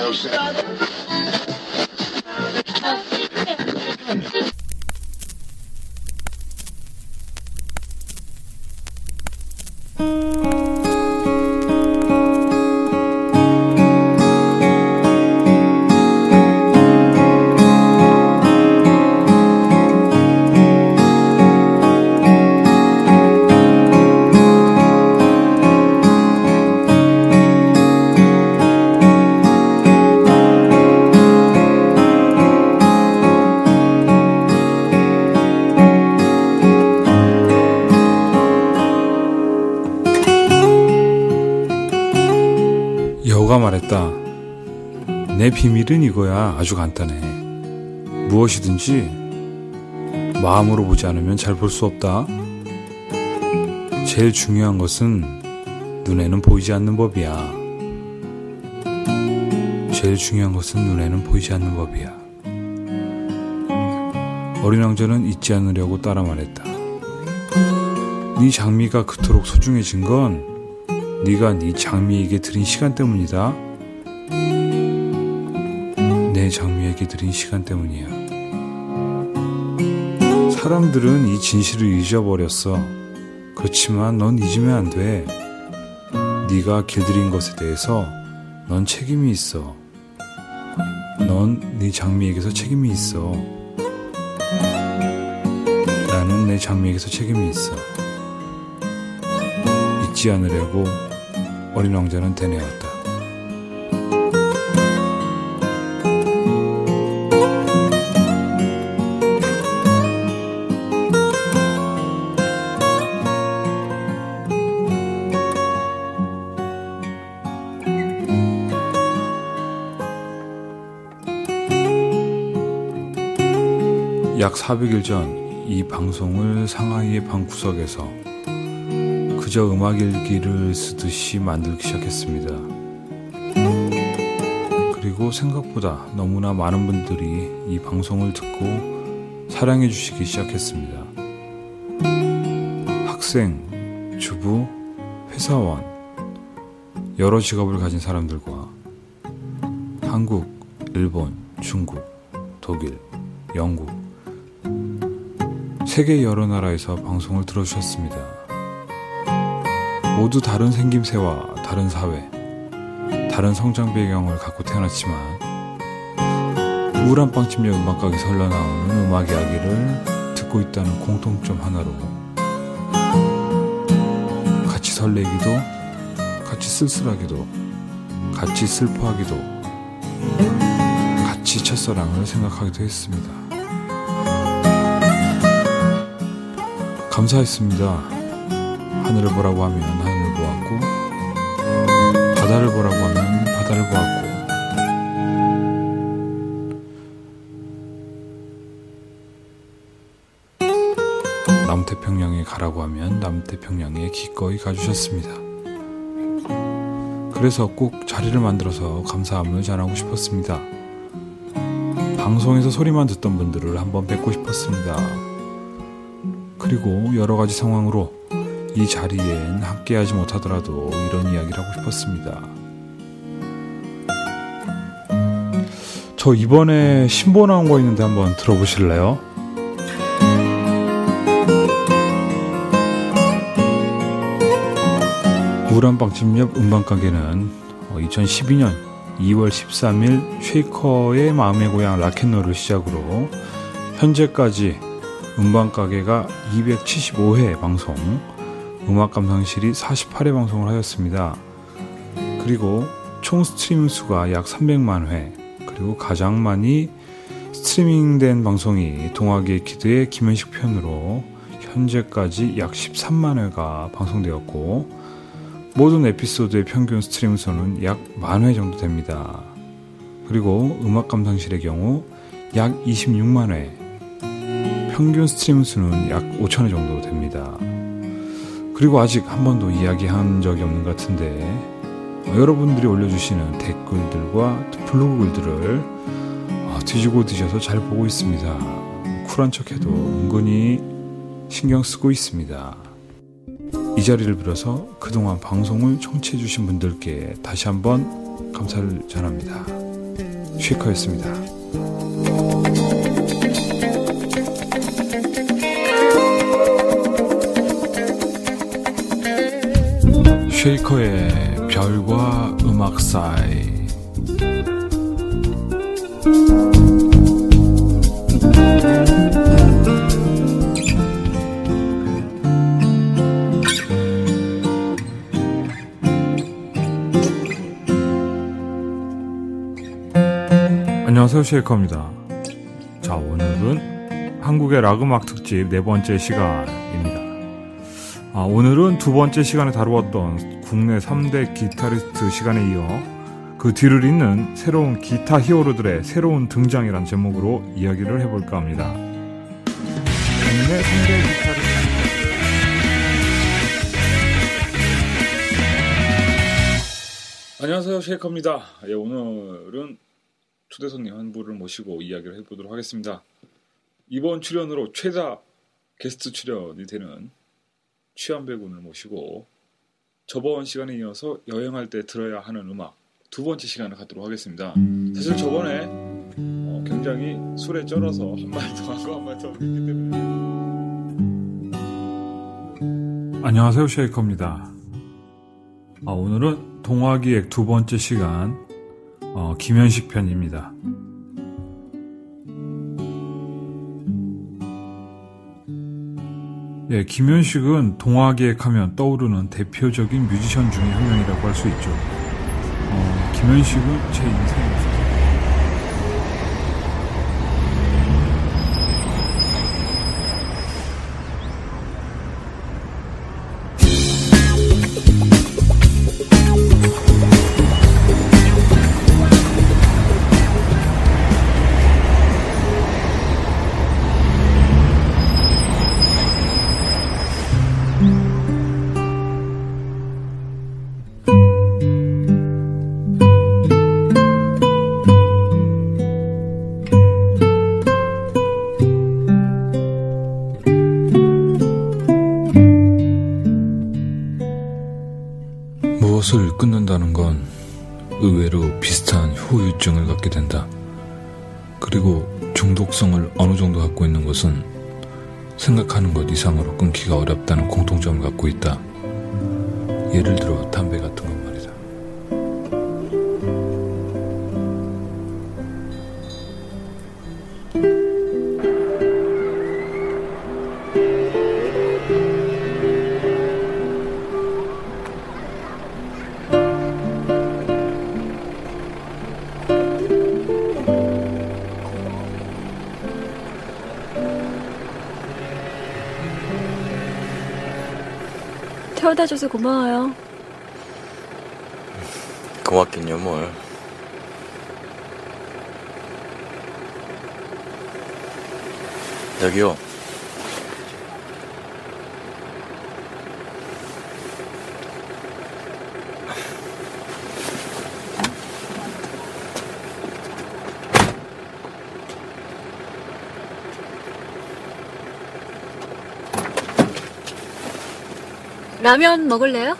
여우가 내 비밀은 이거야. 아주 간단해. 무엇이든지 마음으로 보지 않으면 잘 볼 수 없다. 제일 중요한 것은 눈에는 보이지 않는 법이야. 제일 중요한 것은 눈에는 보이지 않는 법이야. 어린 왕자는 잊지 않으려고 따라 말했다. 네 장미가 그토록 소중해진 건 네가 네 장미에게 드린 시간 때문이다. 드린 시간 때문이야. 사람들은 이 진실을 잊어버렸어. 그렇지만 넌 잊으면 안 돼. 네가 길들인 것에 대해서 넌 책임이 있어. 넌 네 장미에게서 책임이 있어. 나는 내 장미에게서 책임이 있어. 잊지 않으려고 어린 왕자는 되뇌었다. 약 400일 전 이 방송을 상하이의 방구석에서 그저 음악 일기를 쓰듯이 만들기 시작했습니다. 그리고 생각보다 너무나 많은 분들이 이 방송을 듣고 사랑해 주시기 시작했습니다. 학생, 주부, 회사원, 여러 직업을 가진 사람들과 세계 여러 나라에서 방송을 들어주셨습니다. 모두 다른 생김새와 다른 사회, 다른 성장 배경을 갖고 태어났지만 우울한 빵집역 음악가게에서 흘러나오는 음악 이야기를 듣고 있다는 공통점 하나로 같이 설레기도, 같이 쓸쓸하기도, 같이 슬퍼하기도, 같이 첫사랑을 생각하기도 했습니다. 감사했습니다. 하늘을 보라고 하면 하늘을 보았고, 바다를 보라고 하면 바다를 보았고, 남태평양에 가라고 하면 남태평양에 기꺼이 가주셨습니다. 그래서 꼭 자리를 만들어서 감사함을 전하고 싶었습니다. 방송에서 소리만 듣던 분들을 한번 뵙고 싶었습니다. 그리고 여러 가지 상황으로 이 자리엔 함께하지 못하더라도 이런 이야기를 하고 싶었습니다. 저 이번에 신보 나온 거 있는데 한번 들어보실래요? 우울한 빵집 옆 음반가게는 2012년 2월 13일 쉐이커의 마음의 고향 라켓노를 시작으로 현재까지 음반가게가 275회 방송, 음악감상실이 48회 방송을 하였습니다. 그리고 총 스트리밍 수가 약 300만 회, 그리고 가장 많이 스트리밍된 방송이 동아기획 키드의 김현식 편으로 현재까지 약 13만 회가 방송되었고 모든 에피소드의 평균 스트리밍 수는 약 만 회 정도 됩니다. 그리고 음악 감상실의 경우 약 26만 회, 평균 스트리밍 수는 약 5천 회 정도 됩니다. 그리고 아직 한 번도 이야기한 적이 없는 것 같은데 어, 여러분들이 올려주시는 댓글들과 블로그 글들을 어, 뒤지고 뒤져서 잘 보고 있습니다. 쿨한 척해도 은근히 신경 쓰고 있습니다. 이 자리를 빌어서 그동안 방송을 청취해주신 분들께 다시 한번 감사를 전합니다. 쉐이커였습니다. 쉐이커의 별과 음악 사이 안녕하세요 쉐이커입니다. 자 오늘은 한국의 락 음악 특집 네 번째 시간입니다. 아, 오늘은 두 번째 시간에 다루었던 국내 3대 기타리스트 시간에 이어 그 뒤를 잇는 새로운 기타 히어로들의 새로운 등장이란 제목으로 이야기를 해볼까 합니다. 국내 3대 기타리스트 안녕하세요 쉐이커입니다. 예, 오늘은 초대 손님 한 분을 모시고 이야기를 해보도록 하겠습니다. 이번 출연으로 최다 게스트 출연이 되는 취한배 군을 모시고 저번 시간에 이어서 여행할 때 들어야 하는 음악 두 번째 시간을 갖도록 하겠습니다. 사실 저번에 어, 굉장히 술에 쩔어서 한말더 하고 한말더 했기 때문에 안녕하세요 쉐이커입니다. 아, 오늘은 동화기획 두 번째 시간 어, 김현식 편입니다. 예, 김현식은 동화기획하면 떠오르는 대표적인 뮤지션 중에 한 명이라고 할 수 있죠. 어, 김현식은 제 인생에서 고마워요. 고맙긴요 뭘 여기요 라면 먹을래요?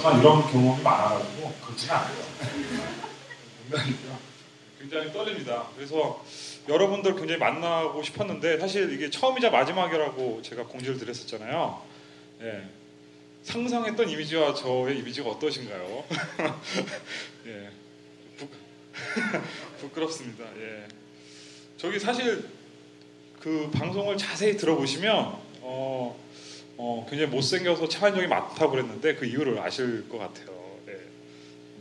같지만 이런 경험이 많아가지고 그렇지는 않아요. 농담이고요. 굉장히 떨립니다. 그래서 여러분들 굉장히 만나고 싶었는데 사실 이게 처음이자 마지막이라고 제가 공지를 드렸었잖아요. 예. 상상했던 이미지와 저의 이미지가 어떠신가요? 예. 부, 부끄럽습니다. 예. 저기 사실 그 방송을 자세히 들어보시면 어, 어, 굉장히 못생겨서 차관적이 많다고 그랬는데 그 이유를 아실 것 같아요. 예.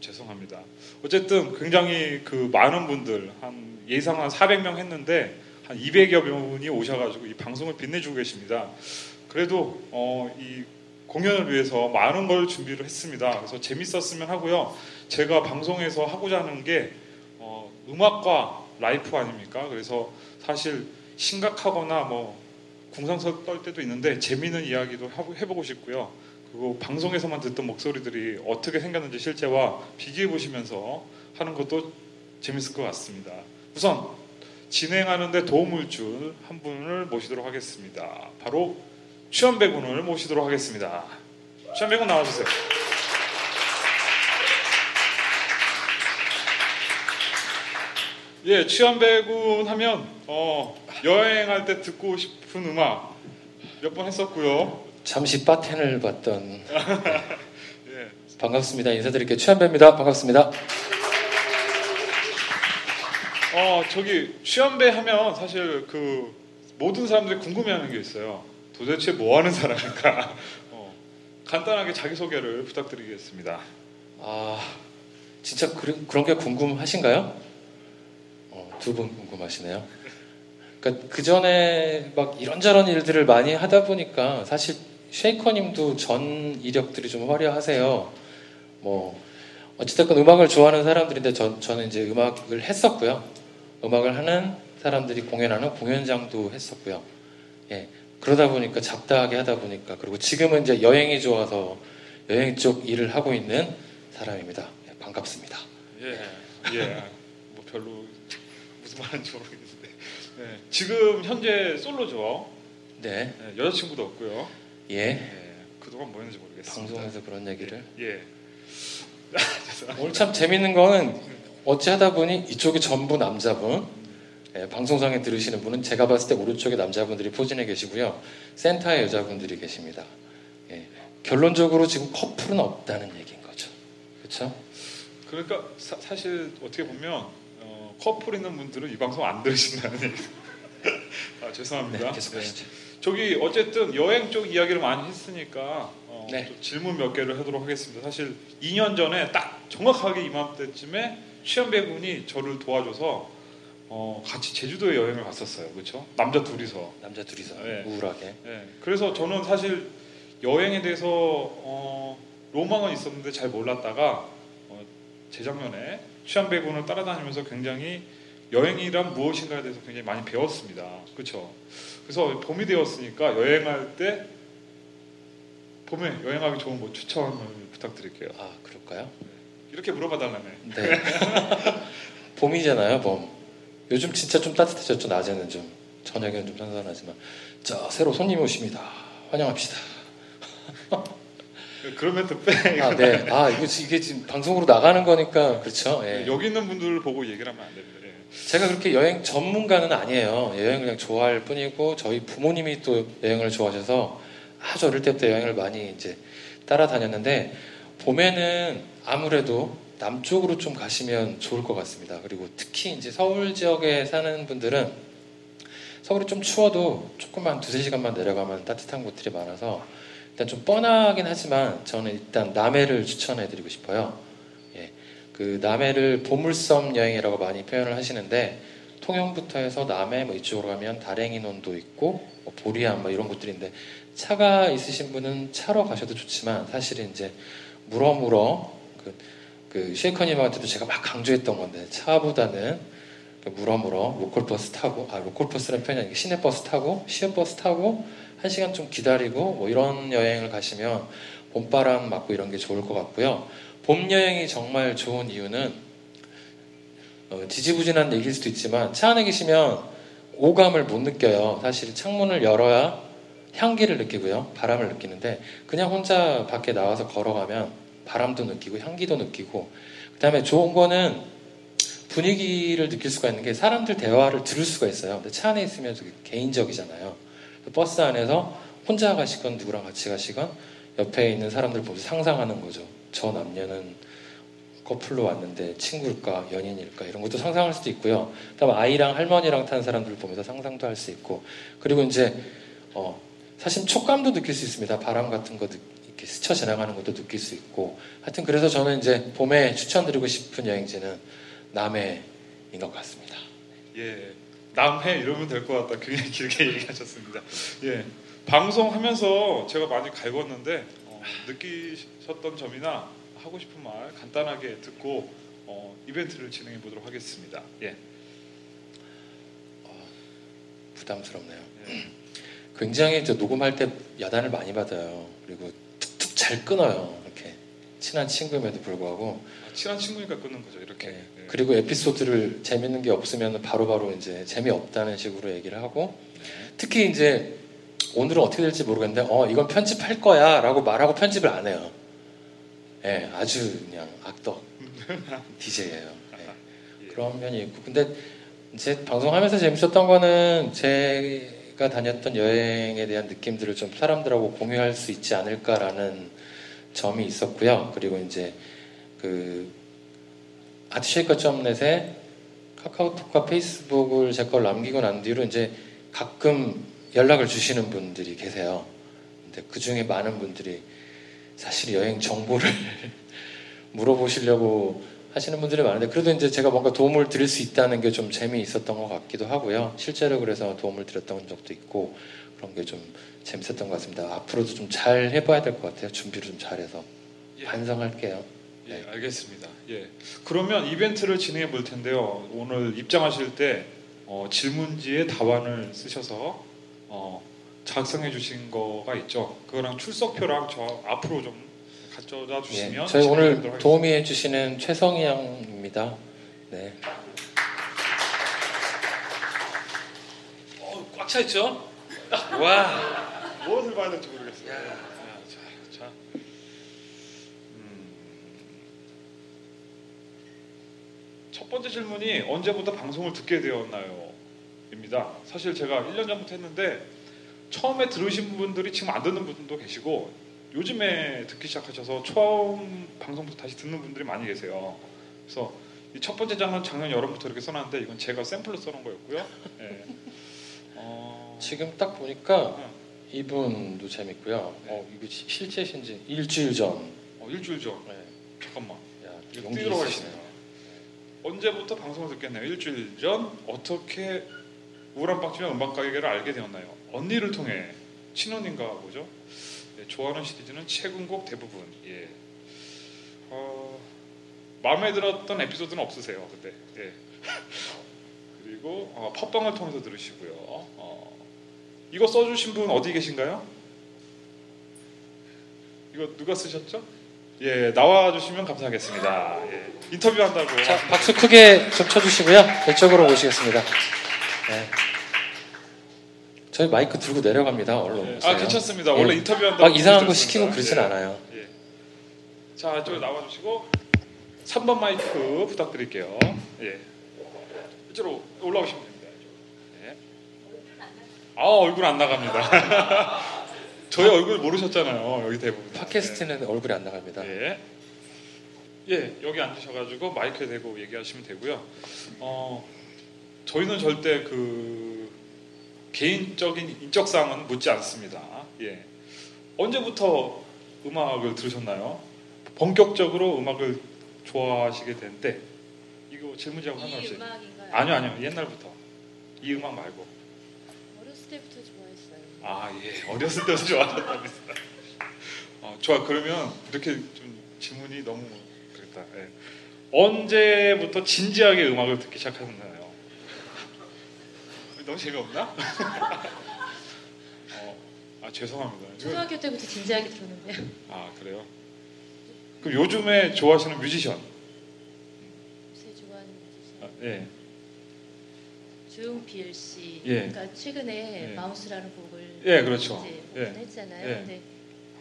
죄송합니다. 어쨌든 굉장히 그 많은 분들 한 예상 한 400명 했는데 한 200여 분이 오셔가지고 이 방송을 빛내주고 계십니다. 그래도 어, 이 공연을 위해서 많은 걸 준비를 했습니다. 그래서 재밌었으면 하고요. 제가 방송에서 하고자 하는 게 어, 음악과 라이프 아닙니까? 그래서 사실 심각하거나 뭐 궁상서 떨 때도 있는데 재미있는 이야기도 하고- 해보고 싶고요. 그리고 방송에서만 듣던 목소리들이 어떻게 생겼는지 실제와 비교해 보시면서 하는 것도 재밌을 것 같습니다. 우선 진행하는데 도움을 줄한 분을 모시도록 하겠습니다. 바로 취현배 군을 모시도록 하겠습니다. 취현배 군 나와주세요. 예, 취현배 군 하면 어, 여행할 때 듣고 싶은 음악 몇 번 했었고요. 잠시 바텐을 봤던 예, 반갑습니다. 인사드릴게요. 최한배입니다. 반갑습니다. 어 저기 취현배 하면 사실 그 모든 사람들이 궁금해하는 게 있어요. 도대체 뭐 하는 사람인가? 어, 간단하게 자기 소개를 부탁드리겠습니다. 아 진짜 그런 그런 게 궁금하신가요? 어, 두분 궁금하시네요. 그러니까 그 전에 막 이런저런 일들을 많이 하다 보니까 사실 쉐이커님도 전 이력들이 좀 화려하세요. 뭐 어찌됐건 음악을 좋아하는 사람들인데 저, 저는 이제 음악을 했었고요. 음악을 하는 사람들이 공연하는 공연장도 했었고요. 예. 그러다 보니까 잡다하게 하다 보니까 그리고 지금은 이제 여행이 좋아서 여행 쪽 일을 하고 있는 사람입니다. 예, 반갑습니다. 예, 예, 말인지 모르겠는데 네, 지금 현재 솔로죠. 네, 네, 여자친구도 없고요. 예. 예, 그동안 뭐 했는지 모르겠습니다. 방송에서 그런 얘기를 예, 오늘 참 재밌는 거는 어찌 하다 보니 이쪽이 전부 남자분 예, 방송상에 들으시는 분은 제가 봤을 때 오른쪽에 남자분들이 포진해 계시고요 센터에 여자분들이 계십니다 예, 결론적으로 지금 커플은 없다는 얘기인 거죠 그렇죠? 그러니까 사, 실 어떻게 보면 어, 커플 있는 분들은 이 방송 안 들으신다는 얘기. 아 죄송합니다. 네, 계속하시죠 저기 어쨌든 여행 쪽 이야기를 많이 했으니까 어, 네. 좀 질문 몇 개를 하도록 하겠습니다. 사실 2년 전에 딱 정확하게 이맘때쯤에 취현배 군이 저를 도와줘서 어, 같이 제주도에 여행을 갔었어요. 그렇죠? 남자 둘이서. 남자 둘이서 네. 우울하게 예, 그래서 저는 사실 여행에 대해서 어, 로망은 있었는데 잘 몰랐다가 어, 재작년에 취한배 군을 따라다니면서 굉장히 여행이란 무엇인가에 대해서 굉장히 많이 배웠습니다. 그렇죠? 그래서 봄이 되었으니까 여행할 때 봄에 여행하기 좋은 뭐 추천을 부탁드릴게요. 아 그럴까요? 이렇게 물어봐달라며. 네 봄이잖아요 봄 요즘 진짜 좀 따뜻해졌죠 낮에는 좀 저녁에는 좀 선선하지만 자 새로 손님이 오십니다 환영합시다 그런 멘트 빼. 아, 네. 아, 이거 지- 이게 지금 방송으로 나가는 거니까 그렇죠. 예. 여기 있는 분들 보고 얘기를 하면 안 됩니다. 예. 제가 그렇게 여행 전문가는 아니에요. 여행 그냥 좋아할 뿐이고 저희 부모님이 또 여행을 좋아하셔서 아주 어릴 때부터 여행을 많이 이제 따라다녔는데 봄에는 아무래도 남쪽으로 좀 가시면 좋을 것 같습니다. 그리고 특히 이제 서울 지역에 사는 분들은 서울이 좀 추워도 조금만 두세 시간만 내려가면 따뜻한 곳들이 많아서 일단 좀 뻔하긴 하지만 저는 일단 남해를 추천해드리고 싶어요. 예, 그 남해를 보물섬 여행이라고 많이 표현을 하시는데 통영부터 해서 남해 뭐 이쪽으로 가면 다랭이논도 있고 뭐 보리암 뭐 이런 곳들인데 차가 있으신 분은 차로 가셔도 좋지만 사실은 이제 물어물어 그, 그 쉐이커님한테도 제가 막 강조했던 건데 차보다는 그 물어물어 로컬버스 타고 아 로컬버스라는 표현이 아니고 시내버스 타고 시외버스 타고 한 시간 좀 기다리고 뭐 이런 여행을 가시면 봄바람 맞고 이런 게 좋을 것 같고요. 봄 여행이 정말 좋은 이유는 어, 지지부진한 얘기일 수도 있지만 차 안에 계시면 오감을 못 느껴요. 사실 창문을 열어야 향기를 느끼고요. 바람을 느끼는데 그냥 혼자 밖에 나와서 걸어가면 바람도 느끼고 향기도 느끼고 그다음에 좋은 거는 분위기를 느낄 수가 있는 게 사람들 대화를 들을 수가 있어요. 근데 차 안에 있으면 개인적이잖아요. 버스 안에서 혼자 가시건 누구랑 같이 가시건 옆에 있는 사람들 보면서 상상하는 거죠. 저 남녀는 커플로 왔는데 친구일까 연인일까 이런 것도 상상할 수도 있고요. 그다음 아이랑 할머니랑 탄 사람들을 보면서 상상도 할 수 있고 그리고 이제 어, 사실 촉감도 느낄 수 있습니다. 바람 같은 거 느- 이렇게 스쳐 지나가는 것도 느낄 수 있고 하여튼 그래서 저는 이제 봄에 추천드리고 싶은 여행지는 남해인 것 같습니다. 예, 남해 이러면 될 것 같다. 굉장히 길게 얘기하셨습니다. 예, 방송하면서 제가 많이 갈궜는데 어, 느끼셨던 점이나 하고 싶은 말 간단하게 듣고 어, 이벤트를 진행해 보도록 하겠습니다. 예, 부담스럽네요. 예. 굉장히 저 녹음할 때 야단을 많이 받아요. 그리고 툭툭 잘 끊어요. 이렇게 친한 친구임에도 불구하고 아, 친한 친구니까 끊는 거죠. 이렇게. 네. 예. 그리고 에피소드를 재밌는 게 없으면 바로 바로 이제 재미없다는 식으로 얘기를 하고 특히 이제 오늘은 어떻게 될지 모르겠는데 어 이건 편집할 거야 라고 말하고 편집을 안 해요. 예, 아주 그냥 악덕 DJ예요. 예. 그런 면이 있고 근데 이제 방송하면서 재밌었던 거는 제가 다녔던 여행에 대한 느낌들을 좀 사람들하고 공유할 수 있지 않을까라는 점이 있었고요. 그리고 이제 그 아트쉐이커.net에 카카오톡과 페이스북을 제 걸 남기고 난 뒤로 이제 가끔 연락을 주시는 분들이 계세요. 근데 그 중에 많은 분들이 사실 여행 정보를 물어보시려고 하시는 분들이 많은데 그래도 이제 제가 뭔가 도움을 드릴 수 있다는 게 좀 재미있었던 것 같기도 하고요. 실제로 그래서 도움을 드렸던 적도 있고 그런 게 좀 재밌었던 것 같습니다. 앞으로도 좀 잘 해봐야 될 것 같아요. 준비를 좀 잘해서 예. 반성할게요. 예, 알겠습니다. 예. 그러면 이벤트를 진행해 볼 텐데요. 오늘 입장하실 때 어, 질문지에 답안을 쓰셔서 어, 작성해 주신 거가 있죠. 그거랑 출석표랑 저 앞으로 좀 가져다 예, 주시면 저희 오늘. 도움이 해주시는 최성희 양입니다. 네. 어, 꽉차 있죠? 와, 무엇을 봐야 될지 모르겠어요. 야, 자, 자. 음. 첫 번째 질문이 언제부터 방송을 듣게 되었나요? 입니다. 사실 제가 1년 전부터 했는데 처음에 들으신 분들이 지금 안 듣는 분도 계시고 요즘에 듣기 시작하셔서 처음 방송부터 다시 듣는 분들이 많이 계세요. 그래서 이첫 번째 장은 작년 여름부터 이렇게 써놨는데 이건 제가 샘플로 써놓은 거였고요. 예. 어, 지금 딱 보니까 응. 이분도 재밌고요. 네. 어, 이거 시- 실제신지 일주일 전. 어, 일주일 전. 네. 잠깐만. 야, 용기 뛰어가 있으시네요. 언제부터 방송을 듣겠나요? 일주일 전 어떻게 우울한 빵집의 음악 가게를 알게 되었나요? 언니를 통해 친언인가 보죠. 네, 좋아하는 시리즈는 최근 곡 대부분. 예. 어, 마음에 들었던 에피소드는 없으세요, 그때. 예. 그리고 어, 팟빵을 통해서 들으시고요. 어, 이거 써주신 분 어디 계신가요? 이거 누가 쓰셨죠? 예, 나와주시면 감사하겠습니다. 예, 인터뷰한다고. 자, 박수 크게 좀 쳐주시고요. 이쪽으로 오시겠습니다. 네. 저희 마이크 들고 내려갑니다. 얼른 예, 오세요. 아 괜찮습니다. 예. 원래 인터뷰한다고. 막 이상한 거. 시키고 그러진 예. 않아요. 예. 자, 이쪽으로 나와주시고 3번 마이크 부탁드릴게요. 예. 이쪽으로 올라오시면 됩니다. 이쪽으로. 예. 아 얼굴 안 나갑니다. 저희 얼굴 모르셨잖아요. 여기 대부분. 팟캐스트는 얼굴이 안 나갑니다. 예. 예, 여기 앉으셔가지고 마이크에 대고 얘기하시면 되고요. 어, 저희는 절대 그 개인적인 인적사항은 묻지 않습니다. 예. 언제부터 음악을 들으셨나요? 본격적으로 음악을 좋아하시게 된 때? 이거 이 상관없이. 음악인가요? 아니요, 아니요. 옛날부터. 이 음악 말고. 아, 예. 어렸을 때부터 좋아하셨답니다. 어, 좋아. 그러면 이렇게 좀 질문이 너무 그랬다. 예. 언제부터 진지하게 음악을 듣기 시작하셨나요? 너무 재미없나? 어, 아, 죄송합니다. 초등학교 때부터 진지하게 들었는데요. 아, 그래요? 그럼 요즘에 좋아하시는 뮤지션? 요새 좋아하는 뮤지션 아, 예. 주용필 씨. 예. 그러니까 최근에 예. 마우스라는 곡을 예, 그렇죠. 예. 했잖아요. 예. 근데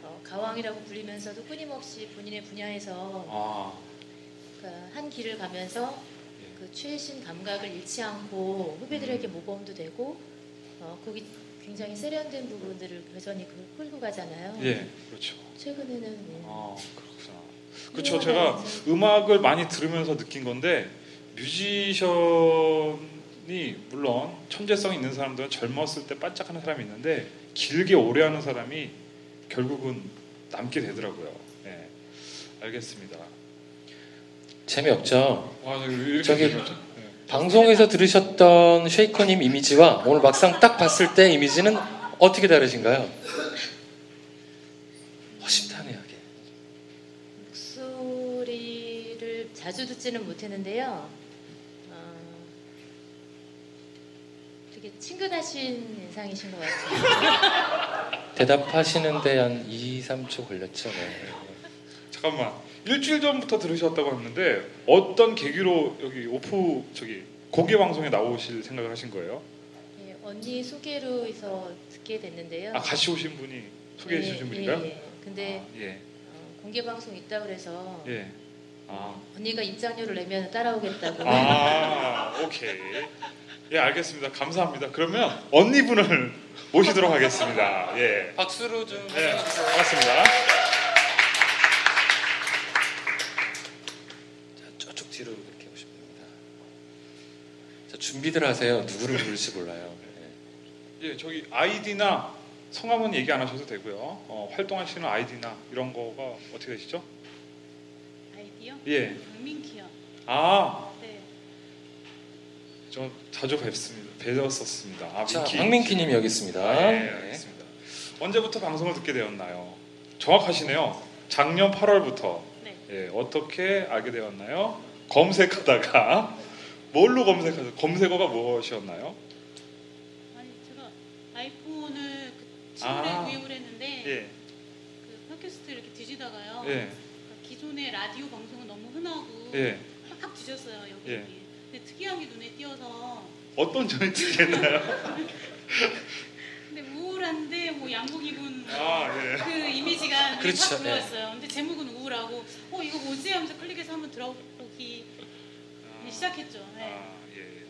어, 가왕이라고 불리면서도 끊임없이 본인의 분야에서 아, 그러니까 한 길을 가면서 예. 그 최신 감각을 잃지 않고 후배들에게 음. 모범도 되고 어, 거기 굉장히 세련된 부분들을 여전히 그 끌고 가잖아요. 예, 그렇죠. 최근에는 예. 아, 그렇구나. 그렇죠. 제가 음악을 많이 들으면서 느낀 건데 뮤지션 이 물론 천재성 있는 사람들은 젊었을 때 반짝하는 사람이 있는데 길게 오래 하는 사람이 결국은 남게 되더라고요. 네. 알겠습니다. 재미없죠? 와, 저기 왜 이렇게 저기-? 네. 방송에서 들으셨던 쉐이커님 이미지와 오늘 막상 딱 봤을 때 이미지는 어떻게 다르신가요? 허심탄회하게. 목소리를 자주 듣지는 못했는데요. 되게 친근하신 인상이신 것 같아요. 대답하시는데 한 2, 3초 걸렸죠. 네. 잠깐만 일주일 전부터 들으셨다고 했는데 어떤 계기로 여기 오프 저기 공개 방송에 나오실 생각을 하신 거예요? 예, 언니 소개로 해서 듣게 됐는데요. 아 같이 오신 분이 소개해 예, 주신 분인가요? 예, 예. 근데 아, 예. 어, 공개 방송 있다 그래서 예. 아. 언니가 입장료를 내면 따라오겠다고. 아, 오케이. 예, 알겠습니다. 감사합니다. 그러면 언니분을 모시도록 하겠습니다. 예. 박수로 좀 네, 해주세요. 반갑습니다. 자, 저쪽 뒤로 이렇게 오시면 됩니다. 자, 준비들 하세요. 누구를 부를지 몰라요. 네. 예, 저기 아이디나 성함은 얘기 안 하셔도 되고요. 어, 활동하시는 아이디나 이런 거가 어떻게 되시죠? 아이디어? 예. 민키요. 아, 네. 저 자주 뵙습니다. 뵀었습니다. 아, 자, 민키. 박민키님 여기 있습니다. 아, 예, 네. 알겠습니다. 언제부터 방송을 듣게 되었나요? 정확하시네요. 작년 8월부터 네. 예, 어떻게 알게 되었나요? 검색하다가 뭘로 검색하죠? 검색어가 무엇이었나요? 아니 제가 아이폰을 그 친구에 아. 구입을 했는데 예, 그 팟캐스트 이렇게 뒤지다가요. 예, 그러니까 기존의 라디오 방송은 너무 흔하고 예. 막 뒤졌어요 여기. 예. 특이한 게 눈에 띄어서 어떤 점이 특이했나요? 근데 우울한데 뭐 양복 입은 아, 예. 그 이미지가 눈에 그렇죠, 확 들어왔어요. 근데 제목은 우울하고 어 이거 뭐지 하면서 클릭해서 한번 들어보기 시작했죠. 네. 아, 예.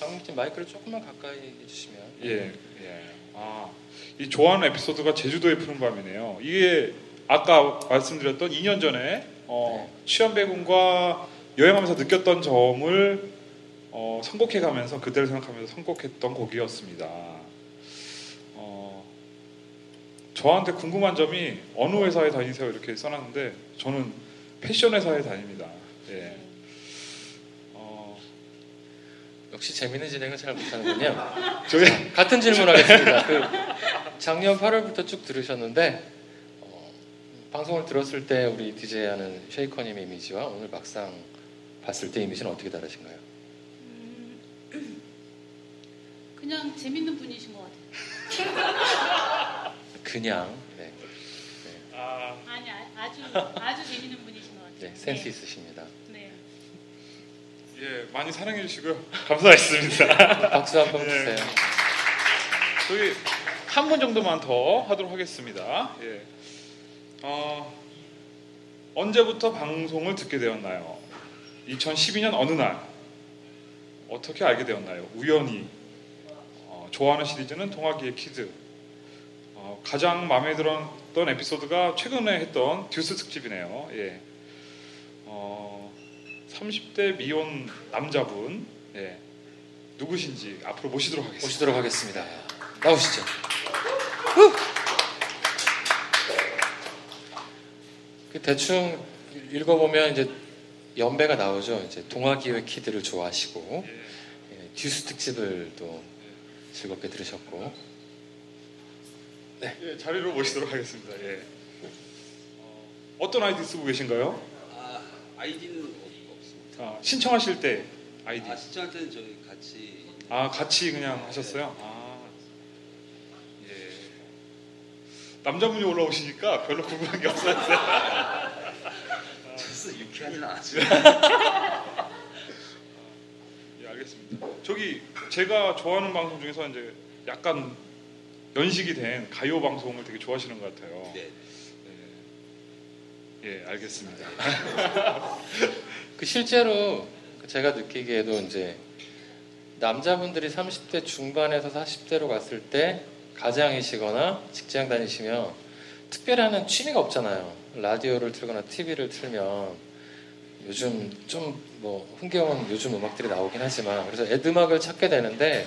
박민키님 마이크를 조금만 가까이 해주시면. 예, 예. 아, 이 좋아하는 에피소드가 제주도의 푸른 밤이네요. 이게 아까 말씀드렸던 2년 전에 어, 취한배군과 여행하면서 느꼈던 점을 어, 선곡해가면서 그때를 생각하면서 선곡했던 곡이었습니다. 어, 저한테 궁금한 점이 어느 회사에 다니세요 이렇게 써놨는데 저는 패션 회사에 다닙니다. 예. 어, 역시 재밌는 진행을 잘 못하는군요. 저희 같은 질문 하겠습니다. 그 작년 8월부터 쭉 들으셨는데 어, 방송을 들었을 때 우리 DJ하는 쉐이커님의 이미지와 오늘 막상 봤을 때 이미지는 어떻게 다르신가요? 그냥 재밌는 분이신 것 같아요. 그냥 네, 아, 아니 아, 아주 아주 재밌는 분이신 것 같아요. 네, 센스 있으십니다. 네. 예, 많이 사랑해 주시고요. 감사했습니다. 박수 한번 네. 주세요. 저희 한분 정도만 더 하도록 하겠습니다. 예. 어, 언제부터 방송을 듣게 되었나요? 2012년 어느 날 어떻게 알게 되었나요? 우연히 어, 좋아하는 시리즈는 동아기획 키드. 어, 가장 마음에 들었던 에피소드가 최근에 했던 듀스 특집이네요. 예. 어, 30대 미혼 남자분 예. 누구신지 앞으로 모시도록 하겠습니다. 오시도록 하겠습니다. 나오시죠. 그 대충 읽어보면 이제 연배가 나오죠. 이제 동화기의 키드를 좋아하시고 예, 듀스 특집을 또 즐겁게 들으셨고 예, 자리로 모시도록 하겠습니다. 예. 어, 떤 아이디 쓰고 계신가요? 아, 아이디는 없- 없습니다. 아, 신청하실 때 아이디. 아, 시청할 때는 저희 같이 아 같이 그냥 하셨어요? 아 예. 남자분이 올라오시니까 별로 궁금한 게 없었어요. 저스 유쾌하진 않았죠. 예, 알겠습니다. 저기 제가 좋아하는 방송 중에서 이제 약간 연식이 된 가요 방송을 되게 좋아하시는 것 같아요. 네. 예, 예, 알겠습니다. 그 실제로 제가 느끼기에도 이제 남자분들이 30대 중반에서 40대로 갔을 때 가장이시거나 직장 다니시면 특별한 취미가 없잖아요. 라디오를 틀거나 TV를 틀면 요즘 좀 뭐 흥겨운 요즘 음악들이 나오긴 하지만 그래서 옛 음악을 찾게 되는데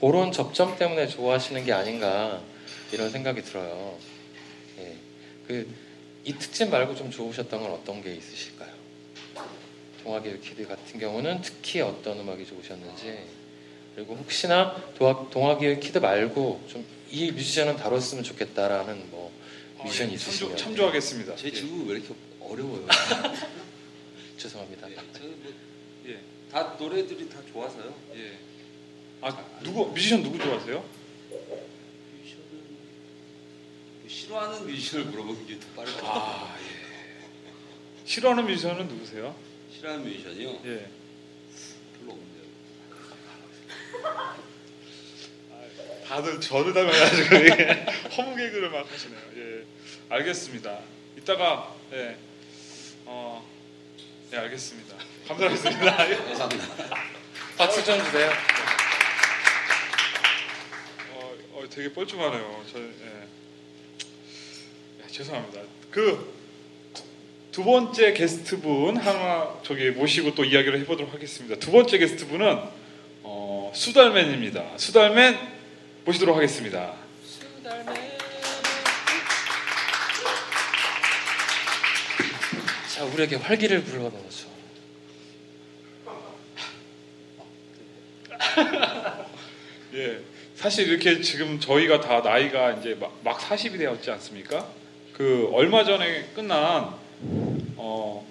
그런 접점 때문에 좋아하시는 게 아닌가 이런 생각이 들어요. 예. 그이 특집 말고 좀 좋으셨던 건 어떤 게 있으실까요? 동아기획 키드 같은 경우는 특히 어떤 음악이 좋으셨는지 그리고 혹시나 동아기획 키드 말고 좀 이 뮤지션은 다뤘으면 좋겠다라는 뭐 미션이 어, 예, 있으시면 참조, 참조하겠습니다. 제 질문 왜 이렇게 어려워요? 죄송합니다. 예, 저는 뭐, 예, 다 노래들이 다 좋아서요. 예. 아 누구 뮤지션 누구 좋아하세요? 뮤지션은 싫어하는 뮤지션을 물어보는 게 더 빠를 것 같아요. 아 예. 싫어하는 뮤지션은 누구세요? 싫어하는 뮤지션이요? 예. 별로 없는데요. 다들 저를 닮아가지고 이게 허무 개그를 막 하시네요. 예, 알겠습니다. 이따가 예, 어, 예, 알겠습니다. 감사하겠습니다. 예. 감사합니다. 박수 좀 주세요. 어, 어, 되게 뻘쭘하네요. 저, 예. 예, 죄송합니다. 그 두 번째 게스트분 하나 저기 모시고 또 이야기를 해보도록 하겠습니다. 두 번째 게스트분은 어, 수달맨입니다. 수달맨 모시도록 하겠습니다. 자, 우리에게 활기를 불어넣어줘. 예, 사실 이렇게 지금 저희가 다 나이가 이제 막, 막 40이 되었지 않습니까? 그 얼마 전에 끝난 어,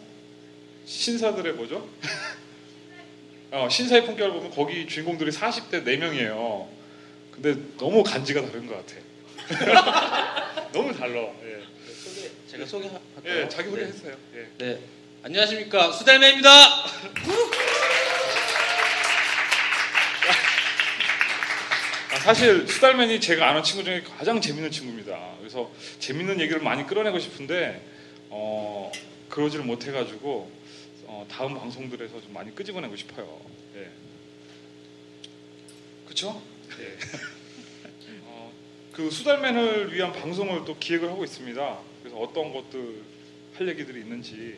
신사들의 뭐죠? 어, 신사의 품격을 보면 거기 주인공들이 40대 4명이에요. 근데 너무 간지가 다른 것 같아. 너무 달라. 예, 제가 소개할까요? 예 자기 소개 네. 해주세요. 예. 네. 안녕하십니까 수달매입니다. 아, 사실 수달맨이 제가 아는 친구 중에 가장 재밌는 친구입니다. 그래서 재밌는 얘기를 많이 끌어내고 싶은데 어, 그러지를 못해가지고 어, 다음 방송들에서 좀 많이 끄집어내고 싶어요. 예. 그렇죠? 예. 어, 그 수달맨을 위한 방송을 또 기획을 하고 있습니다. 그래서 어떤 것들 할 얘기들이 있는지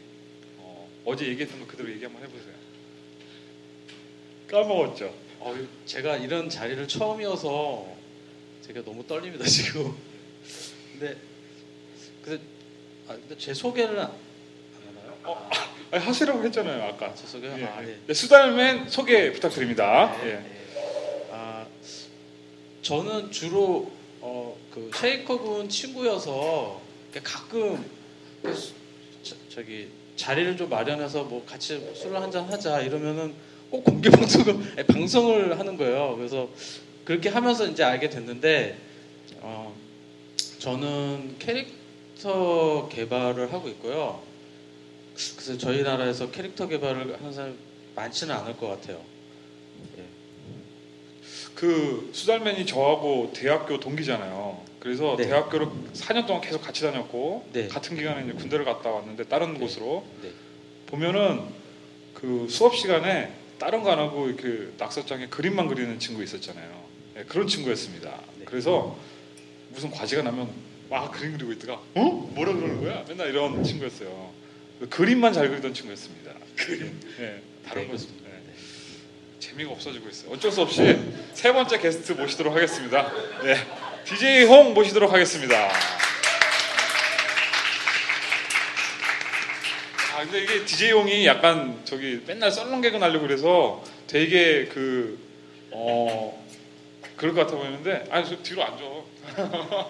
어, 어제 얘기했던 거 그대로 얘기 한번 해보세요. 까먹었죠? 어, 제가 이런 자리를 처음이어서 제가 너무 떨립니다 지금. 근데 근데 아 근데 제 소개를 안, 안 하나요? 아니, 하시라고 했잖아요 아까. 제 소개요? 예, 아 예. 네. 네, 수달맨 소개 부탁드립니다. 네, 예. 네. 아 저는 주로 어, 그 쉐이커군 친구여서 가끔 그 수- 저, 저기 자리를 좀 마련해서 뭐 같이 술을 한잔 하자 이러면은 꼭 공개 방송을 방송을 하는 거예요. 그래서 그렇게 하면서 이제 알게 됐는데 어, 저는 캐릭터 개발을 하고 있고요. 그래서 저희 나라에서 캐릭터 개발을 하는 사람이 많지는 않을 것 같아요. 그 수달맨이 저하고 대학교 동기잖아요. 그래서 네. 대학교를 4년 동안 계속 같이 다녔고 네. 같은 기간에 이제 군대를 갔다 왔는데 다른 네. 곳으로 네. 보면은 그 수업 시간에 다른 거 안 하고 이렇게 낙서장에 그림만 그리는 친구 있었잖아요. 예, 그런 친구였습니다. 네. 그래서 무슨 과제가 나면 막 그림 그리고 있다가 어? 뭐라 그러는 거야? 맨날 이런 친구였어요. 그 그림만 잘 그리던 친구였습니다. 그림. 예, 다른 네. 네. 재미가 없어지고 있어요. 어쩔 수 없이 세 번째 게스트 모시도록 하겠습니다. 네, DJ 홍 모시도록 하겠습니다. 아 근데 이게 DJ 홍이 약간 저기 맨날 썰렁 개그 나려고 그래서 되게 그 어. 그럴 것 같아 보이는데 아니 저 뒤로 앉아.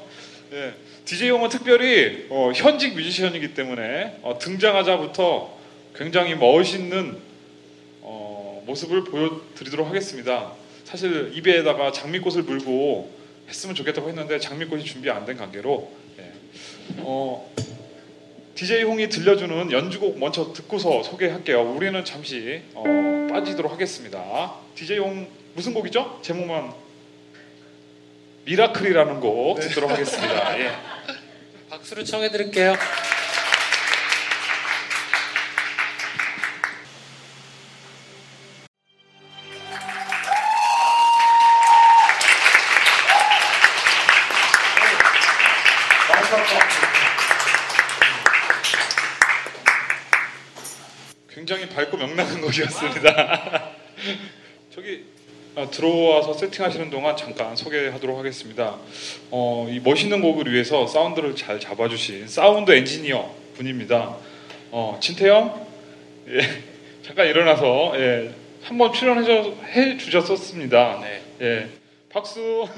예, DJ 홍은 특별히 어, 현직 뮤지션이기 때문에 어, 등장하자부터 굉장히 멋있는 어, 모습을 보여드리도록 하겠습니다. 사실 입에다가 장미꽃을 물고 했으면 좋겠다고 했는데 장미꽃이 준비 안 된 관계로 예. 어, DJ 홍이 들려주는 연주곡 먼저 듣고서 소개할게요. 우리는 잠시 어, 빠지도록 하겠습니다. DJ 홍 무슨 곡이죠? 제목만 미라클이라는 곡 듣도록 하겠습니다. 예. 박수를 청해드릴게요. 곡이었습니다. 저기 아, 들어와서 세팅하시는 동안 잠깐 소개하도록 하겠습니다. 어, 이 멋있는 곡을 위해서 사운드를 잘 잡아주신 사운드 엔지니어 분입니다. 어, 진태영, 예, 잠깐 일어나서 예, 한번 출연해 주- 주셨었습니다. 네. 예, 박수.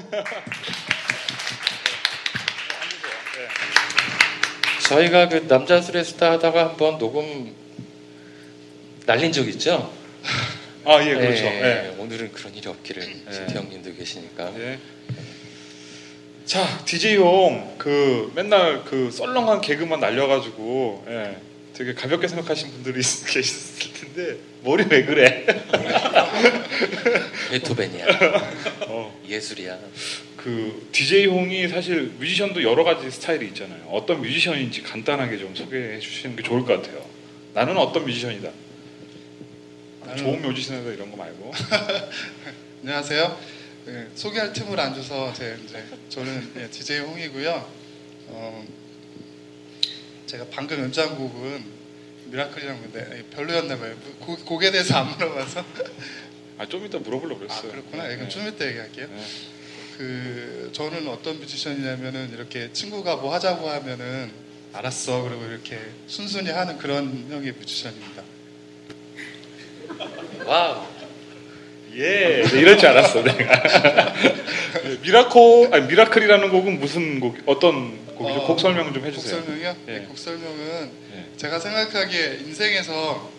저희가 그 남자 술의 스타 하다가 한번 녹음 날린 적 있죠? 아, 예, 그렇죠. 예, 예. 오늘은 그런 일이 없기를 예. 진태 형님도 계시니까. 예. 자, DJ용 그 맨날 그 썰렁한 개그만 날려가지고 예, 되게 가볍게 생각하시는 분들이 있- 계셨을 텐데 머리 왜 그래? 베토벤이야. 어, 예술이야. 그 DJ용이 사실 뮤지션도 여러 가지 스타일이 있잖아요. 어떤 뮤지션인지 간단하게 좀 소개해 주시는 게 좋을 것 같아요. 나는 어떤 뮤지션이다. 나는- 좋은 뮤지션이다 이런 거 말고. 안녕하세요. 예, 소개할 틈을 안 줘서 제 이제 저는 예, DJ 홍이고요. 어, 제가 방금 연주한 곡은 미라클이라는 건데 예, 별로였나 봐요. 고- 곡에 대해서 안 물어봐서. 아, 좀 이따 물어보려고 아 그랬어요. 그렇구나. 예, 그럼 네. 좀 이따 얘기할게요. 네. 그 저는 어떤 뮤지션이냐면은 이렇게 친구가 뭐 하자고 하면은 알았어 그리고 이렇게 순순히 하는 그런 형의 뮤지션입니다. 와우. 예, 네, 이럴 줄 알았어 내가. 네, 미라코, 아니 미라클이라는 곡은 무슨 곡, 어떤 곡이죠? 어, 곡 설명 좀곡 해주세요. 설명이요? 예. 네, 곡 설명은 예. 제가 생각하기에 인생에서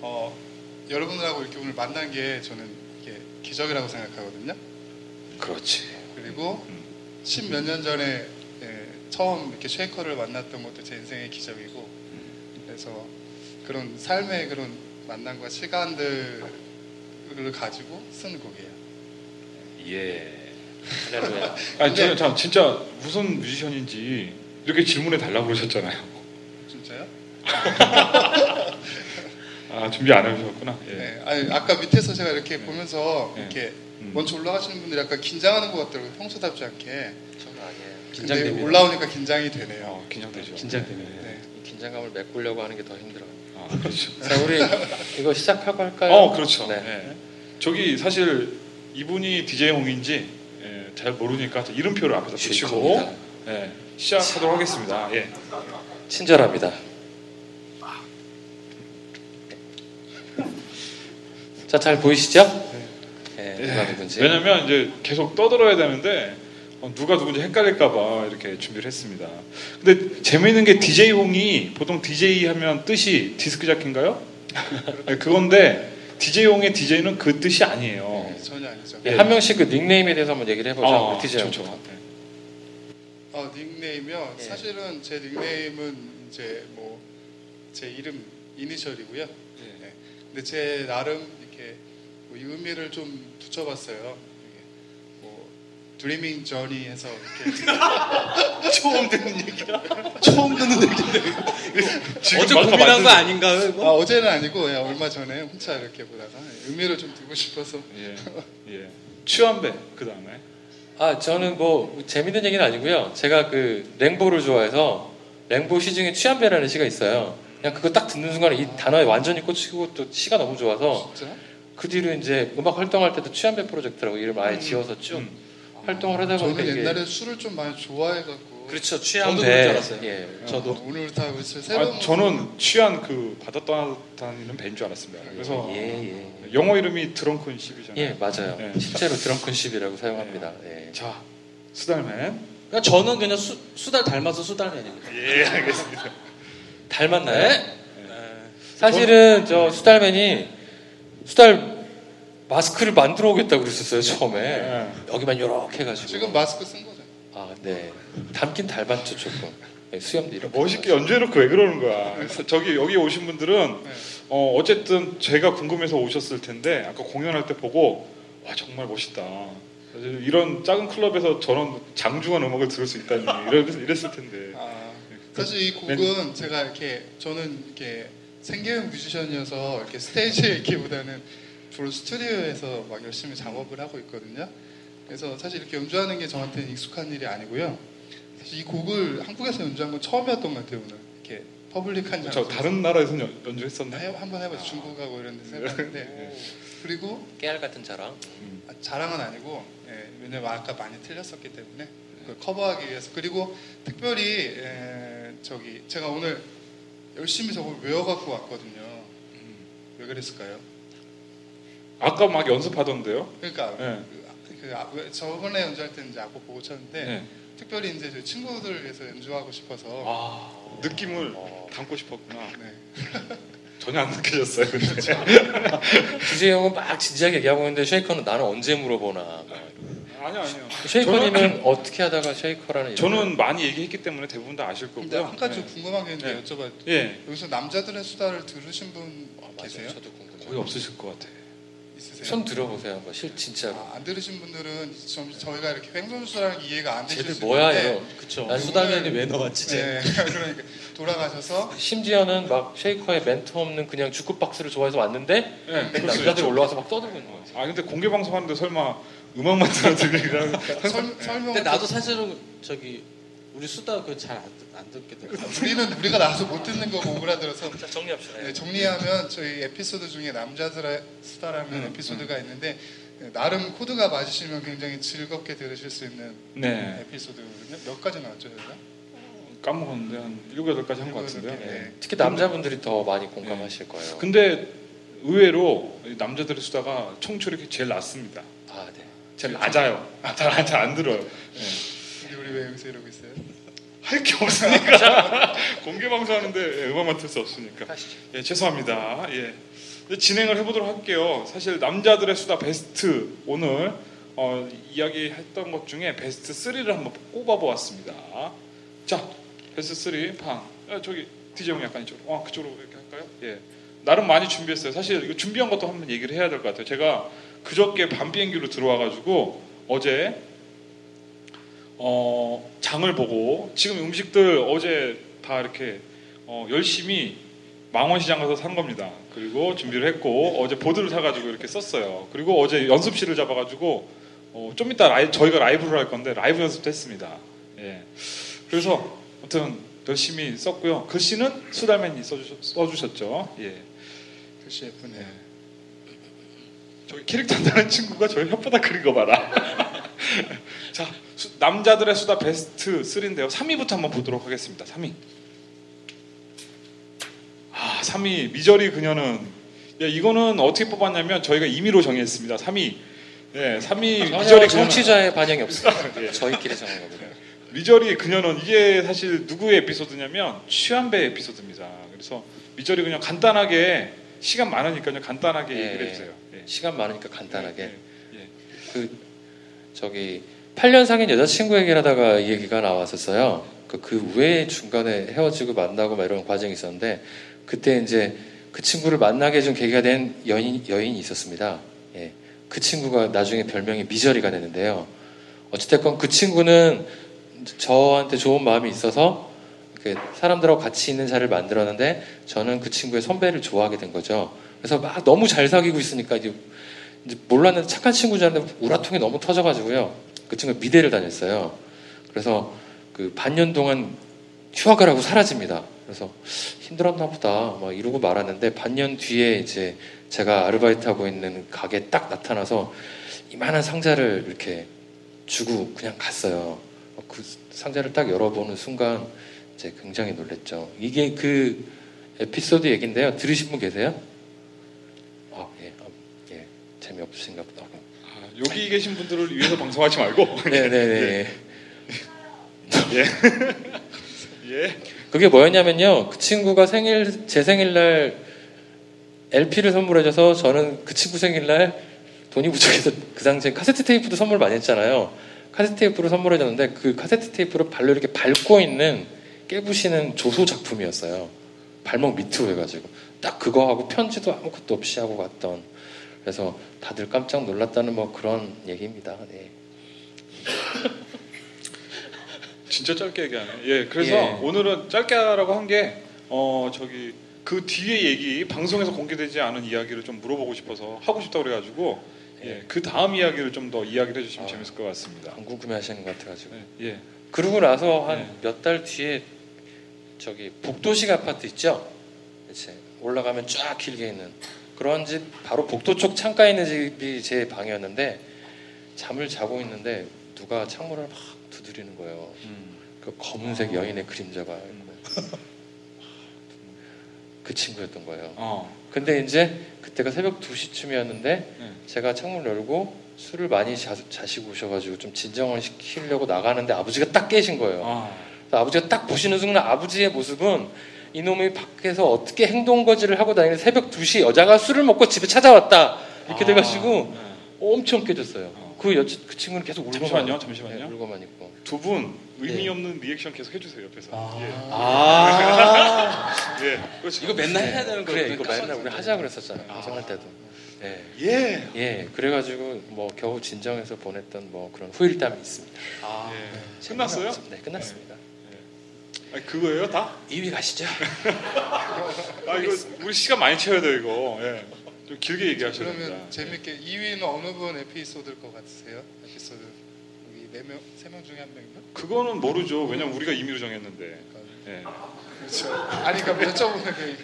어, 여러분들하고 이렇게 오늘 만난 게 저는 이게 기적이라고 생각하거든요. 그렇지. 그리고 음. 십몇 년 전에 예, 처음 이렇게 쉐이커를 만났던 것도 제 인생의 기적이고 그래서 그런 삶의 그런 만남과 시간들을 가지고 쓴 곡이에요. 예. 아니 근데- 저는 참 진짜 무슨 뮤지션인지 이렇게 질문해 달라고 그러셨잖아요. 진짜요? 아 준비 안 해주셨구나. 예. 네. 아니, 아까 밑에서 제가 이렇게 보면서 네. 이렇게 음. 먼저 올라가시는 분들이 약간 긴장하는 것 같더라고요. 평소답지 않게. 저는 아니에요. 긴장됩니다. 올라오니까 긴장이 되네요. 어, 긴장되죠. 긴장되네요. 네. 이 긴장감을 메꾸려고 하는 게 더 힘들어요. 아 그렇죠. 자, 우리 이거 시작하고 할까요? 어 그렇죠. 네. 예. 저기 사실 이분이 DJ 홍인지 예, 잘 모르니까 이름표를 앞에서 붙이고. 예, 시작하도록 하겠습니다. 예. 친절합니다. 자, 잘 보이시죠? 네, 누가 누군지. 왜냐면 이제 계속 떠들어야 되는데 어, 누가 누군지 헷갈릴까봐 이렇게 준비를 했습니다. 근데 재미있는 게 DJ 홍이 보통 DJ 하면 뜻이 디스크 자키인가요? 네, 그건데 DJ 홍의 DJ는 그 뜻이 아니에요. 네, 전혀 아니죠. 예, 한 명씩 그 닉네임에 대해서 한번 얘기를 해보죠. 아, DJ 좋죠. 형부터. 네. 어, 닉네임이요. 예. 사실은 제 닉네임은 이제 뭐 제 이름 이니셜이고요. 네. 근데 제 나름 이렇게 뭐이 의미를 좀 붙여봤어요. 드리밍 저니 해서 이렇게 처음 듣는 얘기라 처음 듣는 얘기인데 어제 막 고민한 거 아닌가요? 아, 이거? 어제는 아니고 예, 얼마 전에 혼자 이렇게 보다가 의미를 좀 두고 싶어서 예, 예. 취한배 그 다음에 아, 저는 뭐 재밌는 얘기는 아니고요. 제가 그 랭보를 좋아해서 랭보 시 중에 취한배라는 시가 있어요. 그냥 그거 딱 듣는 순간에 이 단어에 완전히 꽂히고 또 시가 너무 좋아서 진짜 그 뒤로 이제 음악 활동할 때도 취한배 프로젝트라고 이름 아예 음. 지어서 쭉 음. 활동을 하다 보니까 저는 옛날에 술을 좀 많이 좋아해갖고 그렇죠 줄 취한배 알았어요. 예. 저도. 어, 오늘 다 그래서 새로운 아, 저는 취한 그 받았다는 배인 줄 알았습니다. 그래서 예, 예. 영어 이름이 드렁큰 십이잖아요. 예, 맞아요. 예. 실제로 드렁큰 십이라고 사용합니다. 예. 자, 수달맨. 그러니까 저는 그냥 수, 수달 닮아서 수달맨입니다. 예, 알겠습니다. 닮았나요? 네. 사실은 저 수달맨이 수달 마스크를 만들어 오겠다고 그랬었어요 처음에 예. 여기만 요렇게 해가지고 지금 마스크 쓴 거죠. 아, 네. 닮긴 닮았죠 조금 네, 수염도 이렇게 멋있게 연주해놓고 왜 그러는 거야? 그래서 저기 여기 오신 분들은 네. 어, 어쨌든 제가 궁금해서 오셨을 텐데 아까 공연할 때 보고 와 정말 멋있다. 이런 작은 클럽에서 저런 장중한 음악을 들을 수 있다니 이랬, 이랬을 텐데. 아, 사실 이 곡은 제가 이렇게 저는 이렇게 생계형 뮤지션이어서 이렇게 스테이지에 있기보다는 주로 스튜디오에서 막 열심히 작업을 하고 있거든요. 그래서 사실 이렇게 연주하는 게 저한테는 익숙한 일이 아니고요. 사실 이 곡을 한국에서 연주한 건 처음이었던 것 같아요 오늘. 이렇게 퍼블릭한 저 장소에서. 다른 나라에서 연, 연주했었나요? 해- 한번 해봤죠. 중국하고 이런 데서 해봤는데 그리고 깨알 같은 자랑 아, 자랑은 아니고 예, 왜냐면 아까 많이 틀렸었기 때문에 그걸 커버하기 위해서 그리고 특별히 예, 저기 제가 오늘 열심히 저걸 외워갖고 왔거든요. 왜 그랬을까요? 아까 막 연습하던데요? 그러니까 네. 그, 그 아, 왜- 저번에 연주할 때는 이제 악보 보고 쳤는데 네. 특별히 이제 저 친구들 위해서 연주하고 싶어서 아, 느낌을 어. 담고 싶었구나. 네. 전혀 안 느껴졌어요. 근데. 주재 형은 막 진지하게 얘기하고 있는데 쉐이커는 나는 언제 물어보나. 막. 아니요, 아니요. 쉐이커님은 어떻게 하다가 쉐이커라는 저는 많이 얘기했기 때문에 대부분 다 아실 거고요. 한 가지 네. 궁금한 게 있는데 네. 여쭤봐도 예, 여기서 남자들의 수다를 들으신 분 아. 계세요? 저도 궁금해요. 거의 없으실 것 같아요. 있으세요? 손 들어보세요. 한번 실 진짜로. 아, 안 들으신 분들은 좀 저희가 이렇게 횡설수설하는 게 이해가 안 되실 쟤들 수 뭐야 있는데 이러. 그쵸. 난 수다면이 왜 나왔지? 쟤? 네, 그러니까 돌아가셔서 심지어는 막 쉐이커의 멘트 없는 그냥 주크박스를 좋아해서 왔는데 네, 맨 그럴 수 남자들이 있죠. 올라와서 막 떠들고 있는 거예요. 아 근데 공개 방송하는데 설마 음악만 들어드리라는 설, 설명을 근데 나도 사실은 저기 우리 수다 그잘안 듣게 돼. 우리는 우리가 나와서 못 듣는 거고 오그라들어서 자 정리합시다. 네, 정리하면 저희 에피소드 중에 남자들의 수다라는 음, 에피소드가 있는데 네, 나름 코드가 맞으시면 굉장히 즐겁게 들으실 수 있는 네 에피소드거든요. 몇 가지 나왔죠 저희가? 까먹었는데 한 일곱 여덟 가지 한 것 같은데요. 네. 네. 특히 남자분들이 더 많이 공감하실 거예요. 근데 의외로 이 남자들의 수다가 청취력이 제일 낮습니다. 아 네. 제일 낮아요. 잘 안 들어요. 네. 근데 우리 왜 여기서 이러고 있어요? 할 게 없으니까 공개 방송하는데 음악만 틀 수 없으니까. 예, 죄송합니다. 예. 이제 진행을 해보도록 할게요. 사실 남자들의 수다 베스트 오늘 어, 이야기했던 것 중에 베스트 3를 한번 꼽아보았습니다. 자, 베스트 3 방. 아, 저기 DJ 형 약간 이쪽으로. 어, 그쪽으로 이렇게 할까요? 예. 나름 많이 준비했어요. 사실 이거 준비한 것도 한번 얘기를 해야 될 것 같아요. 제가 그저께 밤 비행기로 들어와가지고 어제 어, 장을 보고 지금 음식들 어제 다 이렇게 어, 열심히 망원시장 가서 산 겁니다. 그리고 준비를 했고 어제 보드를 사가지고 이렇게 썼어요. 그리고 어제 연습실을 잡아가지고 어, 좀 이따 라이, 저희가 라이브를 할 건데 라이브 연습도 했습니다. 예. 그래서 아무튼 열심히 썼고요. 글씨는 수달맨이 써주셨, 써주셨죠. 예. 글씨 예쁘네요. 저기 캐릭터 한다는 친구가 저희 혓바닥 그린 거 봐라. 자, 수- 남자들의 수다 베스트 3인데요. 3위부터 한번 보도록 하겠습니다. 3위. 아, 3위 미저리 그녀는 예, 이거는 어떻게 뽑았냐면 저희가 임의로 정했습니다. 3위. 예, 3위 미저리 전혀 그녀는 청취자의 반영이 없어요. 예. 저희끼리 정한 거거든요. 미저리 그녀는 이게 사실 누구의 에피소드냐면 취한배 에피소드입니다. 그래서 미저리 그녀 간단하게 시간 많으니까 요. 간단하게 예, 얘기를 예. 해주세요. 예. 시간 많으니까 간단하게. 예, 예. 그 저기 8년 사귄 여자친구 얘기를 하다가 이 얘기가 나왔었어요. 그, 그 외에 중간에 헤어지고 만나고 막 이런 과정이 있었는데 그때 이제 그 친구를 만나게 해준 계기가 된 여인, 여인이 있었습니다. 예. 그 친구가 나중에 별명이 미저리가 되는데요. 어찌됐건 그 친구는 저한테 좋은 마음이 있어서 사람들하고 같이 있는 자리를 만들었는데 저는 그 친구의 선배를 좋아하게 된 거죠. 그래서 막 너무 잘 사귀고 있으니까 이제 몰랐는데 착한 친구 줄 알았는데 우라통이 너무 터져가지고요. 그 친구가 미대를 다녔어요. 그래서 그 반년 동안 휴학을 하고 사라집니다. 그래서 힘들었나 보다 막 이러고 말았는데 반년 뒤에 이제 제가 아르바이트하고 있는 가게에 딱 나타나서 이만한 상자를 이렇게 주고 그냥 갔어요. 그 상자를 딱 열어보는 순간 이제 굉장히 놀랬죠. 이게 그 에피소드 얘긴데요. 들으신 분 계세요? 아, 예, 아, 예, 재미없으신가 보다. 아, 여기 계신 분들을 위해서 방송하지 말고 네네네. 예. 예. 그게 뭐였냐면요. 그 친구가 생일 제 생일날 LP를 선물해줘서 저는 그 친구 생일날 돈이 부족해서 그 당시에 카세트 테이프도 선물 많이 했잖아요. 카세트 테이프를 선물해줬는데 그 카세트 테이프를 발로 이렇게 밟고 있는 깨부시는 조소 작품이었어요. 발목 밑으로 해가지고 딱 그거 하고 편지도 아무것도 없이 하고 갔던. 그래서 다들 깜짝 놀랐다는 뭐 그런 얘기입니다. 네. 진짜 짧게 얘기하네. 예. 그래서 예. 오늘은 짧게 하라고 한 게 어 저기 그 뒤에 얘기 방송에서 공개되지 않은 이야기를 좀 물어보고 싶어서 하고 싶다고 그래가지고 예. 그 다음 이야기를 좀 더 이야기를 해주시면 아. 재밌을 것 같습니다. 안 궁금해하시는 것 같아가지고. 예. 예. 그러고 나서 한 네. 몇달 뒤에 저기 복도식 아파트 있죠? 이제 올라가면 쫙 길게 있는 그런 집 바로 복도 쪽 창가에 있는 집이 제 방이었는데 잠을 자고 있는데 누가 창문을 막 두드리는 거예요. 음. 그 검은색 여인의 그림자가 있고. 그 친구였던 거예요. 어. 근데 이제 그때가 새벽 2시쯤이었는데 네. 제가 창문을 열고 술을 많이 자, 자시고 오셔가지고 좀 진정을 시키려고 나가는데 아버지가 딱 깨신 거예요. 아. 아버지가 딱 보시는 순간 아버지의 모습은 이놈이 밖에서 어떻게 행동거지를 하고 다니는 새벽 2시 여자가 술을 먹고 집에 찾아왔다. 이렇게 아, 돼가지고 네. 엄청 깨졌어요. 어. 그, 여, 그 친구는 계속 울고만 잠시만요, 있고. 잠시만요. 네, 울고만 있고. 두 분 의미 네. 없는 리액션 계속 해주세요 옆에서. 아, 예. 예. 그렇죠. 이거 맨날 해야 되는 거예요. 그래, 이거 맨날 우리 하자 그랬었잖아요. 방송할 때도. 네. 예. 예, 그래가지고 뭐 겨우 진정해서 보냈던 뭐 그런 후일담이 있습니다. 아, 예. 끝났어요? 네, 끝났습니다. 아, 그거예요 다? 2위 가시죠. 아 이거 우리 시간 많이 채워야 돼요 이거. 예. 좀 길게 얘기하셔야 됩니다. 그러면 재밌게 2위는 어느 분 에피소드일 것 같으세요? 에피소드 여기 네 명, 세명 중에 한 명인가? 그거는 모르죠. 왜냐면 우리가 임의로 정했는데. 예. 그렇죠. 아니 그러니까 여쭤보는 게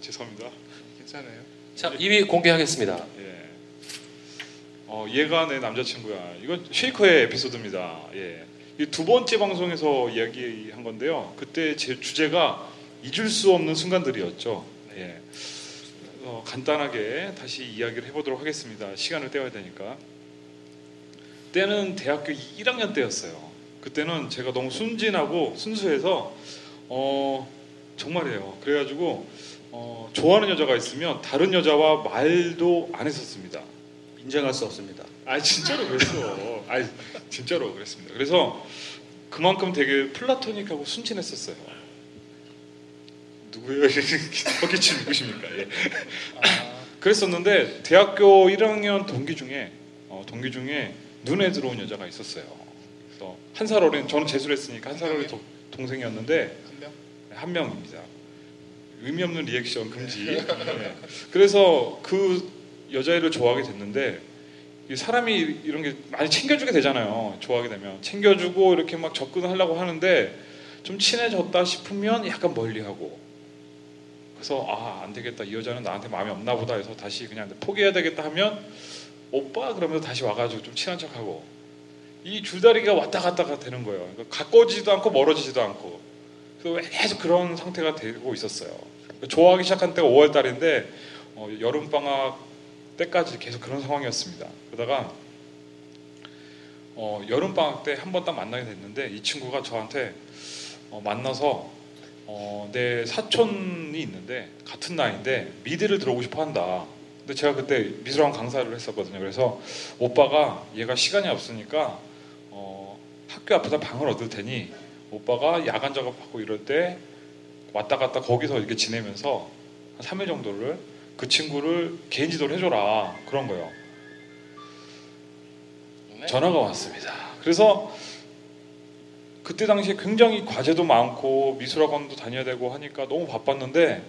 죄송합니다. 괜찮아요. 자, 2위 공개하겠습니다. 예. 어, 얘가 내 남자친구야. 이건 쉐이커의 에피소드입니다. 예. 이두 번째 방송에서 이야기한 건데요. 그때 제 주제가 잊을 수 없는 순간들이었죠. 예. 어, 간단하게 다시 이야기를 해보도록 하겠습니다. 시간을 때워야 되니까. 때는 대학교 1학년 때였어요. 그때는 제가 너무 순진하고 순수해서 어, 정말이에요. 그래가지고 어, 좋아하는 여자가 있으면 다른 여자와 말도 안 했었습니다. 인정할 수 없습니다. 아 진짜로 그랬어. 아 진짜로 그랬습니다. 그래서 그만큼 되게 플라토닉하고 순진했었어요. 누구예요? 허기치 누구십니까? 예. 그랬었는데 대학교 1학년 동기 중에 어, 동기 중에 눈에 들어온 여자가 있었어요. 그래서 한 살 어린 저는 재수를 했으니까 한 살 어린 도- 동생이었는데 한 명? 한 명입니다. 의미 없는 리액션 금지. 네. 그래서 그 여자애를 좋아하게 됐는데 이 사람이 이런 게 많이 챙겨주게 되잖아요. 좋아하게 되면 챙겨주고 이렇게 막 접근하려고 하는데 좀 친해졌다 싶으면 약간 멀리하고 그래서 아 안 되겠다 이 여자는 나한테 마음이 없나 보다 해서 다시 그냥 포기해야 되겠다 하면 오빠 그러면서 다시 와가지고 좀 친한 척하고 이 줄다리기가 왔다 갔다가 되는 거예요. 그러니까 가까워지지도 않고 멀어지지도 않고 그래서 계속 그런 상태가 되고 있었어요. 좋아하기 시작한 때가 5월 달인데 어, 여름 방학 때까지 계속 그런 상황이었습니다. 그러다가 어, 여름 방학 때 한 번 딱 만나게 됐는데 이 친구가 저한테 어, 만나서 어, 내 사촌이 있는데 같은 나이인데 미대를 들어오고 싶어 한다. 근데 제가 그때 미술학 강사를 했었거든요. 그래서 오빠가 얘가 시간이 없으니까 어, 학교 앞에다 방을 얻을 테니 오빠가 야간 작업하고 이럴 때 왔다 갔다 거기서 이렇게 지내면서 한 3일 정도를 그 친구를 개인 지도를 해줘라 그런 거예요. 전화가 왔습니다. 그래서 그때 당시에 굉장히 과제도 많고 미술학원도 다녀야 되고 하니까 너무 바빴는데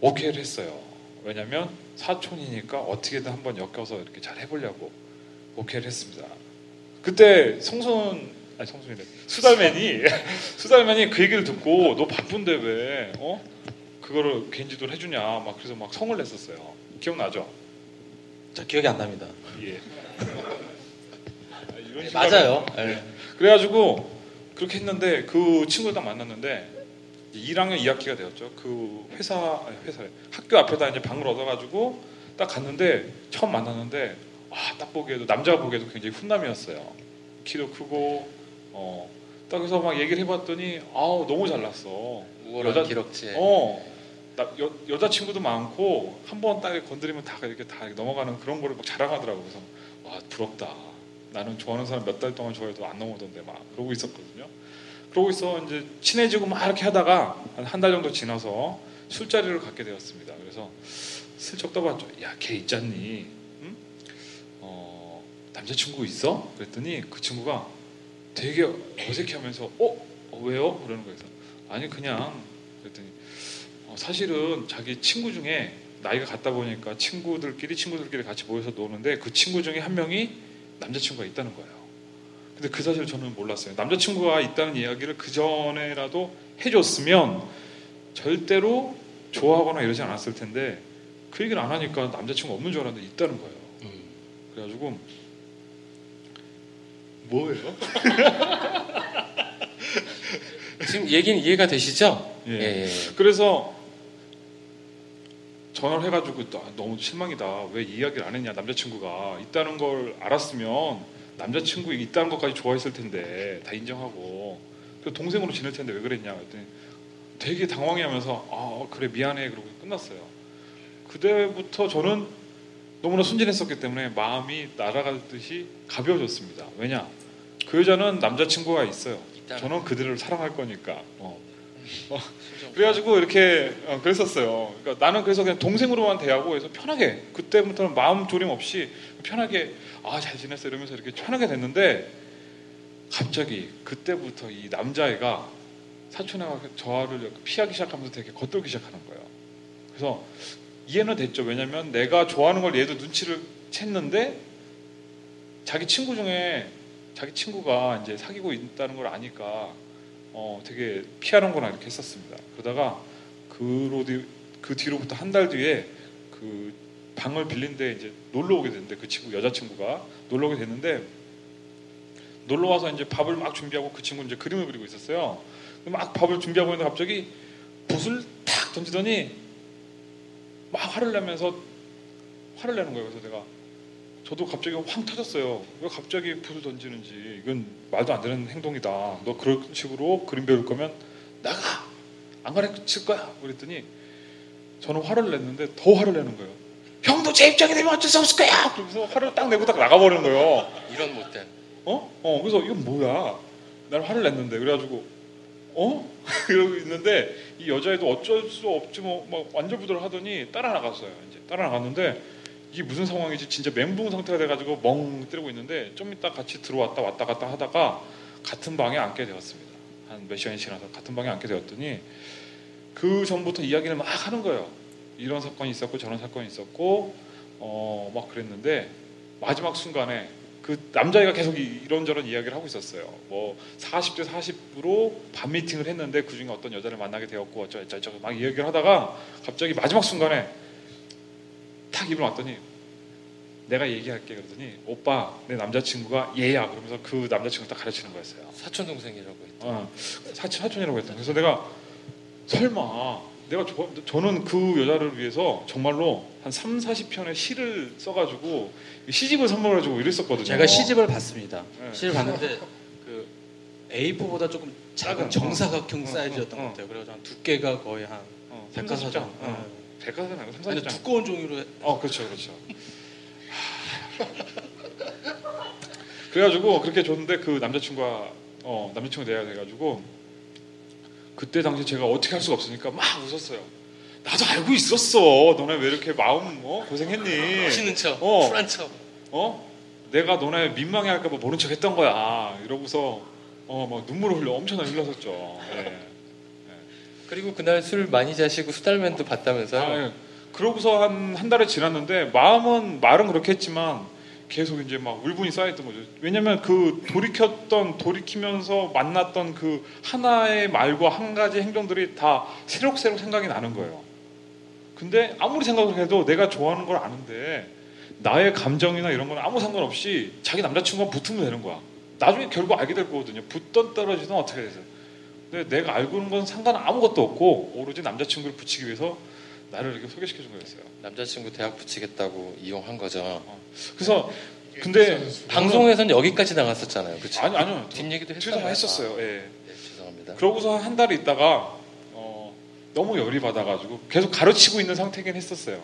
오케이를 했어요. 왜냐면 사촌이니까 어떻게든 한번 엮여서 이렇게 잘 해보려고 오케이를 했습니다. 그때 성순 아니 성순이래 수달맨이 수달맨이 그 얘기를 듣고 너 바쁜데 왜 어? 그거를 개인 지도를 해주냐 막 그래서 막 성을 냈었어요. 기억나죠? 저 기억이 안 납니다. 예. 아, 네, 맞아요. 네. 그래가지고 그렇게 했는데 그 친구를 딱 만났는데 1학년 2학기가 되었죠. 그 회사 회사에 학교 앞에다 이제 방을 얻어가지고 딱 갔는데 처음 만났는데 아 딱 보기에도 남자가 보기에도 굉장히 훈남이었어요. 키도 크고 어 딱 그래서 막 얘기를 해봤더니 아우 너무 잘났어. 우월한 여자- 기럭지에 어. 나, 여, 여자친구도 많고 한번딱 건드리면 다 이렇게 다 넘어가는 그런 거를 막 자랑하더라고 그래서 와 부럽다 나는 좋아하는 사람 몇 달 동안 좋아해도 안 넘어오던데 막 그러고 있었거든요 그러고 있어 이제 친해지고 막 이렇게 하다가 한 한 달 정도 지나서 술자리를 갖게 되었습니다 그래서 슬쩍 떠봤죠 야걔 있잖니 응? 어, 남자친구 있어? 그랬더니 그 친구가 되게 어색해하면서 어? 어 왜요? 그러는 거예요 아니 그냥 사실은 자기 친구 중에 나이가 같다 보니까 친구들끼리 친구들끼리 같이 모여서 노는데 그 친구 중에 한 명이 남자친구가 있다는 거예요. 근데 그 사실을 저는 몰랐어요. 남자친구가 있다는 이야기를 그 전에라도 해줬으면 절대로 좋아하거나 이러지 않았을 텐데 그 얘기를 안 하니까 남자친구 없는 줄 알았는데 있다는 거예요. 그래가지고 뭐예요? 지금 얘기는 이해가 되시죠? 예. 예. 그래서 전화를 해가지고 또, 아, 너무 실망이다. 왜 이야기를 안 했냐? 남자친구가 있다는 걸 알았으면 남자친구 있다는 것까지 좋아했을 텐데 다 인정하고 그 동생으로 지낼 텐데 왜 그랬냐? 그랬더니 되게 당황해하면서 아 그래 미안해 그러고 끝났어요. 그때부터 저는 너무나 순진했었기 때문에 마음이 날아가듯이 가벼워졌습니다. 왜냐? 그 여자는 남자친구가 있어요. 저는 그들을 사랑할 거니까. 어. 어, 그래가지고 이렇게 어, 그랬었어요. 그러니까 나는 그래서 그냥 동생으로만 대하고 해서 편하게 그때부터는 마음 조림 없이 편하게 아 잘 지냈어 이러면서 이렇게 편하게 됐는데 갑자기 그때부터 이 남자애가 사촌애가 저를 피하기 시작하면서 되게 겉돌기 시작하는 거예요. 그래서 이해는 됐죠. 왜냐면 내가 좋아하는 걸 얘도 눈치를 챘는데 자기 친구 중에 자기 친구가 이제 사귀고 있다는 걸 아니까 어 되게 피하는구나 이렇게 했었습니다. 그러다가 그로 뒤, 그 뒤로부터 한 달 뒤에 그 방을 빌린데 이제 놀러 오게 됐는데 그 친구 여자 친구가 놀러 오게 됐는데 놀러 와서 이제 밥을 막 준비하고 그 친구 이제 그림을 그리고 있었어요. 막 밥을 준비하고 있는데 갑자기 붓을 탁 던지더니 막 화를 내면서 화를 내는 거예요. 그래서 내가 저도 갑자기 황 터졌어요. 왜 갑자기 붓을 던지는지 이건 말도 안 되는 행동이다. 너 그런 식으로 그림 배울 거면 나가 안 가르칠 거야. 그랬더니 저는 화를 냈는데 더 화를 내는 거예요. 형도 제 입장이 되면 어쩔 수 없을 거야. 그러면서 화를 딱 내고 딱 나가버리는 거예요. 이런 못된. 어? 어, 그래서 이건 뭐야? 날 화를 냈는데 그래가지고 어? 이러고 있는데 이 여자애도 어쩔 수 없지 뭐 막 완전 부들 하더니 따라 나갔어요. 이제 따라 나갔는데 이게 무슨 상황이지? 진짜 멘붕 상태가 돼가지고 멍 때리고 있는데 좀 이따 같이 들어왔다 왔다 갔다 하다가 같은 방에 앉게 되었습니다. 한 몇 시간이 지나서 같은 방에 앉게 되었더니 그 전부터 이야기를 막 하는 거예요. 이런 사건이 있었고 저런 사건이 있었고 어 막 그랬는데 마지막 순간에 그 남자애가 계속 이- 이런저런 이야기를 하고 있었어요. 뭐 40대 40으로 반 미팅을 했는데 그 중에 어떤 여자를 만나게 되었고 어쩌고저쩌고 막 이야기를 하다가 갑자기 마지막 순간에 탁 입을 왔더니 내가 얘기할게 그러더니 오빠 내 남자친구가 얘야 그러면서 그 남자친구 딱 가르치는 거였어요. 사촌 동생이라고 했다. 어, 사촌 사촌이라고 했던. 그래서 내가 설마 내가 저, 저는 그 여자를 위해서 정말로 한 3, 40편의 시를 써가지고 시집을 선물해주고 이랬었거든요. 제가 시집을 봤습니다. 네. 시집을 봤는데 그 A4보다 조금 작은 정사각형 어, 사이즈였던 어, 것 같아요. 그래서 한 두께가 거의 한 어, 3, 백과사전. 40장. 어. 백과사전 아니고 3, 근데 40장. 두꺼운 종이로 해- 어, 그렇죠, 그렇죠. 그래가지고 그렇게 줬는데 그 남자친구가 어 남자친구 내야 돼가지고 그때 당시 제가 어떻게 할 수가 없으니까 막 웃었어요. 나도 알고 있었어. 너네 왜 이렇게 마음 어? 고생했니? 치는 척, 어. 쿨한 척. 어? 내가 너네 민망해 할까봐 모른 척 했던 거야. 이러고서 어 막 눈물을 흘려 엄청나게 흘렸었죠. 예. 그리고 그날 술 많이 자시고 수달맨도 봤다면서요? 아, 예. 그러고서 한 한 달이 지났는데 마음은 말은 그렇게 했지만 계속 이제 막 울분이 쌓였던 거죠. 왜냐면 그 돌이켰던 돌이키면서 만났던 그 하나의 말과 한 가지 행동들이 다 새록새록 생각이 나는 거예요. 근데 아무리 생각을 해도 내가 좋아하는 걸 아는데 나의 감정이나 이런 건 아무 상관없이 자기 남자친구가 붙으면 되는 거야. 나중에 결국 알게 될 거거든요. 붙던 떨어지든 어떻게 되든. 근데 내가 알고 있는 건 상관 아무것도 없고 오로지 남자친구를 붙이기 위해서 나를 이렇게 소개시켜 준 거였어요. 남자친구 대학 붙이겠다고 이용한 거죠. 그래서 근데 방송에서는 여기까지 나갔었잖아요. 그렇죠? 아니 아니요. 뒷 얘기도 뒤에서 했잖아요. 했었어요. 예. 아, 네, 죄송합니다. 그러고서 한 달 있다가 어, 너무 열이 받아가지고 계속 가르치고 있는 상태긴 했었어요.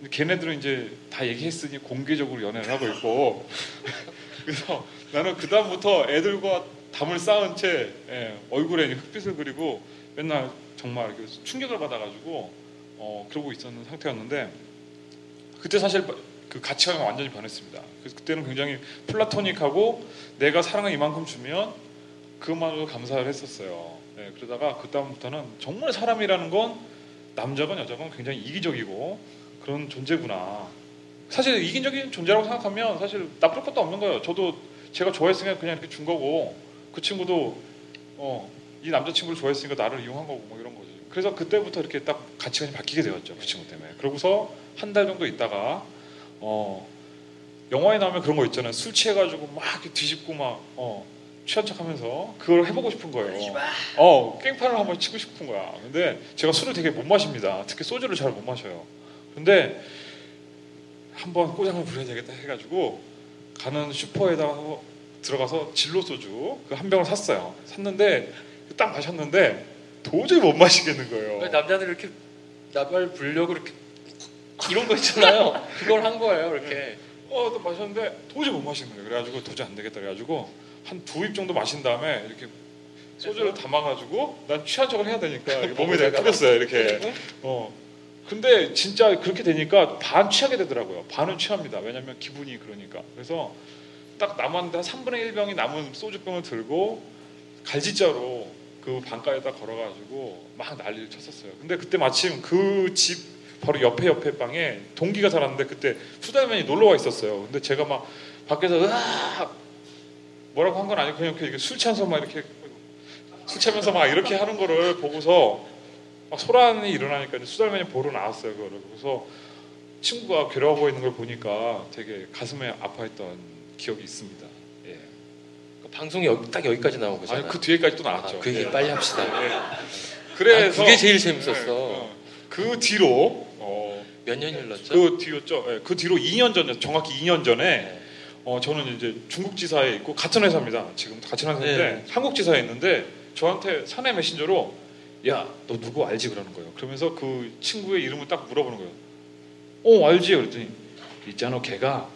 근데 걔네들은 이제 다 얘기했으니 공개적으로 연애를 하고 있고 그래서 나는 그 다음부터 애들과 담을 쌓은 채 예, 얼굴에 흑빛을 그리고 맨날 정말 그 충격을 받아가지고 어, 그러고 있었는 상태였는데 그때 사실 그 가치관이 완전히 변했습니다. 그때는 굉장히 플라토닉하고 내가 사랑을 이만큼 주면 그것만으로 감사를 했었어요. 예, 그러다가 그 다음부터는 정말 사람이라는 건 남자건 여자건 굉장히 이기적이고 그런 존재구나. 사실 이기적인 존재라고 생각하면 사실 나쁠 것도 없는 거예요. 저도 제가 좋아했으니까 그냥 이렇게 준 거고 그 친구도 어, 이 남자친구를 좋아했으니까 나를 이용한 거고 뭐 이런 거죠. 그래서 그때부터 이렇게 딱 가치관이 바뀌게 되었죠. 그 친구 때문에. 그러고서 한 달 정도 있다가 어, 영화에 나오면 그런 거 있잖아요. 술 취해가지고 막 뒤집고 막 어, 취한 척하면서 그걸 해보고 싶은 거예요. 어, 깽판을 한번 치고 싶은 거야. 근데 제가 술을 되게 못 마십니다. 특히 소주를 잘 못 마셔요. 근데 한번 꼬장을 부려야 되겠다 해가지고 가는 슈퍼에다가 들어가서 진로 소주 그 한 병을 샀어요. 샀는데 딱 마셨는데 도저히 못 마시겠는 거예요. 왜 남자들 이렇게 나발 불려고 이렇게 이런 거 있잖아요. 그걸 한 거예요. 이렇게. 어, 또 마셨는데 도저히 못 마시는 거예요. 그래가지고 도저히 안 되겠다 그래가지고 한 두 입 정도 마신 다음에 이렇게 소주를 담아가지고 난 취한 척을 해야 되니까 몸에 내가 뿌렸어요 이렇게. 어. 근데 진짜 그렇게 되니까 반 취하게 되더라고요. 반은 취합니다. 왜냐면 기분이 그러니까. 그래서 딱 남았는데 한 3분의 1 병이 남은 소주병을 들고 갈지자로 그 방가에다 걸어가지고 막 난리를 쳤었어요. 근데 그때 마침 그 집 바로 옆에 옆에 방에 동기가 살았는데 그때 수달맨이 놀러 와 있었어요. 근데 제가 막 밖에서 으악 뭐라고 한 건 아니고 그냥 이렇게 술 취해서 막 이렇게 술 취하면서 막 이렇게 하는 거를 보고서 막 소란이 일어나니까 이제 수달맨이 보러 나왔어요. 그거를 그래서 친구가 괴로워 있는 걸 보니까 되게 가슴에 아파했던 기억이 있습니다. 예. 그 방송이 여기, 딱 여기까지 나온 거잖아요. 아니 그 뒤에까지 또 나왔죠. 아, 그 얘기 예. 빨리 합시다. 예. 그래서 아, 그게 제일 재밌었어. 예, 어. 그 뒤로 어, 몇년 흘렀죠? 그 뒤였죠. 예, 그 뒤로 2년 전, 정확히 2년 전에 네. 어, 저는 이제 중국 지사에 있고 같은 회사입니다. 지금 같은 회사인데 네. 한국 지사에 있는데 저한테 사내 메신저로 야 너 누구 알지 그러는 거예요. 그러면서 그 친구의 이름을 딱 물어보는 거예요. 어 알지 그랬더니 있잖아 걔가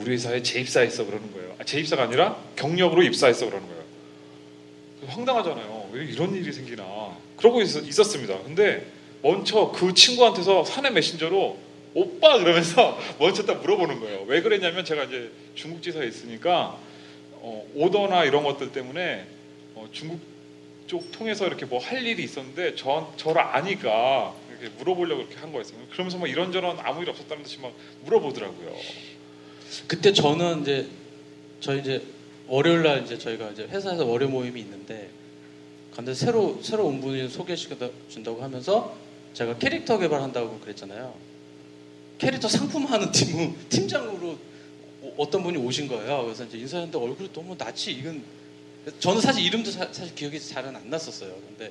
우리 회사에 재입사했어 그러는 거예요. 아, 재입사가 아니라 경력으로 입사했어 그러는 거예요. 황당하잖아요. 왜 이런 일이 생기나. 그러고 있, 있었습니다. 근데 먼저 그 친구한테서 사내 메신저로 오빠 그러면서 먼저 딱 물어보는 거예요. 왜 그랬냐면 제가 이제 중국 지사에 있으니까 어, 오더나 이런 것들 때문에 어, 중국 쪽 통해서 이렇게 뭐 할 일이 있었는데 저 저를 아니까 이렇게 물어보려고 이렇게 한 거였어요. 그러면서 막 이런저런 아무 일 없었다는 듯이 막 물어보더라고요. 그때 저는 이제 저희 이제 월요일 날 이제 저희가 이제 회사에서 월요 모임이 있는데 근데 새로 새로 온 분이 소개시켜 준다고 하면서 제가 캐릭터 개발한다고 그랬잖아요. 캐릭터 상품하는 팀 팀장으로 어- 어떤 분이 오신 거예요. 그래서 이제 인사했는데 얼굴이 너무 낯이 익은. 저는 사실 이름도 사, 실 기억이 잘은 안 났었어요. 근데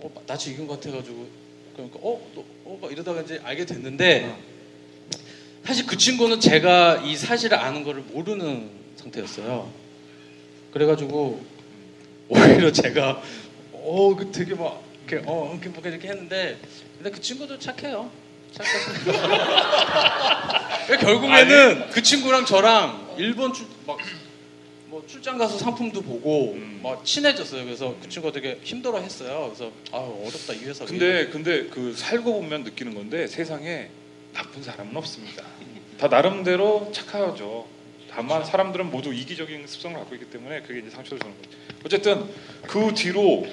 어, 낯이 익은 것 같아가지고 그러니까 어, 너, 어, 막 이러다가 이제 알게 됐는데 사실 그 친구는 제가 이 사실을 아는 거를 모르는 상태였어요. 그래가지고 오히려 제가 어, 그 되게 막 이렇게 어, 이렇게 막 이렇게 했는데 근데 그 친구도 착해요. 착해서 결국에는 그 친구랑 저랑 일본 출막 뭐 출장 가서 상품도 보고 음. 막 친해졌어요. 그래서 그 친구가 되게 힘들어 했어요. 그래서 아 어렵다 이 회사. 근데 근데 그 살고 보면 느끼는 건데 세상에 나쁜 사람은 없습니다. 다 나름대로 착하죠. 다만 사람들은 모두 이기적인 습성을 갖고 있기 때문에 그게 이제 상처를 주는 거죠. 어쨌든 그 뒤로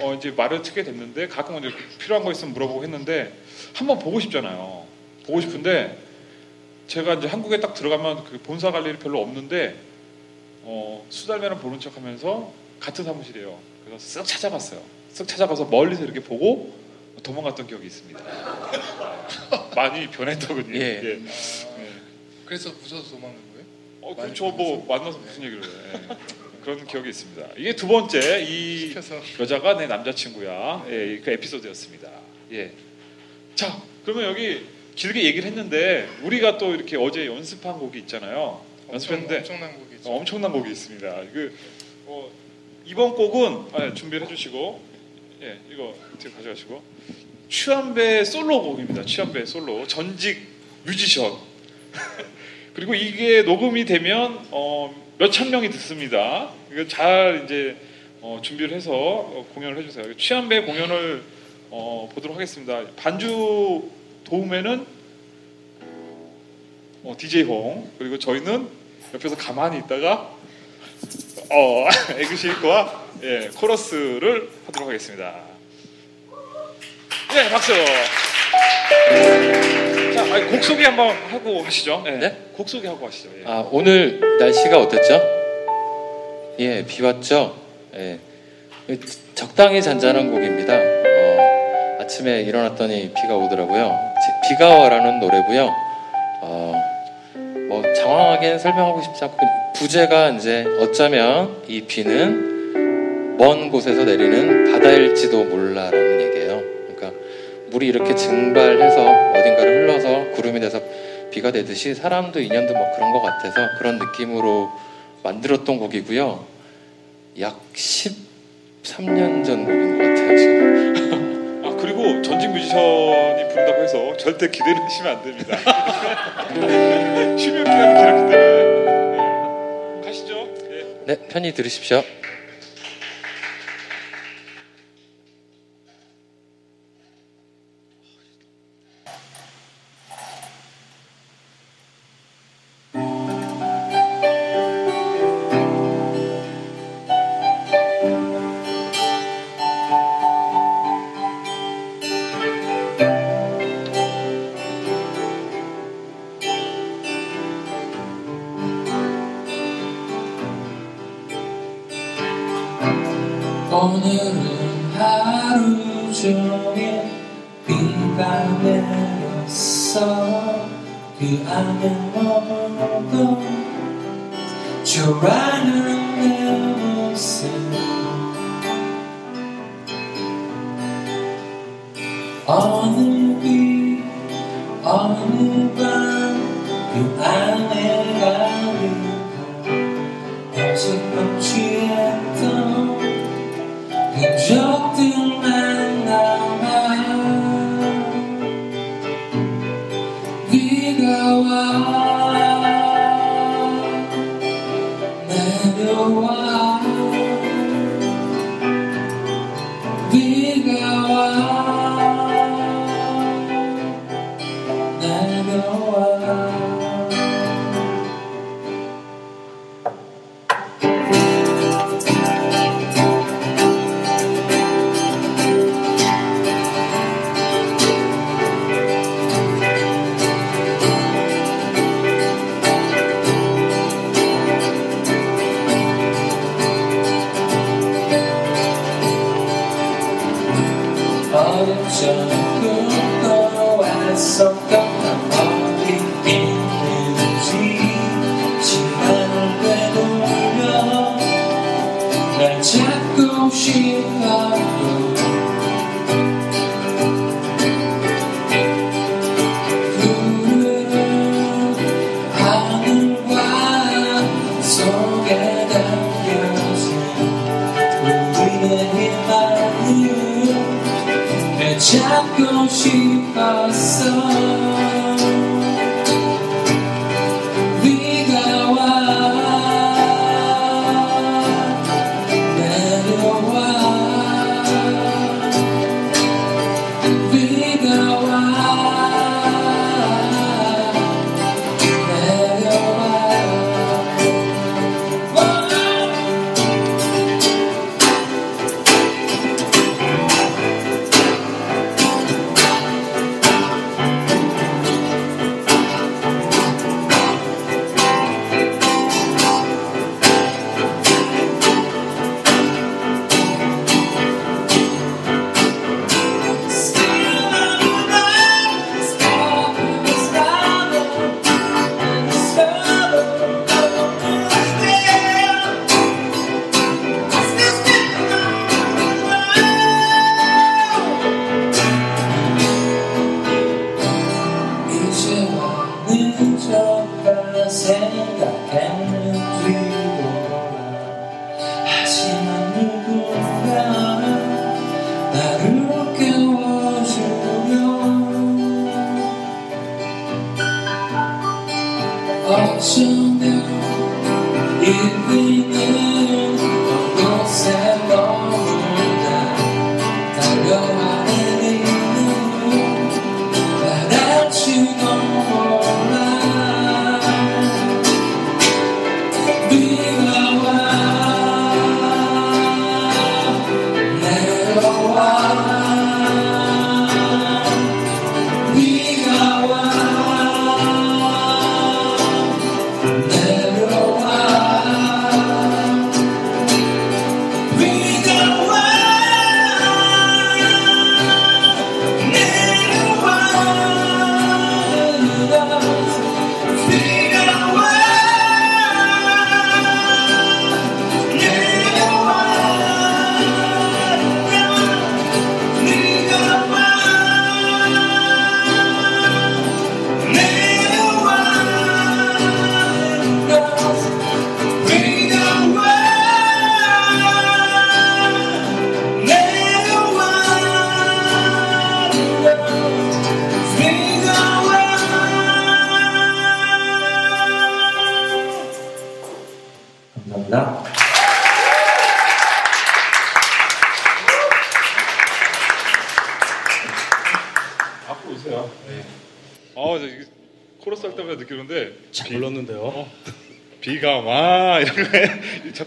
어 이제 말을 트게 됐는데 가끔 이제 필요한 거 있으면 물어보고 했는데 한번 보고 싶잖아요. 보고 싶은데 제가 이제 한국에 딱 들어가면 그 본사 갈 일이 별로 없는데 어 수달매는 보는 척하면서 같은 사무실이에요. 그래서 쓱 찾아갔어요. 쓱 찾아가서 멀리서 이렇게 보고 도망갔던 기억이 있습니다. 많이 변했더군요. 예. 예. 그래서 무서워서 도망간 거예요? 어, 그렇죠. 뭐 만나서 무슨 얘기를 해. 예. 그런 기억이 있습니다. 이게 두 번째 이 시켜서 여자가 내 남자친구야. 예, 그 에피소드였습니다. 예. 자, 그러면 여기 길게 얘기를 했는데 우리가 또 이렇게 어제 연습한 곡이 있잖아요. 연습했는데 엄청, 엄청난 곡이죠. 어, 엄청난 곡이 있습니다. 그 어, 이번 곡은 아, 준비를 해주시고 예, 이거 뒤에 가져가시고 취한배 솔로 곡입니다. 취한배 솔로 전직 뮤지션 그리고 이게 녹음이 되면 어, 몇천 명이 듣습니다. 이거 잘 이제 어, 준비를 해서 어, 공연을 해주세요. 취한배 공연을 어, 보도록 하겠습니다. 반주 도움에는 어, DJ 홍 그리고 저희는 옆에서 가만히 있다가 어, 에그쉐이크와 예, 코러스를 하도록 하겠습니다. 네, 박수. 자, 아니, 곡 소개 한번 하고 하시죠. 예, 네? 곡 소개 하고 하시죠. 예. 아, 오늘 날씨가 어땠죠? 예, 비 왔죠? 예. 적당히 잔잔한 곡입니다. 어, 아침에 일어났더니 비가 오더라고요. 지- 비가 와라는 노래고요. 어, 뭐 장황하게 설명하고 싶지 않고 부제가 이제 어쩌면 이 비는 먼 곳에서 내리는 바다일지도 몰라라는 물이 이렇게 증발해서 어딘가를 흘러서 구름이 돼서 비가 되듯이 사람도 인연도 뭐 그런 것 같아서 그런 느낌으로 만들었던 곡이고요. 약 10, 13년 전 곡인 것 같아요 지금. 아 그리고 전직 뮤지션이 부른다고 해서 절대 기대는 하시면 안 됩니다. 쉬면 기간이 길었기 때문에 네. 가시죠. 예. 네, 편히 들으십시오. 어느 비 어느 밤그 안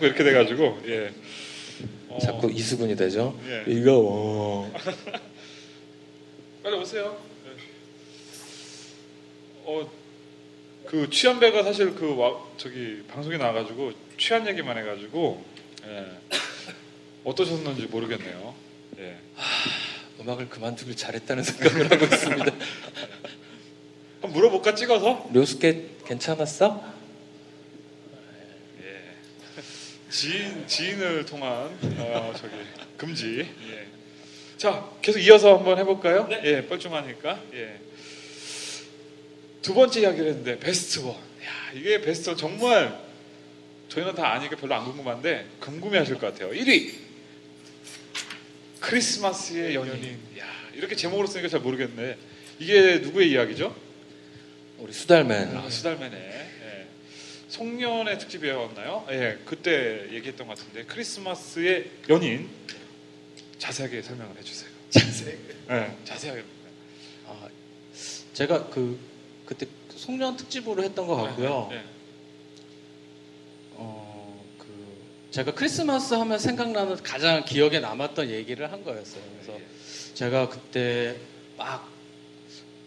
이렇게 돼가지고 예. 어, 자꾸 이수근이 되죠. 예. 이거 와. 빨리 오세요. 예. 어, 그 취한배가 사실 그 와, 저기 방송에 나와가지고 취한 얘기만 해가지고 예. 어떠셨는지 모르겠네요. 예. 음악을 그만두길 잘했다는 생각을 하고 있습니다. 한번 물어볼까 찍어서? 료스케 괜찮았어? 지인 지인을 통한 어, 저기 금지. 예. 자 계속 이어서 한번 해볼까요? 예, 뻘쭘하니까. 예. 두 번째 이야기를 했는데 베스트 원. 야 이게 베스트 원 정말 저희는 다 아니까 별로 안 궁금한데 궁금해하실 것 같아요. 1위 크리스마스의 연인. 야 이렇게 제목으로 쓰니까 잘 모르겠네. 이게 누구의 이야기죠? 우리 수달맨. 아, 수달맨의 예. 송년회 특집이었나요? 예, 그때 얘기했던 것 같은데 크리스마스의 연인 자세하게 설명을 해주세요. 자세하게. 예, 자세하게. 아, 제가 그 그때 송년 특집으로 했던 것 같고요. 예, 예. 어, 그 제가 크리스마스 하면 생각나는 가장 기억에 남았던 얘기를 한 거였어요. 그래서 제가 그때 막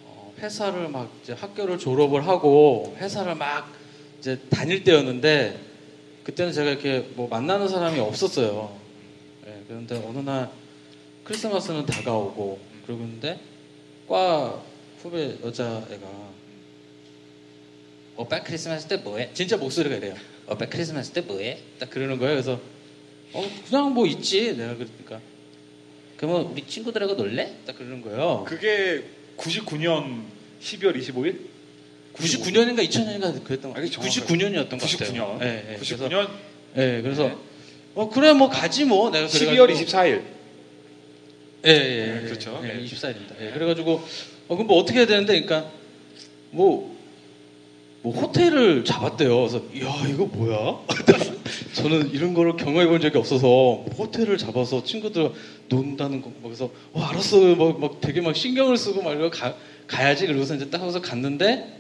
어, 회사를 막 이제 학교를 졸업을 하고 회사를 막 이제 다닐 때였는데 그때는 제가 이렇게 뭐 만나는 사람이 없었어요. 예, 그런데 어느 날 크리스마스는 다가오고 그러고 있는데 과 후배 여자애가 오빠 크리스마스 때 뭐해? 진짜 목소리가 이래요. 오빠 크리스마스 때 뭐해? 딱 그러는 거예요. 그래서 어 그냥 뭐 있지. 내가 그러니까 그러면 우리 친구들하고 놀래? 딱 그러는 거예요. 그게 99년 12월 25일? 99년인가 2000년인가 그랬던 거 정확하게. 99년이었던 것 99년. 같아요. 예, 예. 99년 그래서, 예, 그래서 어 그래 뭐 가지 뭐 내가 12월 24일. 예, 예, 네, 그렇죠. 예, 네. 24일입니다. 예, 그래가지고 어 그럼 뭐 어떻게 해야 되는데, 그러니까 뭐, 뭐 호텔을 잡았대요. 그래서 야 이거 뭐야? 저는 이런 거를 경험해 본 적이 없어서 호텔을 잡아서 친구들 논다는 거 그래서 어 알았어 막, 막 되게 막 신경을 쓰고 막 이러고 가, 가야지 그러고서 이제 딱 가서 갔는데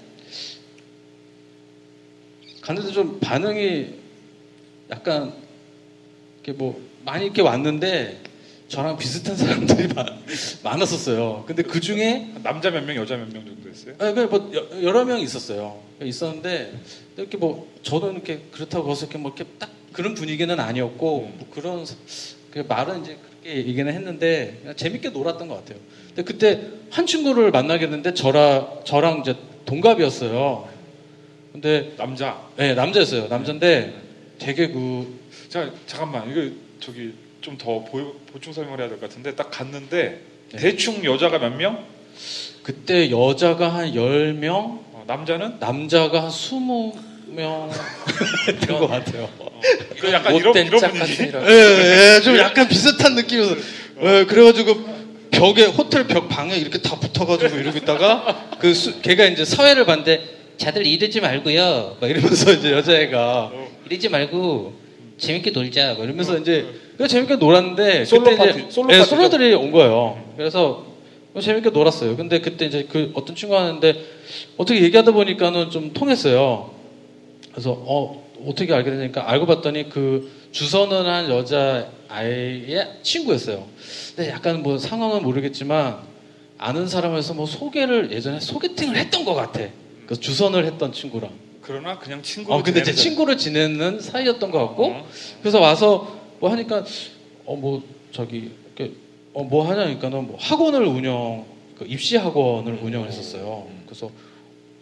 갔는데 좀 반응이 약간 이렇게 뭐 많이 이렇게 왔는데 저랑 비슷한 사람들이 많, 많았었어요. 근데 그 중에 남자 몇 명, 여자 몇 명 정도 됐어요? 아, 그 뭐, 여- 여러 명 있었어요. 있었는데, 이렇게 뭐, 저는 이렇게 그렇다고 해서 이렇게 뭐, 이렇게 딱 그런 분위기는 아니었고, 뭐 그런, 사- 그 말은 이제 그렇게 얘기는 했는데, 재밌게 놀았던 것 같아요. 근데 그때 한 친구를 만나겠는데, 저라, 저랑 이제 동갑이었어요. 근데, 남자. 네, 남자였어요. 남자인데, 되게 그, 자 잠깐만 이거 저기 좀 더 보충 설명을 해야 될 것 같은데 딱 갔는데 네. 대충 여자가 몇 명? 그때 여자가 한 10명, 어, 남자는? 남자가 한 20명 된것 같아요. 그 약간 이런 못된 이런 짝 분위기. 이런. 예, 예, 좀 약간 비슷한 느낌이어서. 예, 그래가지고 벽에 호텔 벽 방에 이렇게 다 붙어가지고 이러고 있다가 그 수, 걔가 이제 사회를 봤는데 자들 이러지 말고요. 막 이러면서 이제 여자애가 이러지 말고 재밌게 놀자. 막 이러면서 이제 그냥 재밌게 놀았는데 솔로 그때 파티, 이제 솔로 예, 파티죠? 솔로들이 온 거예요. 그래서 재밌게 놀았어요. 근데 그때 이제 그 어떤 친구가 하는데 어떻게 얘기하다 보니까는 좀 통했어요. 그래서 어 어떻게 알게 되니까 알고 봤더니 그 주선을 한 여자 아이의 친구였어요. 근데 약간 뭐 상황은 모르겠지만 아는 사람에서 뭐 소개를 예전에 소개팅을 했던 것 같아. 그 주선을 했던 친구랑. 그러나 그냥 친구. 어 근데 제 친구를 지내는 사이였던 것 같고 그래서 와서 뭐 하니까 어 뭐 저기 이렇게 어뭐 하냐니까는 뭐 학원을 운영 그 입시 학원을 운영을 했었어요. 그래서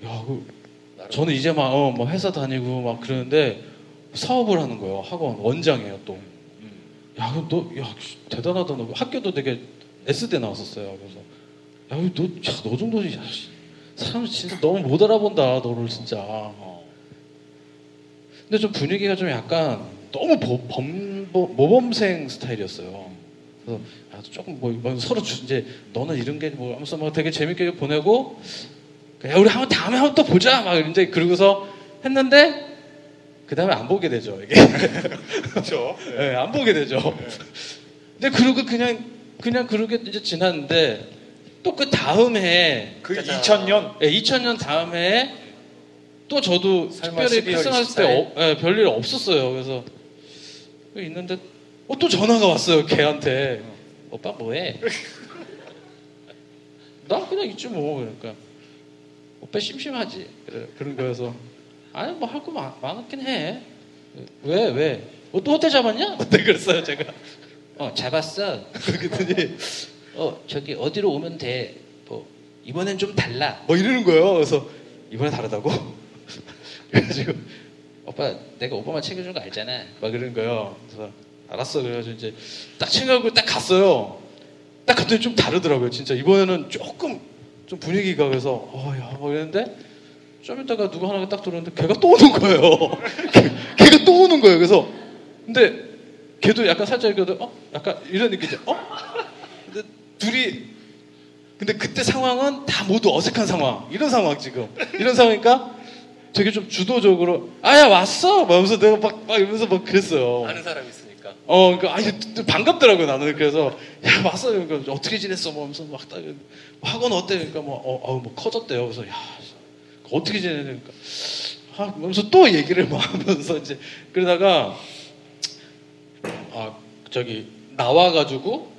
야 그, 저는 이제 막어뭐 회사 다니고 막 그러는데 사업을 하는 거예요. 학원 원장이에요 또. 야, 너, 야, 씨, 대단하다. 너 학교도 되게 S대 나왔었어요. 그래서, 야, 너, 야, 너 정도, 야, 씨, 사람 진짜 너무 못 알아본다, 너를 진짜. 어. 근데 좀 분위기가 좀 약간 너무 보- 범, 보- 모범생 스타일이었어요. 그래서, 야, 조금 뭐, 뭐 서로 주, 이제, 너는 이런 게 뭐, 하면서 막 되게 재밌게 보내고, 야, 우리 한번 다음에 한번 또 보자! 막 이제 그러고서 했는데, 그 다음에 안 보게 되죠. 이게 그렇죠. 네, 안 보게 되죠. 근데 그러고 그냥 그냥 그렇게 이제 지났는데 또 그 다음 해에 그 2000년 예, 2000년 다음 해에 또 저도 특별히 12월 필승했을 때 24일? 어, 예, 별일 없었어요. 그래서 있는데 어, 또 전화가 왔어요. 걔한테 오빠 뭐해? 나 그냥 있지 뭐 그러니까 오빠 심심하지 그래, 그런 거여서 아니 뭐 할 거 많았긴 해. 왜 왜? 어, 또 호텔 잡았냐? 그때 그랬어요 제가. 어 잡았어. 그랬더니 어 저기 어디로 오면 돼. 뭐 이번엔 좀 달라. 뭐 이러는 거예요. 그래서 이번에 다르다고. 그래가지고 오빠 내가 오빠만 챙겨준 거 알잖아. 막 그러는 거예요. 그래서 알았어. 그래가지고 이제 딱 챙겨고 딱 갔어요. 딱 갔더니 좀 다르더라고요. 진짜 이번에는 조금 좀 분위기가 그래서 어야 뭐 이랬는데 좀 이따가 누구 하나가 딱 들어오는데 걔가 또 오는 거예요. 걔- 걔가 또 오는 거예요. 그래서 근데 걔도 약간 살짝 이렇게 어 약간 이런 느낌이죠. 어? 둘이 근데 그때 상황은 다 모두 어색한 상황. 이런 상황 지금. 이런 상황이니까 되게 좀 주도적으로 아야 왔어. 막 하면서 내가 막, 막 이러면서 막 그랬어요. 아는 사람이 있으니까. 어, 그러니까 아니 또 반갑더라고요 나는 그래서 야 왔어 그러니까 어떻게 지냈어 뭐 하면서 막 딱, 학원 어때 그러니까 뭐 어, 어, 뭐 커졌대요 그래서 야 어떻게 지내니까 아 그러면서 또 얘기를 뭐 하면서 이제 그러다가 아 저기 나와가지고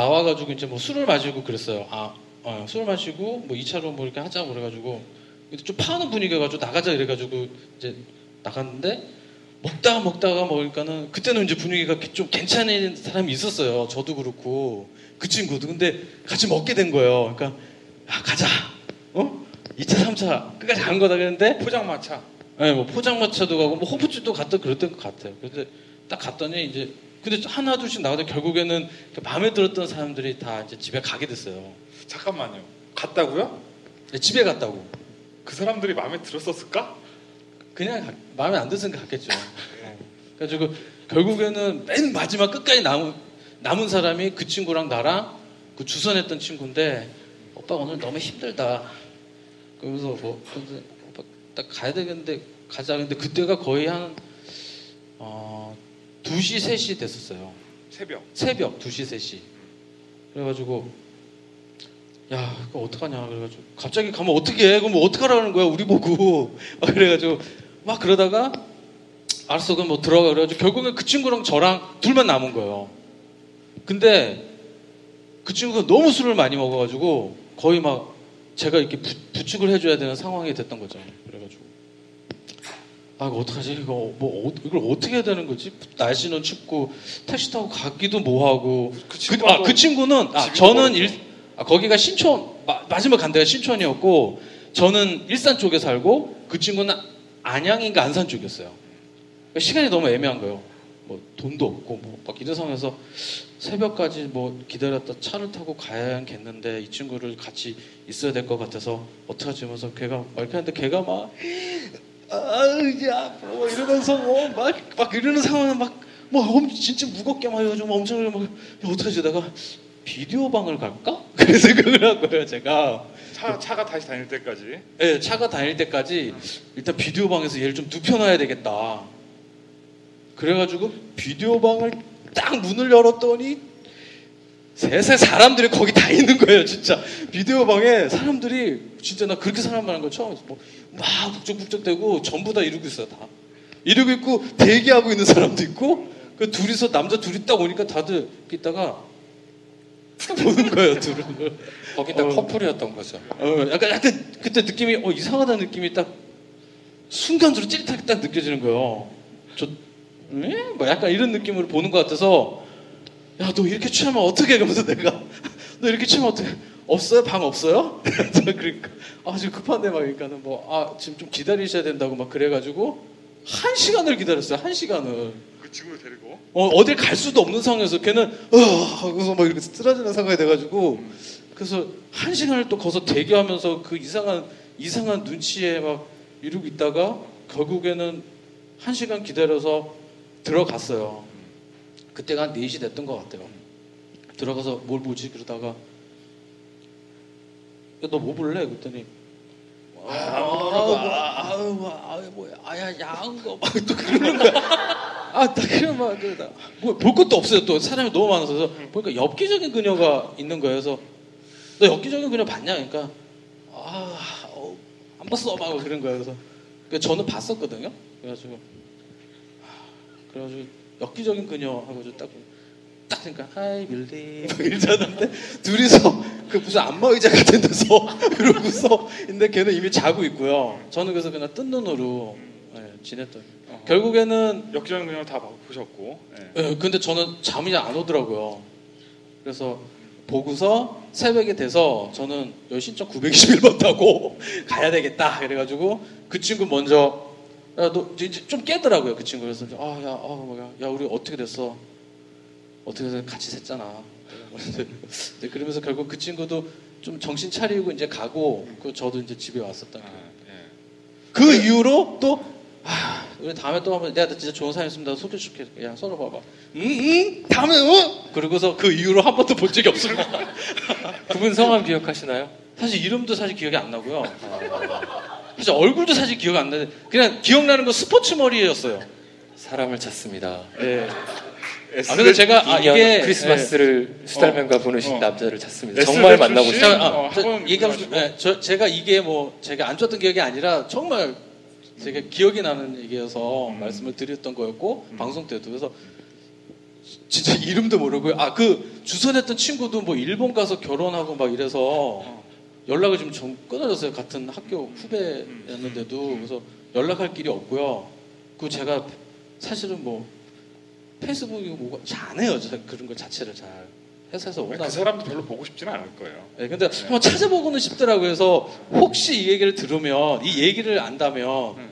나와가지고 이제 뭐 술을 마시고 그랬어요 아 어, 술을 마시고 뭐 2차로 뭐 이렇게 하자고 그래가지고 근데 좀 파는 분위기여가지고 나가자 이래가지고 이제 나갔는데 먹다가 먹다가 먹으니까는 그때는 이제 분위기가 좀 괜찮은 사람이 있었어요. 저도 그렇고 그 친구도 근데 같이 먹게 된 거예요. 그러니까 야, 가자. 어? 2차, 3차 끝까지 간 거다 그랬는데 포장마차. 네, 뭐 포장마차도 가고 뭐 호프집도 갔다 그랬던 것 같아요. 근데 딱 갔더니 이제 근데 하나 둘씩 나가다 결국에는 그 마음에 들었던 사람들이 다 이제 집에 가게 됐어요. 잠깐만요. 갔다고요? 네, 집에 갔다고. 그 사람들이 마음에 들었었을까? 그냥 가- 마음에 안게 같겠죠. 어. 그래가지고 결국에는 맨 마지막 끝까지 남은 남은 사람이 그 친구랑 나랑 그 주선했던 친구인데 오빠 오늘 너무 힘들다. 그러면서 뭐 오빠 딱 가야 되겠는데 가자. 근데 그때가 거의 한 어, 2시 3시 됐었어요. 새벽. 새벽 2시 3시. 그래가지고 야 그거 어떡하냐 그래가지고 갑자기 가면 어떻게 해 그럼 뭐 어떡하라는 거야 우리 보고 막 그래가지고 막 그러다가 알았어 그럼 뭐 들어가 그래가지고 결국엔 그 친구랑 저랑 둘만 남은 거예요 근데 그 친구가 너무 술을 많이 먹어가지고 거의 막 제가 이렇게 부, 부축을 해줘야 되는 상황이 됐던 거죠 아 이거 어떡하지 이거 뭐 어- 이걸 어떻게 해야 되는 거지 날씨는 춥고 택시 타고 가기도 뭐하고 그 그, 친구가 아, 그 친구는 아, 집이 저는 멀었죠. 일, 아, 거기가 신촌 마, 마지막 간 데가 신촌이었고 저는 일산 쪽에 살고 그 친구는 안양인가 안산 쪽이었어요. 그러니까 시간이 너무 애매한 거예요. 뭐 돈도 없고 뭐 막 이런 상황에서 새벽까지 뭐 기다렸다 차를 타고 가야겠는데 이 친구를 같이 있어야 될 것 같아서 어떡하지 하면서 걔가 막 이렇게 하는데 걔가 막 아야 뭐 이러면서 뭐막 막 이러는 상황은 막뭐 진짜 무겁게 막 해가지고 엄청 막 야, 어떡하지 내가 비디오 방을 갈까? 그 생각을 한 거예요 제가 차, 차가 다시 다닐 때까지. 예, 차가 다닐 때까지 일단 비디오 방에서 얘를 좀 눕혀놔야 되겠다. 그래가지고 비디오 방을 딱 문을 열었더니 세세 사람들이 거기 다 있는 거예요, 진짜. 비디오 방에 사람들이 진짜 나 그렇게 사람 많은 거 처음 뭐, 막 북적북적대고 전부 다 이러고 있어요, 다. 이러고 있고 대기하고 있는 사람도 있고 그 둘이서 남자 둘이 딱 오니까 다들 있다가 딱 보는 거예요, 둘을. 거기다 어. 커플이었던 거죠. 어, 약간, 약간 그때 느낌이 어, 이상하다는 느낌이 딱 순간적으로 찌릿하게 딱 느껴지는 거예요. 저, 에? 뭐 약간 이런 느낌으로 보는 것 같아서 야, 너 이렇게 취하면 어떻게? 그러면서 내가 너 이렇게 취하면 어떻게? 없어요? 방 없어요? 그러니까 아 지금 급한데 막 그러니까는 뭐 아 지금 좀 기다리셔야 된다고 막 그래가지고 한 시간을 기다렸어요. 한 시간을. 그 친구를 데리고. 어, 어딜 갈 수도 없는 상황에서 걔는 어 하고서 막 이렇게 쓰러지는 상황이 돼가지고 그래서 한 시간을 또 거기서 대기하면서 그 이상한 이상한 눈치에 막 이러고 있다가 결국에는 한 시간 기다려서 들어갔어요. 그때가 한 4시 됐던 것 같아요. 들어가서 뭘 보지 그러다가 너 뭐 볼래? 그랬더니 아, 아, 아, 아유 아유 뭐야 아야 야한 거 막 또 그러는 거. 아딱 그런 막뭐 볼 것도 없어요. 또 사람이 너무 많아서 그래서 보니까 엽기적인 그녀가 있는 거예요. 그래서 너 엽기적인 그녀 봤냐? 그러니까 아안 봤어 막 그런 거예요. 그래서 그러니까 저는 봤었거든요. 그래가지고 하, 그래가지고 엽기적인 그녀 하고 딱. 딱 그러니까 하이 막 이러는데 둘이서 그 무슨 안마 의자 같은 데서 그러고서 근데 걔는 이미 자고 있고요. 저는 그래서 그냥 뜬 눈으로 네, 지냈던. 결국에는 역전 그냥 다 보셨고. 예. 예, 근데 저는 잠이 안 오더라고요. 그래서 보고서 새벽에 돼서 저는 여신점 921번 타고 가야 되겠다. 그래가지고 그 친구 먼저 야, 너 이제 좀 깨더라고요. 그 친구 그래서 아, 야, 아, 뭐야, 야, 우리 어떻게 됐어? 어떻게 해서 같이 샜잖아. 네, 그러면서 결국 그 친구도 좀 정신 차리고 이제 가고 그 저도 이제 집에 왔었던 거예요. 예. 그 이후로 또 아, 우리 다음에 또 한번 내가 진짜 좋은 사람이었습니다. 소개시켜줄게. 야, 서로 봐봐. 응, 응, 다음에 어? 그러고서 그 이후로 한 번도 본 적이 없습니다. 그분 성함 기억하시나요? 사실 이름도 사실 기억이 안 나고요. 사실 얼굴도 사실 기억 안 나는데 그냥 기억나는 건 스포츠 머리였어요. 사람을 찾습니다. 예. 아, 근데 제가 아, 이게 크리스마스를 수달맨과 어. 보내신 어. 남자를 찾습니다. 정말 만나고? 싶어요. 자, 아, 어, 얘기하고. 싶- 예, 저, 제가 이게 뭐 제가 안 좋았던 기억이 아니라 정말 제가 기억이 나는 얘기여서 음. 말씀을 드렸던 거였고 방송 때도 그래서 진짜 이름도 모르고요. 아 그 주선했던 친구도 뭐 일본 가서 결혼하고 막 이래서 연락을 좀, 좀 끊어졌어요. 같은 학교 후배였는데도 그래서 연락할 길이 없고요. 그 제가 사실은 뭐 페이스북이 뭐가 잘 안 해요. 저 그런 걸 자체를 잘 회사에서 워낙 그 사람도 별로 보고 싶지는 않을 거예요. 네, 근데 한번 찾아보고는 싶더라고요. 그래서 혹시 이 얘기를 들으면 이 얘기를 안다면 음.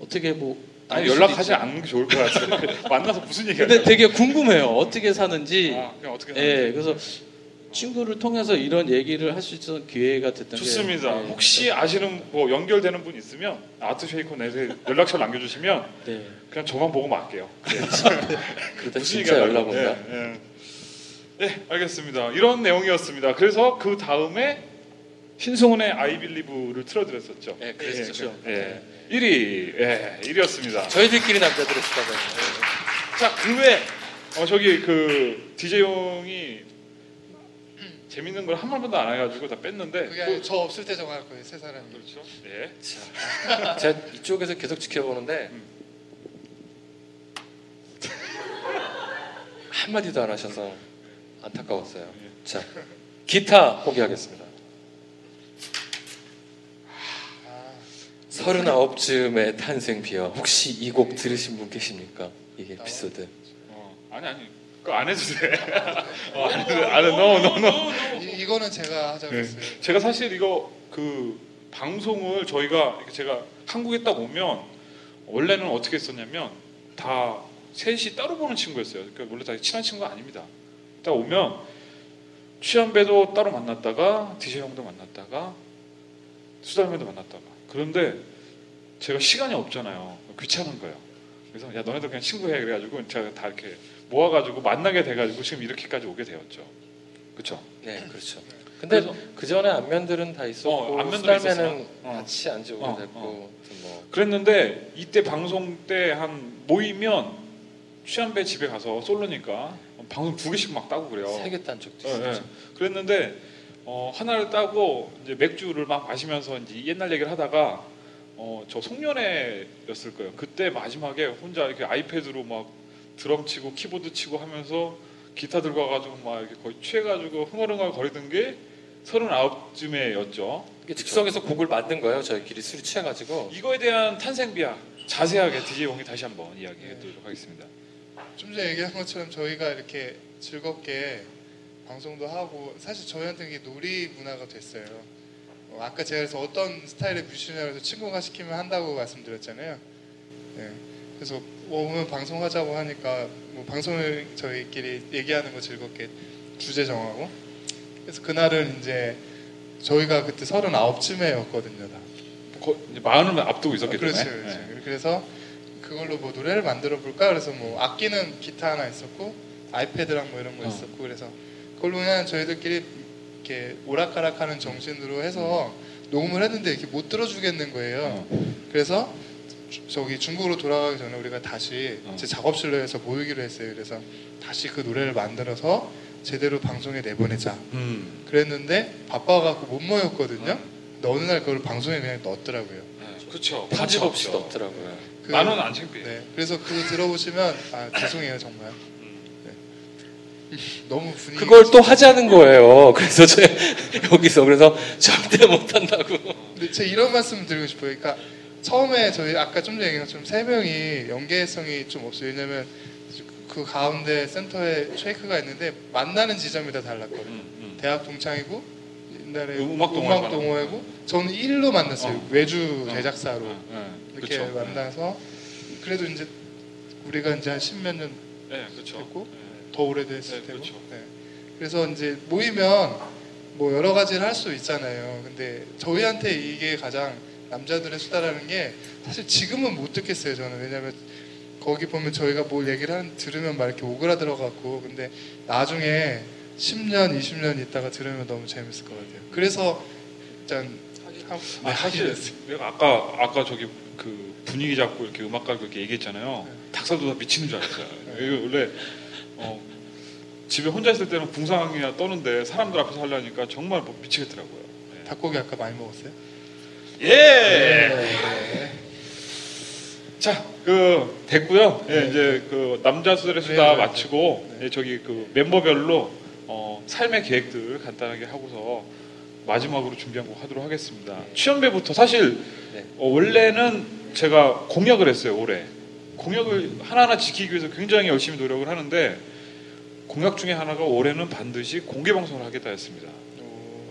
어떻게 뭐 연락하지. 않는 게 좋을 것 같아요. 만나서 무슨 얘기 근데 되게 궁금해요. 어떻게 사는지. 아, 그냥 어떻게 예, 사는지. 그래서 친구를 통해서 이런 얘기를 할 수 있었던 기회가 됐던 좋습니다. 게 네, 혹시 아시는 뭐 연결되는 분 있으면 아트 쉐이커 넷에 연락처 남겨주시면 네. 그냥 저만 보고 말게요. 그러다 무슨 진짜 연락? 온다. 예, 예. 네, 알겠습니다. 이런 내용이었습니다. 그래서 그 다음에 신승훈의 I Believe를 틀어드렸었죠. 예, 그랬었죠. 예, 예. 1위, 예, 1위였습니다. 저희들끼리 수다맨. 자, 그 외, 어, 저기 그 DJ 형이 재밌는 걸 한 번도 안 해가지고 다 뺐는데. 그게 아니라 저 없을 때 정할 거예요 세 사람이. 그렇죠. 네. 제가 이쪽에서 계속 지켜보는데 음. 한마디도 안 하셔서 안타까웠어요. 예. 자, 기타 포기하겠습니다. 서른아홉쯤의 탄생 비어 혹시 이 곡 들으신 분 계십니까? 이 에피소드. 어, 아니 아니, 그거 안 해도 돼. 어, 안 해도 돼. 안 해. No, no, no. 이, 이거는 제가 하자고 네. 했어요. 제가 사실 이거 그 방송을 저희가 제가 한국에 딱 오면 원래는 어떻게 했었냐면 다 셋이 따로 보는 친구였어요. 그러니까 원래 다 친한 친구가 아닙니다. 딱 오면 취한배도 따로 만났다가 디제 형도 만났다가 수달맨도 만났다가 그런데 제가 시간이 없잖아요. 귀찮은 거예요. 그래서 야 너네들 그냥 친구해 그래가지고 제가 다 이렇게 모아가지고 만나게 돼가지고 지금 이렇게까지 오게 되었죠. 그렇죠? 네, 그렇죠. 근데 그 전에 안면들은 다 있었고 어, 안면들은 수달맨은 있었어. 어. 같이 안 지오게 어, 됐고 어. 뭐 그랬는데 이때 방송 때 한 모이면 취한배 집에 가서 솔로니까 방송 두 개씩 막 따고 그래요. 세계 딴 적도 예, 있었죠. 예. 그랬는데 어, 하나를 따고 이제 맥주를 막 마시면서 이제 옛날 얘기를 하다가 어, 저 송년회였을 거예요. 그때 마지막에 혼자 이렇게 아이패드로 막 드럼 치고 키보드 치고 하면서 기타 들고 와가지고 막 이렇게 거의 취해가지고 흥얼흥얼 거리던 게 서른아홉쯤에였죠. 이게 즉석에서 곡을 만든 거예요. 저희끼리 술이 취해가지고 이거에 대한 탄생비야 자세하게 DJ 용이 다시 한번 이야기해드리도록 하겠습니다. 좀 전에 얘기한 것처럼 저희가 이렇게 즐겁게 방송도 하고 사실 저희한테 이게 놀이 문화가 됐어요. 어, 아까 제가 그래서 어떤 스타일의 뮤지션이라서 친구가 시키면 한다고 말씀드렸잖아요. 네. 그래서 뭐 오늘 방송하자고 하니까 뭐 방송을 저희끼리 얘기하는 거 즐겁게 주제 정하고 그래서 그날은 이제 저희가 그때 서른아홉 쯤에였거든요 다. 거, 이제 마흔을 앞두고 있었기 때문에. 그렇죠, 그렇죠. 그래서 그걸로 뭐 노래를 만들어 볼까? 그래서 뭐 악기는 기타 하나 있었고 아이패드랑 뭐 이런 거 어. 있었고 그래서 그걸로 그냥 저희들끼리 이렇게 오락가락하는 정신으로 해서 녹음을 했는데 이렇게 못 들어주겠는 거예요. 그래서 주- 저기 중국으로 돌아가기 전에 우리가 다시 어. 제 작업실로 해서 모이기로 했어요. 그래서 다시 그 노래를 만들어서 제대로 방송에 내보내자. 음. 그랬는데 바빠갖고 못 모였거든요. 근데 어느 날 그걸 방송에 그냥 넣었더라고요. 그렇죠. 편집 없이 넣더라고요. 그- 나는 안 창피해. 네, 그래서 그거 들어보시면 아 죄송해요 정말. 네. 너무 분위기. 그걸 또 하자는 거예요. 그래서 저 여기서 그래서 절대 못 한다고. 근데 제가 이런 말씀 드리고 싶어요. 그러니까 처음에 저희 아까 좀 전에 얘기한 것처럼 세 명이 연계성이 좀 없어요. 왜냐면 그 가운데 센터에 쉐이크가 있는데 만나는 지점이 다 달랐거든요. 음, 대학 동창이고 옛날에 음악 동호회 음악 동호회고 저는 일로 만났어요. 어. 외주 어. 제작사로 네, 이렇게 그쵸. 만나서 그래도 이제 우리가 이제 한 십몇 년 네. 됐고 네. 더 오래됐을 네, 테고. 그렇죠. 네. 그래서 이제 모이면 뭐 여러 가지를 할 수 있잖아요. 근데 저희한테 이게 가장 남자들의 수다라는 게 사실 지금은 못 듣겠어요. 저는 왜냐면 거기 보면 저희가 뭘 얘기를 한 들으면 막 이렇게 오그라들어 갖고 근데 나중에 10년, 20년 있다가 들으면 너무 재밌을 것 같아요. 그래서 일단 하- 아, 사실. 내가 아까 아까 저기 그 분위기 잡고 이렇게 음악가 그렇게 얘기했잖아요. 닭살도 다 미치는 줄 알았어요. 이거 원래 어, 집에 혼자 있을 때는 궁상이야 떠는데 사람들 앞에서 하려니까 정말 뭐 미치겠더라고요. 닭고기 아까 많이 먹었어요? 예. 네. 자, 그 됐고요. 예, 이제 그 남자 수들의 수다 네, 네, 마치고 네. 예, 저기 그 멤버별로 어, 삶의 계획들 간단하게 하고서 마지막으로 준비한 곡 하도록 하겠습니다. 취연배부터 사실 네. 어, 원래는 제가 공약을 했어요 올해. 공약을 하나하나 지키기 위해서 굉장히 열심히 노력을 하는데 공약 중에 하나가 올해는 반드시 공개 방송을 하겠다 했습니다.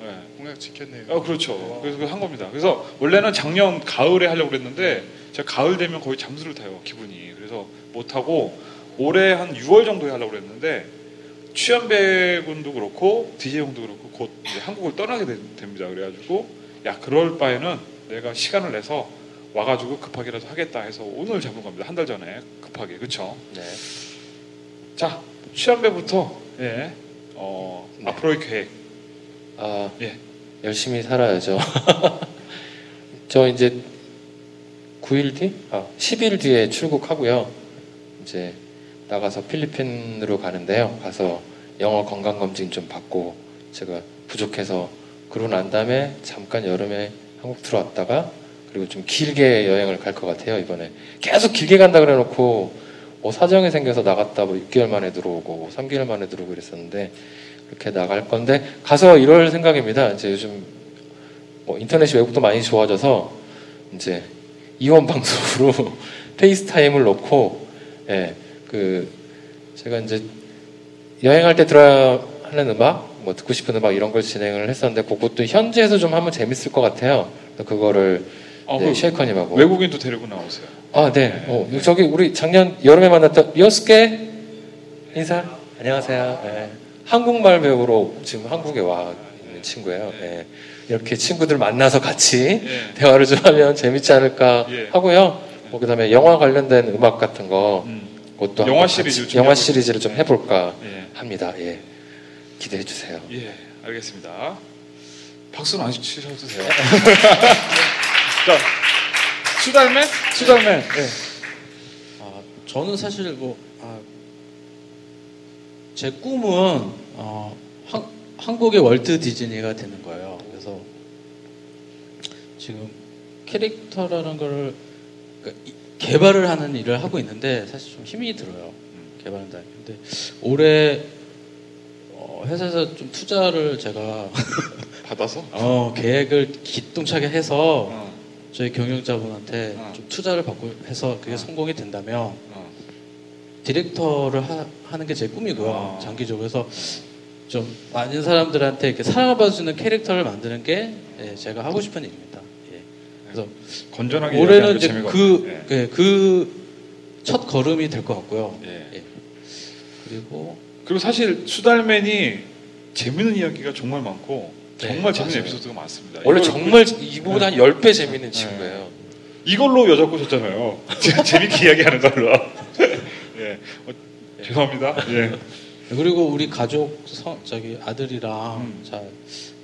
오, 예. 공약 지켰네요. 아, 그렇죠. 그래서 그걸 한 겁니다. 그래서 원래는 작년 가을에 하려고 그랬는데 제가 가을 되면 거의 잠수를 타요 기분이. 그래서 못 하고 올해 한 6월 정도에 하려고 그랬는데 취현배 군도 그렇고 DJ 형도 그렇고 곧 이제 한국을 떠나게 되- 됩니다. 그래가지고 야 그럴 바에는 내가 시간을 내서 와가지고 급하게라도 하겠다 해서 오늘 잡은 겁니다. 한 달 전에 급하게 그렇죠. 네. 자 취현배부터 예. 어, 네. 앞으로의 계획. 아, 예. 열심히 살아야죠. 저 이제 9일 뒤? 아, 10일 뒤에 출국하고요. 이제 나가서 필리핀으로 가는데요. 가서 영어 건강 검진 좀 받고 제가 부족해서 그러고 난 다음에 잠깐 여름에 한국 들어왔다가 그리고 좀 길게 여행을 갈 것 같아요 이번에 계속 길게 간다 그래 놓고 뭐 사정이 생겨서 나갔다 뭐 6개월 만에 들어오고 뭐 3개월 만에 들어오고 그랬었는데 그렇게 나갈 건데 가서 이럴 생각입니다. 이제 요즘 뭐 인터넷이 외국도 많이 좋아져서 이제 이원 방송으로 페이스타임을 놓고 예, 그 제가 이제 여행할 때 들어야 하는 음악, 뭐 듣고 싶은 음악 이런 걸 진행을 했었는데 그것도 현지에서 좀 하면 재밌을 것 같아요. 그거를 어, 네, 그 쉐이커님하고 외국인도 데리고 나오세요. 아, 네. 어, 저기 우리 작년 여름에 만났던 리오스케 인사. 안녕하세요. 네. 한국말 배우러 지금 한국에 와 있는 친구예요. 네. 이렇게 친구들 만나서 같이 예. 대화를 좀 하면 재밌지 않을까 예. 하고요. 뭐 그다음에 영화 관련된 음악 같은 거 음. 그것도 영화 한번 시리즈 영화 시리즈를 좀 해볼까 예. 합니다. 예. 기대해 주세요. 예, 알겠습니다. 박수는 안 치셔도 돼요. 자, 수달맨? 수달맨. 예. 아, 저는 사실 뭐, 아, 제 꿈은 어, 한, 한국의 월트 디즈니가 되는 거예요. 그래서 지금 캐릭터라는 거를 그러니까 이- 개발을 하는 일을 하고 있는데 사실 좀 힘이 들어요. 개발한다. 근데 올해 어, 회사에서 좀 투자를 제가 받아서? 어, 계획을 기똥차게 해서 어, 저희 경영자분한테 어. 좀 투자를 받고 해서 그게 성공이 된다면 어. 디렉터를 하, 는 게 제 꿈이고요. 어. 장기적으로 해서 좀 많은 사람들한테 이렇게 사랑을 받을 수 있는 캐릭터를 만드는 게 예, 제가 하고 싶은 일입니다. 예. 그래서 건전하게 올해는 게 이제 그. 예, 그첫 걸음이 될 것 같고요. 예. 예. 예. 그리고 그리고 사실 수달맨이 재밌는 이야기가 정말 많고 네, 정말 재밌는 맞아요. 에피소드가 많습니다. 원래 정말 이보다 한 10배 재밌는 네. 친구예요. 이걸로 여자 꼬셨잖아요. 재밌게 이야기하는 걸로. 예. 어, 죄송합니다. 예. 그리고 우리 가족 성, 저기 아들이랑 음. 잘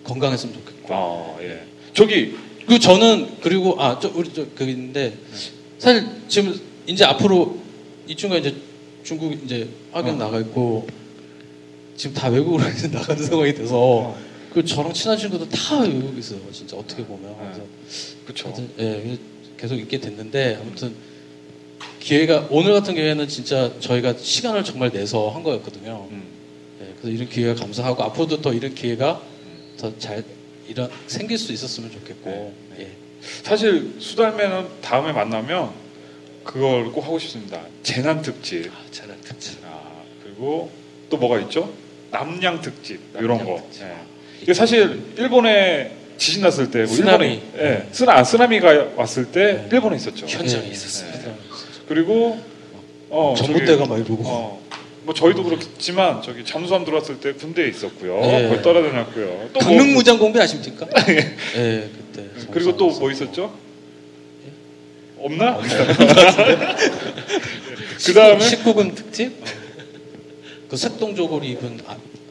건강했으면 좋겠고 아, 예. 저기 그 저는 그리고 아저 우리 저그 있는데 사실 지금 이제 앞으로 이 친구가 이제 중국 이제 학연 나가 있고 지금 다 외국으로 이제 나가는 상황이 돼서 그 저랑 친한 친구도 다 외국에 있어요. 진짜 어떻게 보면 그래서 그렇죠. 예, 계속 있게 됐는데 아무튼 기회가 오늘 같은 경우에는 진짜 저희가 시간을 정말 내서 한 거였거든요. 음. 예, 그래서 이런 기회가 감사하고 앞으로도 더 이런 기회가 더잘 이런 생길 수 있었으면 좋겠고 예. 사실 수달매는 다음에 만나면 그걸 꼭 하고 싶습니다. 재난 특집. 재난 특집. 아, 그리고 또 뭐가 있죠? 남양 특집 이런 남양 거. 특집. 예. 이게 사실 일본에 지진 났을 때, 뭐 쓰나미. 일본에, 예, 쓰나 아, 쓰나미가 왔을 때 일본에 있었죠. 현장에 예, 있었습니다. 예. 그리고 어, 전봇대가 많이 보고 어, 뭐 저희도 그렇지만 저기 잠수함 들어왔을 때 군대에 있었고요. 네. 거기 떨어다녔고요. 또 뭐- 강릉 무장 공비 아십니까? 예, 그때. 그리고 또 뭐 있었죠? 없나? 그 다음에 19금 특집? 그 색동조골이 입은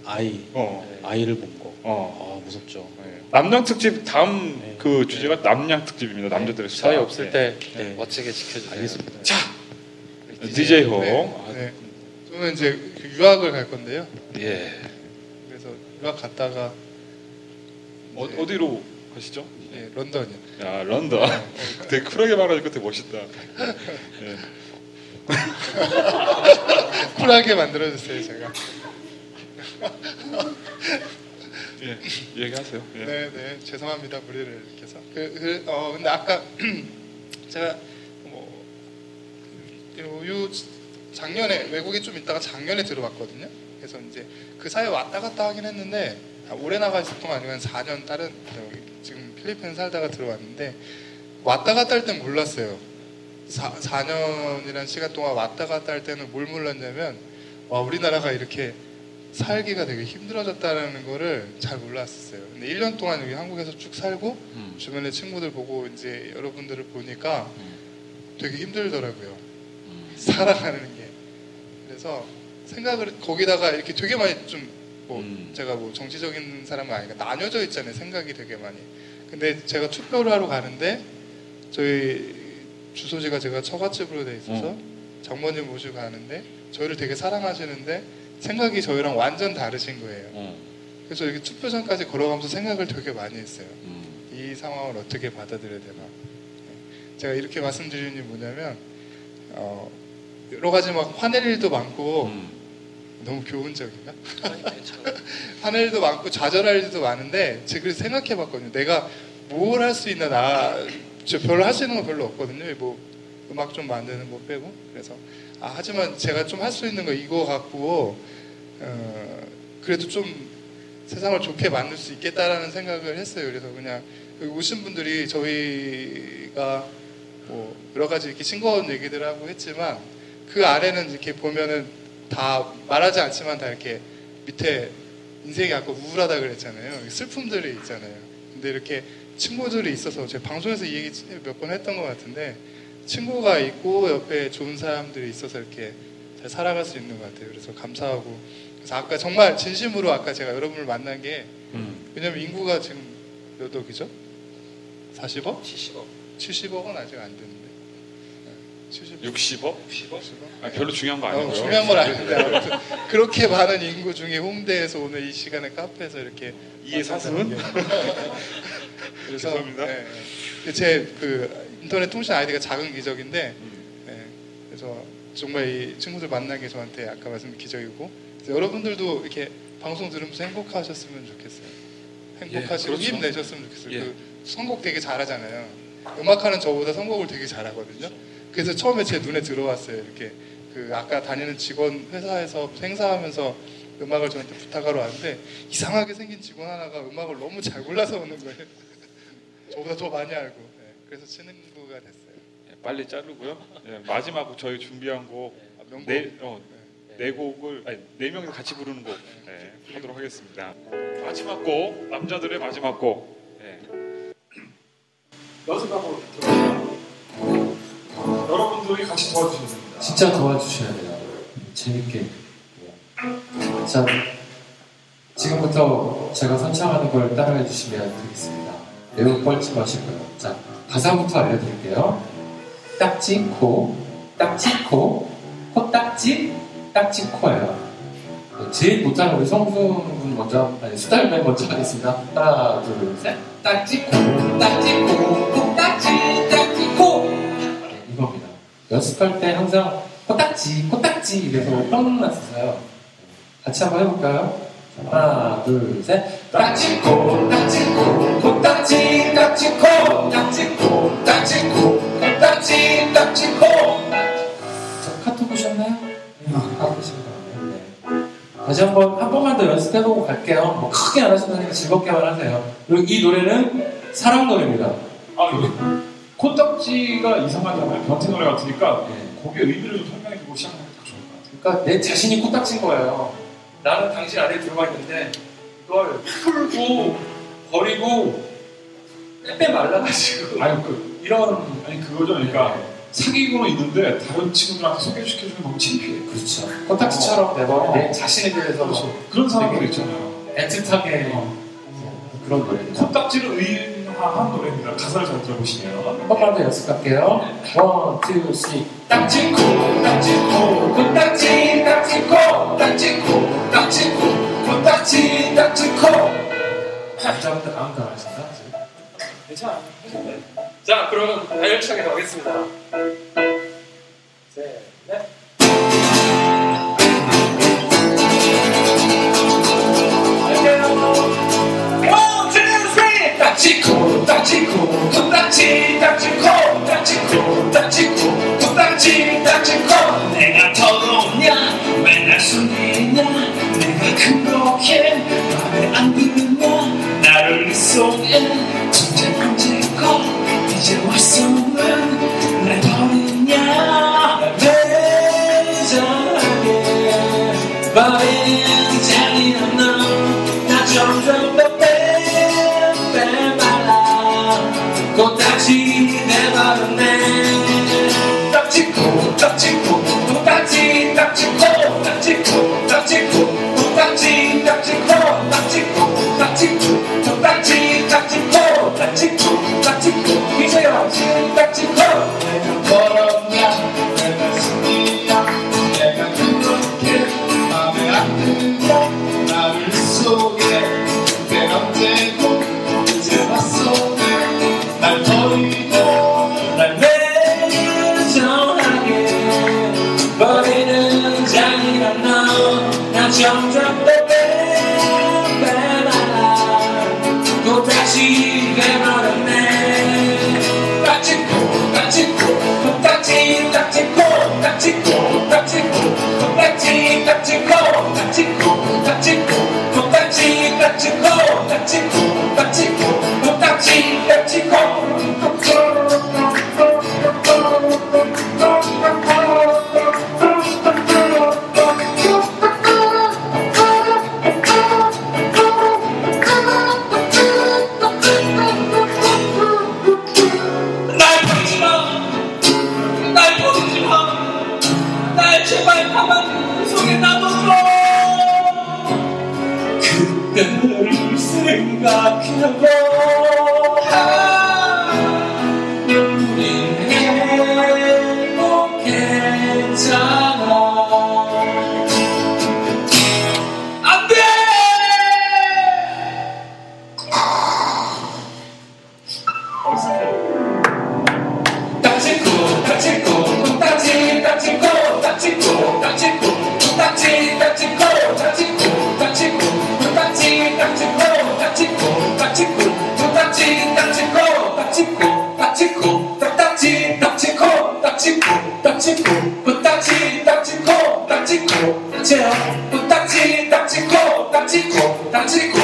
아, 이 어, 아이를 본 거. 어. 아 무섭죠. 네. 남양 특집 다음 네. 그 주제가 남양 특집입니다. 남자들의 수다. 저희 없을 때 네. 멋지게 지켜주세요. 알겠습니다. DJ 호. 네, 아, 네. 저는 이제 그 유학을 갈 건데요. 예. 그래서 유학 갔다가 어, 어디로 가시죠? 예, 런던이요. 야 런던. 되게 쿨하게 말하니까 되게 멋있다. 예. 쿨하게 만들어주세요, 제가. 예, 얘기하세요. 예. 네, 네, 죄송합니다, 무리를 이렇게 해서. 그, 그, 어, 근데 아까 제가 뭐 요, 요 작년에 외국에 좀 있다가 작년에 들어왔거든요. 그래서 이제 그 사이에 왔다 갔다 하긴 했는데 아, 오래 나가 있었던 거 아니면 4년 다른 지금 필리핀 살다가 들어왔는데 왔다 갔다 할 땐 몰랐어요. 4, 4년이라는 시간 동안 왔다 갔다 할 때는 뭘 몰랐냐면 와 우리나라가 이렇게 살기가 되게 힘들어졌다는 거를 잘 몰랐어요. 근데 1년 동안 여기 한국에서 쭉 살고 음. 주변에 친구들 보고 이제 여러분들을 보니까 되게 힘들더라고요. 살아가는 게. 그래서 생각을 거기다가 이렇게 되게 많이 좀뭐 음. 제가 뭐 정치적인 사람은 아니니까 나뉘어져 있잖아요. 생각이 되게 많이. 근데 제가 투표를 하러 가는데 저희 주소지가 제가 처갓집으로 돼 있어서 장모님 모시고 가는데 저희를 되게 사랑하시는데 생각이 저희랑 완전 다르신 거예요. 어. 그래서 이렇게 투표장까지 걸어가면서 생각을 되게 많이 했어요. 음. 이 상황을 어떻게 받아들여야 되나. 네. 제가 이렇게 말씀드리는 게 뭐냐면 어, 여러 가지 막 화낼 일도 많고 음. 너무 교훈적인가? 괜찮아요. 화낼 일도 많고 좌절할 일도 많은데 제가 그래서 생각해봤거든요. 내가 뭘 할 수 있나 나 저 별로 할 수 있는 건 별로 없거든요. 뭐 음악 좀 만드는 거 빼고 그래서 아 하지만 제가 좀 할 수 있는 거 이거 갖고 어, 그래도 좀 세상을 좋게 만들 수 있겠다라는 생각을 했어요. 그래서 그냥 오신 분들이 저희가 뭐 여러 가지 이렇게 싱거운 얘기들 하고 했지만 그 아래는 이렇게 보면은 다 말하지 않지만 다 이렇게 밑에 인생이 아까 우울하다 그랬잖아요. 슬픔들이 있잖아요. 근데 이렇게 친구들이 있어서 제 방송에서 이 얘기 몇 번 했던 것 같은데 친구가 있고 옆에 좋은 사람들이 있어서 이렇게 잘 살아갈 수 있는 것 같아요. 그래서 감사하고 그래서 아까 정말 진심으로 아까 제가 여러분을 만난 게 음. 왜냐면 인구가 지금 몇 억이죠? 40억? 70억. 70억은 아직 안 됐는데. 70억? 60억? 60억? 아, 별로 중요한 거 어, 아니고요. 중요한 건 아닌데 아무튼 그렇게 많은 인구 중에 홍대에서 오늘 이 시간에 카페에서 이렇게 이해 사슴은? 그래서 죄송합니다. 제그 인터넷 통신 아이디가 작은 기적인데 음. 네, 그래서 정말 이 친구들 만난 게 저한테 아까 말씀드린 기적이고 여러분들도 이렇게 방송 들으면서 행복하셨으면 좋겠어요. 행복하시고 예, 그렇죠. 힘내셨으면 좋겠어요. 예. 그 선곡 되게 잘하잖아요. 음악하는 저보다 선곡을 되게 잘하거든요. 그 래서 처음에 제 눈에 들어왔어요. 이렇게 그 아까 다니는 직원 회사에서 행사하면서 음악을 저한테 부탁하러 왔는데 이상하게 생긴 직원 하나가 음악을 너무 잘 골라서 오는 거예요. 저보다 더 많이 알고. 네, 그래서 친구가 됐어요. 예, 빨리 자르고요. 예, 마지막 저희 준비한 곡 아, 명곡. 네, 어, 네 곡을 아니 네 명이 같이 부르는 곡 예, 하도록 하겠습니다. 마지막 곡 남자들의 마지막 곡. 예. 연습 한번 들어 여러분들이 같이 도와주시면 됩니다. 진짜 도와주셔야 돼요. 재밌게. 자, 지금부터 제가 선창하는 걸 따라해 주시면 되겠습니다. 매우 뻘쭘 하시고요. 자, 가사부터 알려드릴게요. 딱지, 코, 딱지, 코, 코딱지, 딱지, 코예요. 네, 제일 못하는 우리 성수분 먼저, 아니, 수달맨 먼저 하겠습니다. 하나, 둘, 셋. 딱지, 코, 딱지, 코, 코 연습할 때 항상 코딱지, 코딱지 이래서 뻥났었어요. 같이 한번 해볼까요? 자, 하나, 둘, 셋. 딱지코, 딱지코, 코딱지, 딱지코, 딱지코, 딱지코, 딱지, 딱지코. 저 카톡 보셨나요? 네, 카톡 보신 거예요. 네. 다시 한 번, 한 번만 더 연습해보고 갈게요. 뭐 크게 안 하셔도 되니까 즐겁게만 하세요. 그리고 이 노래는 사랑 노래입니다. 아, 이거 코딱지가 이상하잖아요. 변태 노래 같으니까 네. 곡의 의미를 좀 설명해주고 시작하면 더 좋을 것 같아요. 그러니까 내 자신이 코딱지인 거예요. 나는 당신 안에 들어가 있는데 이걸 풀고 버리고 빼빼 말라가지고 아니, 그, 이런 아니 그거죠. 그러니까 사귀고는 있는데 다른 친구들한테 소개시켜주면 너무 창피해. 그렇죠. 코딱지처럼 내버려 내 자신에 대해서 그렇죠. 그런 사람들 있잖아요. 애틋하게 어. 그런 노래죠. 코딱지를 의인화 한 노래입니다. 가사를 잘 들어보시면. 한 번만 더 연습할게요. one, two, three. 딱지코, 딱지코, 코딱지, 딱지코, 딱지코, 딱지코, 코딱지, 딱지코. 남자부터 아무도 안 하신다? 괜찮아. 자, 그러면 다열차게 가겠습니다. 셋, 넷. One, two, three. 딱지코, 딱지코, 코딱지, 딱지코, 딱지코, 딱지코, 코딱지, 딱지코. 내가 더럽냐? 맨날 숨기냐? 내가 그렇게 맘에 안 드냐? 나를 네 속에 딱지코 딱지코 코딱지 딱지코 딱지코 딱지코 코딱지 딱지코 딱지코 딱지코 딱지 딱지코 딱지코. 딱지야 딱지 딱지코 딱지코 딱지코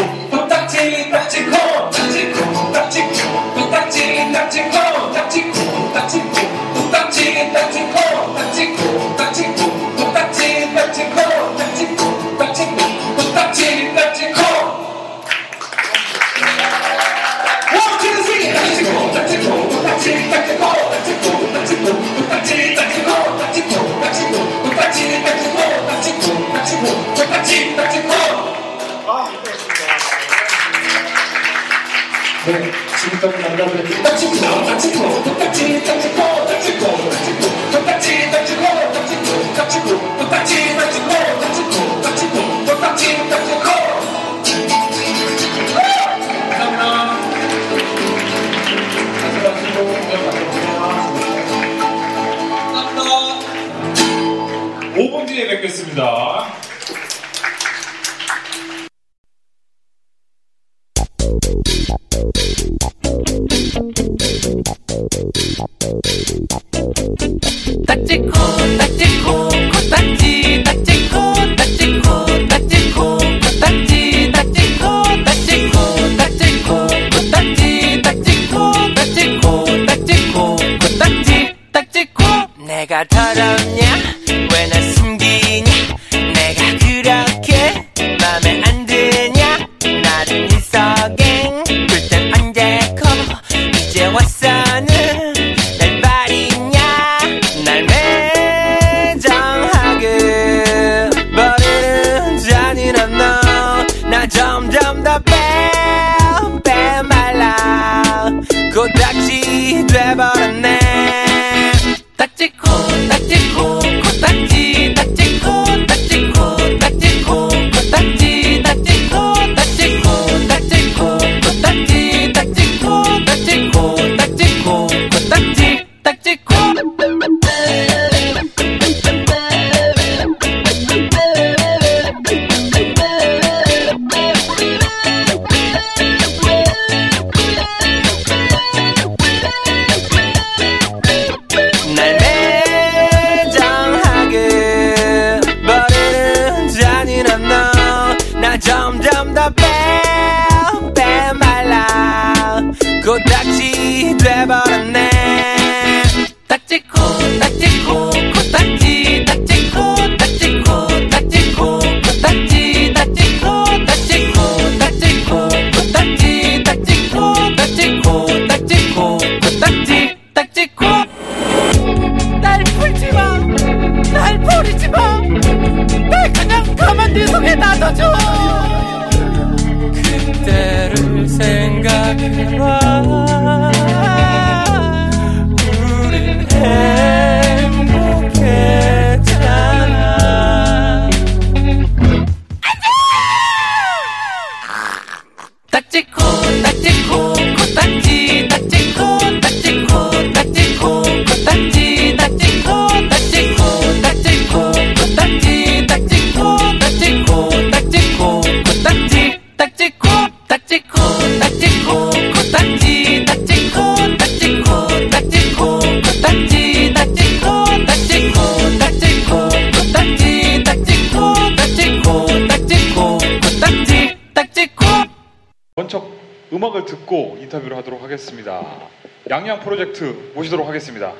bate, volta, bate, bate. 프로젝트 모시도록 하겠습니다.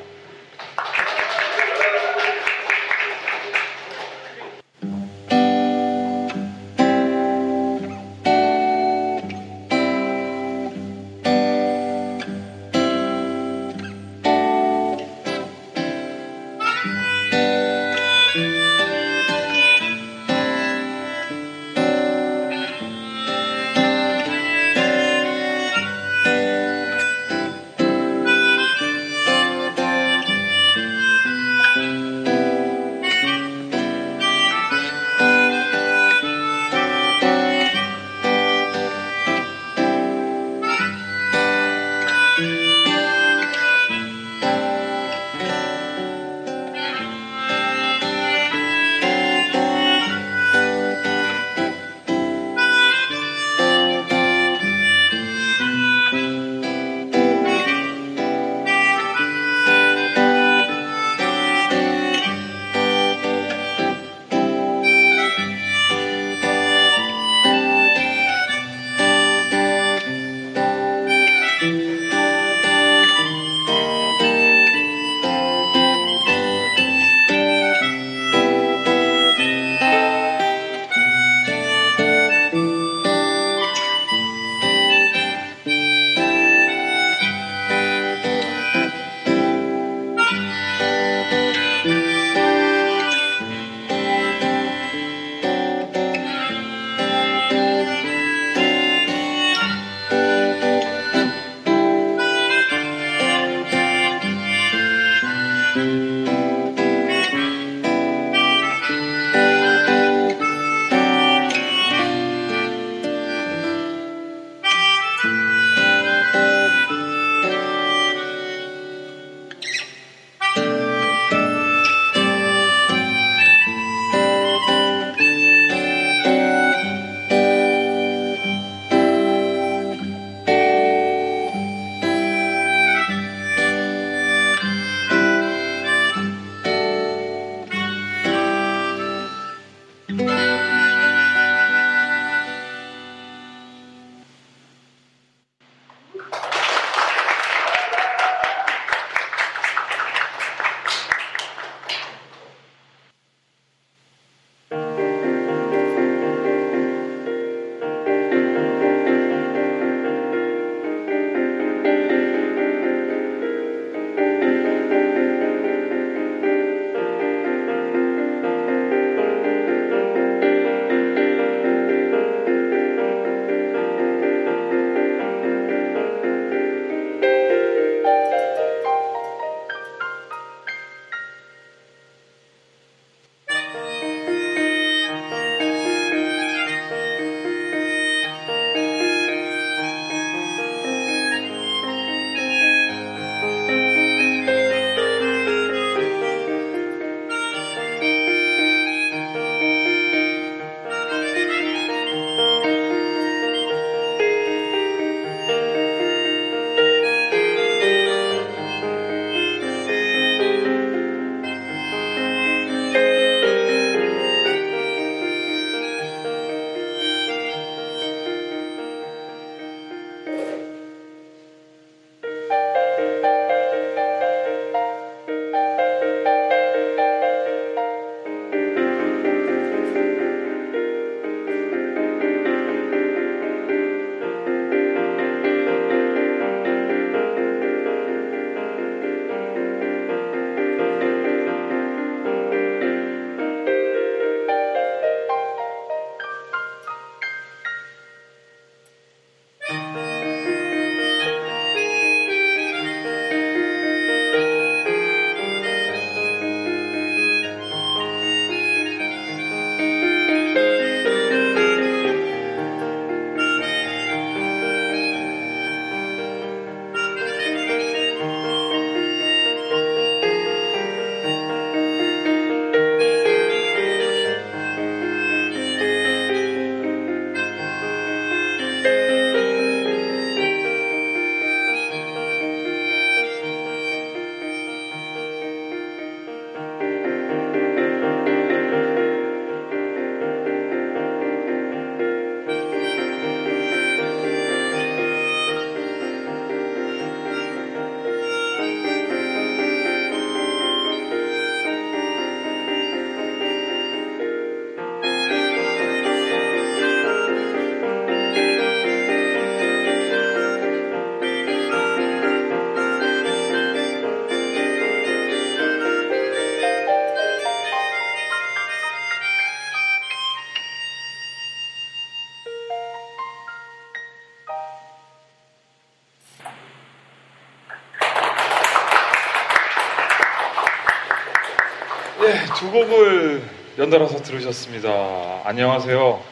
두 곡을 연달아서 들으셨습니다. 안녕하세요.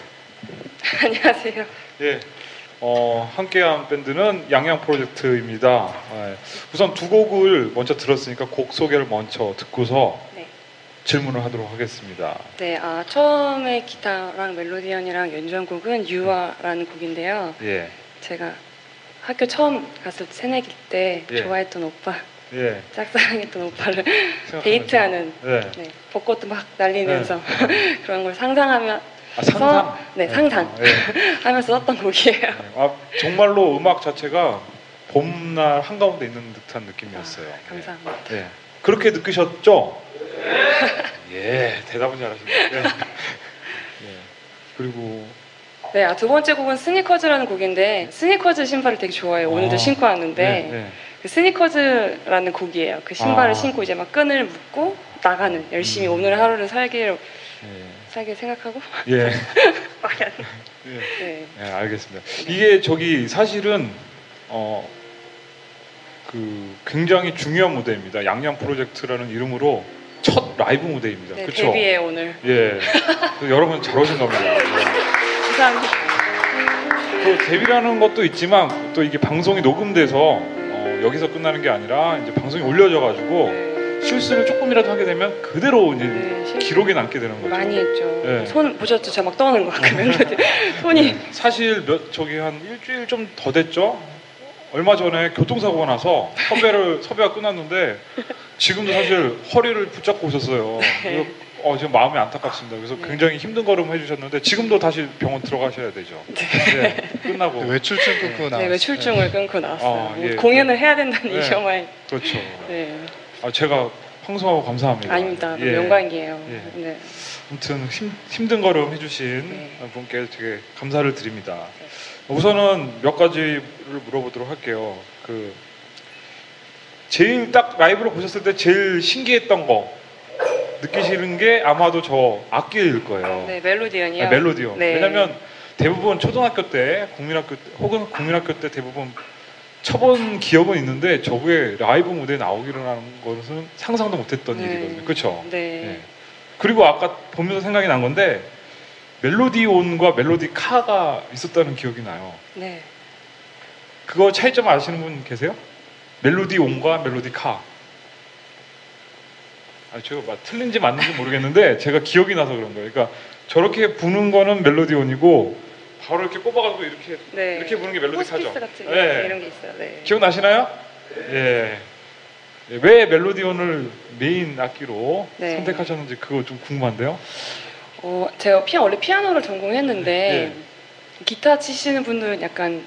안녕하세요. 예, 어, 함께한 밴드는 양양 프로젝트입니다. 예, 우선 두 곡을 먼저 들었으니까 곡 소개를 먼저 듣고서 네. 질문을 하도록 하겠습니다. 네, 아, 처음에 기타랑 멜로디언이랑 연주한 곡은 유아라는 곡인데요. 예, 제가 학교 처음 갔을 때 새내기 때 예. 좋아했던 오빠, 예, 짝사랑했던 오빠를. 데이트하는 네. 네, 벚꽃도 막 날리면서 그런 걸 상상하면 아, 상상? 네, 상상 네. 하면서 썼던 곡이에요. 아, 정말로 음악 자체가 봄날 한가운데 있는 듯한 느낌이었어요. 감사합니다. 예. 그렇게 느끼셨죠? 예, 대답은 잘하시네요. 예. 예. 그리고 네, 아, 두 번째 곡은 스니커즈라는 곡인데 스니커즈 신발을 되게 좋아해요. 오늘도 아, 신고 왔는데 네, 네. 그 스니커즈라는 곡이에요. 그 신발을 아. 신고 이제 막 끈을 묶고 나가는 음. 열심히 오늘 하루를 살기를 살길 생각하고 예. 말이 안 나. 예. 네. 예, 알겠습니다. 이게 저기 사실은 어, 그 굉장히 중요한 무대입니다. 양양 프로젝트라는 이름으로 첫 라이브 무대입니다. 네, 그렇죠? 데뷔해 오늘. 예. 그래서 여러분 잘 오신 겁니다. 예. 감사합니다. 또 데뷔라는 것도 있지만 또 이게 방송이 녹음돼서 어, 여기서 끝나는 게 아니라 이제 방송이 올려져 가지고 실수를 조금이라도 하게 되면 그대로 이제 기록에 남게 되는 거죠. 네, 많이 했죠. 예. 손 보셨죠? 저막 떠는 거 그 멜로디. 손이 사실 몇 저기 한 일주일 좀 더 됐죠. 얼마 전에 교통사고가 나서 섭외를 섭외가 끝났는데 지금도 사실 허리를 붙잡고 오셨어요. 어, 지금 마음이 안타깝습니다. 그래서 굉장히 힘든 걸음 해주셨는데 지금도 다시 병원 들어가셔야 되죠. 네, 끝나고 외출증 끊고 네, 외출증을 끊고 나왔어요. 아, 예. 공연을 해야 된다는 네. 이유만. 그렇죠. 네. 아, 제가 황송하고 감사합니다. 아닙니다. 예. 영광이에요. 예. 네. 아무튼 힘, 힘든 걸음 해주신 분께 되게 감사를 드립니다. 우선은 몇 가지를 물어보도록 할게요. 그 제일 딱 라이브로 보셨을 때 제일 신기했던 거 느끼시는 게 아마도 저 악기일 거예요. 네, 멜로디언이요. 아, 멜로디요. 네. 왜냐면 대부분 초등학교 때, 국민학교 때, 혹은 국민학교 때 대부분 쳐본 기억은 있는데 저게 라이브 무대에 나오기라는 것은 상상도 못했던 네. 일이거든요. 그렇죠? 네. 그리고 아까 보면서 생각이 난 건데 멜로디온과 멜로디 카가 있었다는 기억이 나요. 네. 그거 차이점 아시는 분 계세요? 멜로디온과 멜로디 카. 아, 제가 막 틀린지 맞는지 모르겠는데 제가 기억이 나서 그런 거예요. 그러니까 저렇게 부는 거는 멜로디온이고 바로 이렇게 꼽아가지고 이렇게 네. 이렇게 부는 게 멜로디카죠. 같은 네. 이런 게 있어요. 네. 기억 나시나요? 예. 예, 왜 멜로디온을 메인 악기로 네. 선택하셨는지 그거 좀 궁금한데요. 어, 제가 피아 원래 피아노를 전공했는데 네. 기타 치시는 분들은 약간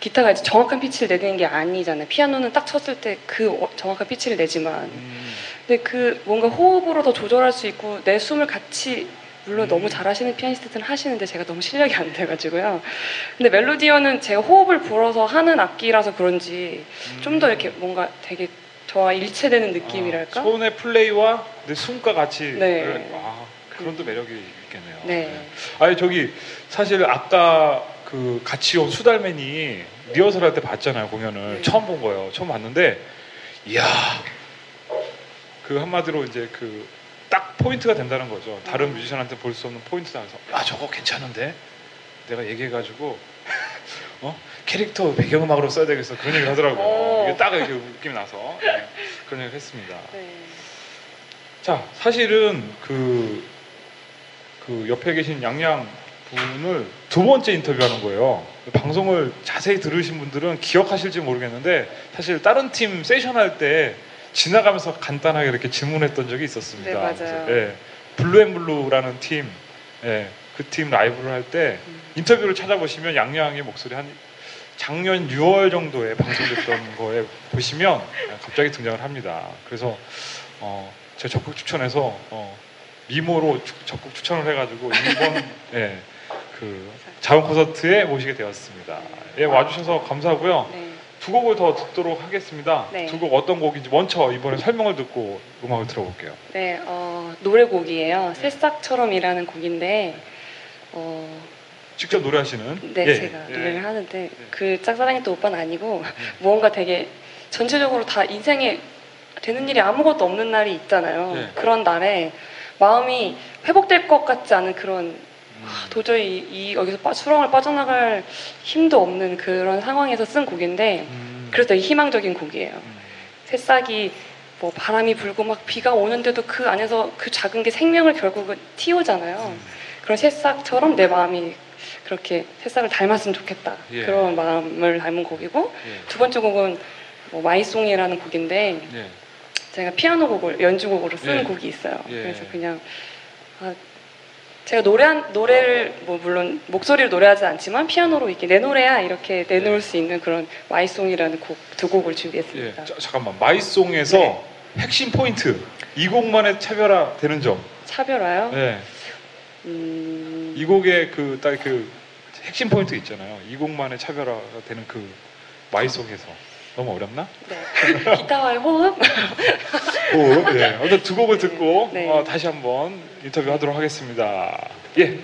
기타가 이제 정확한 피치를 내는 게 아니잖아요. 피아노는 딱 쳤을 때 그 정확한 피치를 내지만, 음. 근데 그 뭔가 호흡으로 더 조절할 수 있고 내 숨을 같이 물론 음. 너무 잘하시는 피아니스트들은 하시는데 제가 너무 실력이 안 돼가지고요. 근데 멜로디언은 제가 호흡을 불어서 하는 악기라서 그런지 좀 더 이렇게 뭔가 되게 저와 일체되는 느낌이랄까? 손의 플레이와 내 숨과 같이 네. 아, 그런 또 매력이 있겠네요. 네. 아니 저기 사실 아까 그 같이 온 수달맨이 리허설 할 때 봤잖아요 공연을 네. 처음 본 거예요. 처음 봤는데 이야 그 한마디로 이제 그 딱 포인트가 된다는 거죠. 음. 다른 뮤지션한테 볼 수 없는 포인트다. 그래서 야 저거 괜찮은데 내가 얘기해가지고 어 캐릭터 배경음악으로 써야 되겠어 그런 얘기를 하더라고요. 오. 이게 딱 이렇게 느낌이 나서 네, 그런 얘기를 했습니다. 네. 자, 사실은 그, 그 옆에 계신 양양 분을 두 번째 인터뷰하는 거예요. 방송을 자세히 들으신 분들은 기억하실지 모르겠는데 사실 다른 팀 세션 할때 지나가면서 간단하게 이렇게 질문했던 적이 있었습니다. 네, 맞아요. 그래서, 예, 블루앤블루라는 팀, 예, 그 팀 라이브를 할 때 인터뷰를 찾아보시면 양양의 목소리 한 작년 6월 정도에 방송됐던 거에 보시면 갑자기 등장을 합니다. 그래서 어, 제가 적극 추천해서 어, 미모로 추- 적극 추천을 해가지고 이번 예, 그 자원 콘서트에 모시게 되었습니다. 예, 와주셔서 감사하고요. 두 곡을 더 듣도록 하겠습니다. 네. 두곡 어떤 곡인지 먼저 이번에 설명을 듣고 음악을 들어볼게요. 네, 어, 노래곡이에요. 새싹처럼이라는 곡인데, 어, 직접 노래하시는 네, 예, 제가 예. 노래를 하는데 그 짝사랑했던 오빠는 아니고 무언가 되게 전체적으로 다 인생에 되는 일이 아무것도 없는 날이 있잖아요. 네. 그런 날에 마음이 회복될 것 같지 않은 그런 아, 도저히 이 여기서 빠- 수렁을 빠져나갈 힘도 없는 그런 상황에서 쓴 곡인데 그래서 되게 희망적인 곡이에요. 새싹이 뭐 바람이 불고 막 비가 오는데도 그 안에서 그 작은 게 생명을 결국은 틔우잖아요. 그런 새싹처럼 내 마음이 그렇게 새싹을 닮았으면 좋겠다. 예. 그런 마음을 닮은 곡이고 예. 두 번째 곡은 뭐 마이송이라는 곡인데 예. 제가 피아노 곡을 연주곡으로 쓴 예. 곡이 있어요. 예. 그래서 그냥 아, 제가 노래한 노래를 뭐 물론 목소리로 노래하지 않지만 피아노로 이렇게 내 노래야 이렇게 내놓을 수 있는 그런 My Song이라는 곡 두 곡을 예. 준비했습니다. 자, 잠깐만 My Song에서 네. 핵심 포인트 이 곡만의 차별화 되는 점. 차별화요? 네. 음, 이 곡의 그 딱 그 핵심 포인트 있잖아요. 이 곡만의 차별화가 되는 그 마이송에서 너무 어렵나? 네. 기타와의 호흡? 오, 네. 오늘 두 곡을 듣고 네. 어, 다시 한번 인터뷰하도록 하겠습니다. 예.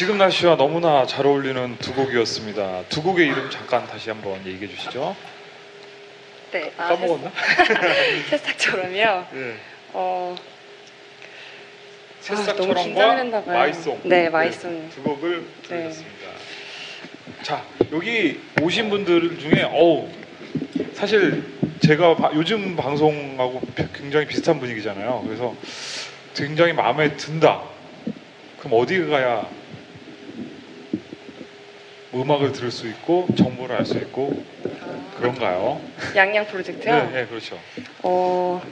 지금 날씨와 너무나 잘 어울리는 두 곡이었습니다. 두 곡의 이름 잠깐 다시 한번 얘기해 주시죠. 네. 아, 까먹었나? 새싹처럼요. 예. 어. 아, 새싹처럼과 봐요. 마이송. 네, 마이송. 두 곡을 네. 들으셨습니다. 자, 여기 오신 분들 중에 어우 사실 제가 바- 요즘 방송하고 굉장히 비슷한 분위기잖아요. 그래서 굉장히 마음에 든다. 그럼 어디 가야 음악을 들을 수 있고 정보를 알 수 있고 그런가요? 양양 프로젝트요? 네, 네, 그렇죠. 어.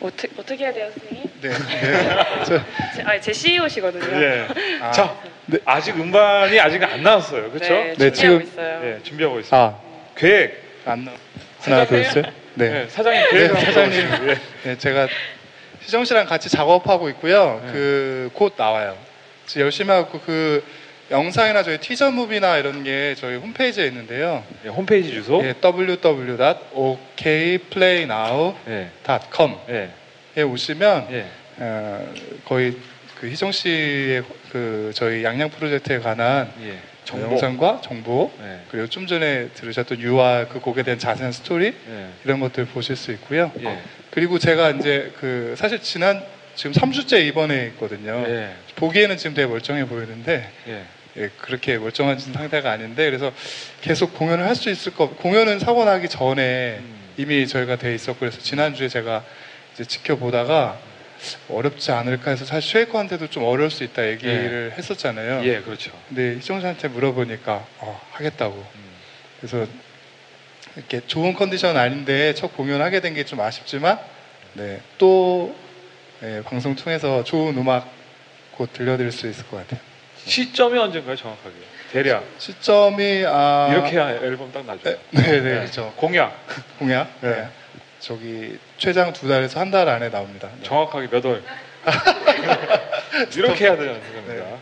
어떻게 어떻게 해야 돼요, 선생님? 네. 네. 저, 제, 아니, 제 CEO시거든요. 예. 자, 아직 음반이 아직 안 나왔어요. 그렇죠? 네, 준비하고 지금- 있어요. 네, 준비하고 있어요. 아, 계획 안 나. 하나, 둘, 셋. 네. 네, 사장님 네, 계획 한번 사장님. 예. 네, 제가 희정 씨랑 같이 작업하고 있고요. 그 곧 나와요. 지금 열심히 하고 그 영상이나 저희 티저 무비나 이런 게 저희 홈페이지에 있는데요. 예, 홈페이지 주소. 예, www.okplaynow.com 예. 에 오시면 예. 어, 거의 그 희정 씨의 그 저희 양양 프로젝트에 관한 예. 정보. 영상과 정보 예. 그리고 좀 전에 들으셨던 유아 그 곡에 대한 자세한 스토리 예. 이런 것들 보실 수 있고요. 예. 그리고 제가 이제 그 사실 지난 지금 3주째 입원해 있거든요. 예. 보기에는 지금 되게 멀쩡해 보이는데 그렇게 멀쩡한 상태가 아닌데 그래서 계속 공연을 할 수 있을 거 공연은 사고 나기 전에 음. 이미 저희가 돼 있었고 그래서 지난주에 제가 이제 지켜보다가 어렵지 않을까 해서 사실 쉐이커한테도 좀 어려울 수 있다 얘기를 했었잖아요. 예, 그렇죠. 근데 희정 씨한테 물어보니까 어, 하겠다고. 음. 그래서 이렇게 좋은 컨디션 아닌데 첫 공연하게 된 게 좀 아쉽지만 네, 또 예, 방송 통해서 좋은 음악 곧 들려드릴 수 있을 것 같아요. 시점이 언젠가요, 정확하게? 대략. 시점이 아 이렇게 해야 앨범 딱 나죠. 네, 네, 그렇죠. 공약. 공약. 네. 네. 저기 최장 두 달에서 한 달 안에 나옵니다. 네. 정확하게 몇 월. 이렇게 해야 되는 겁니다. 네.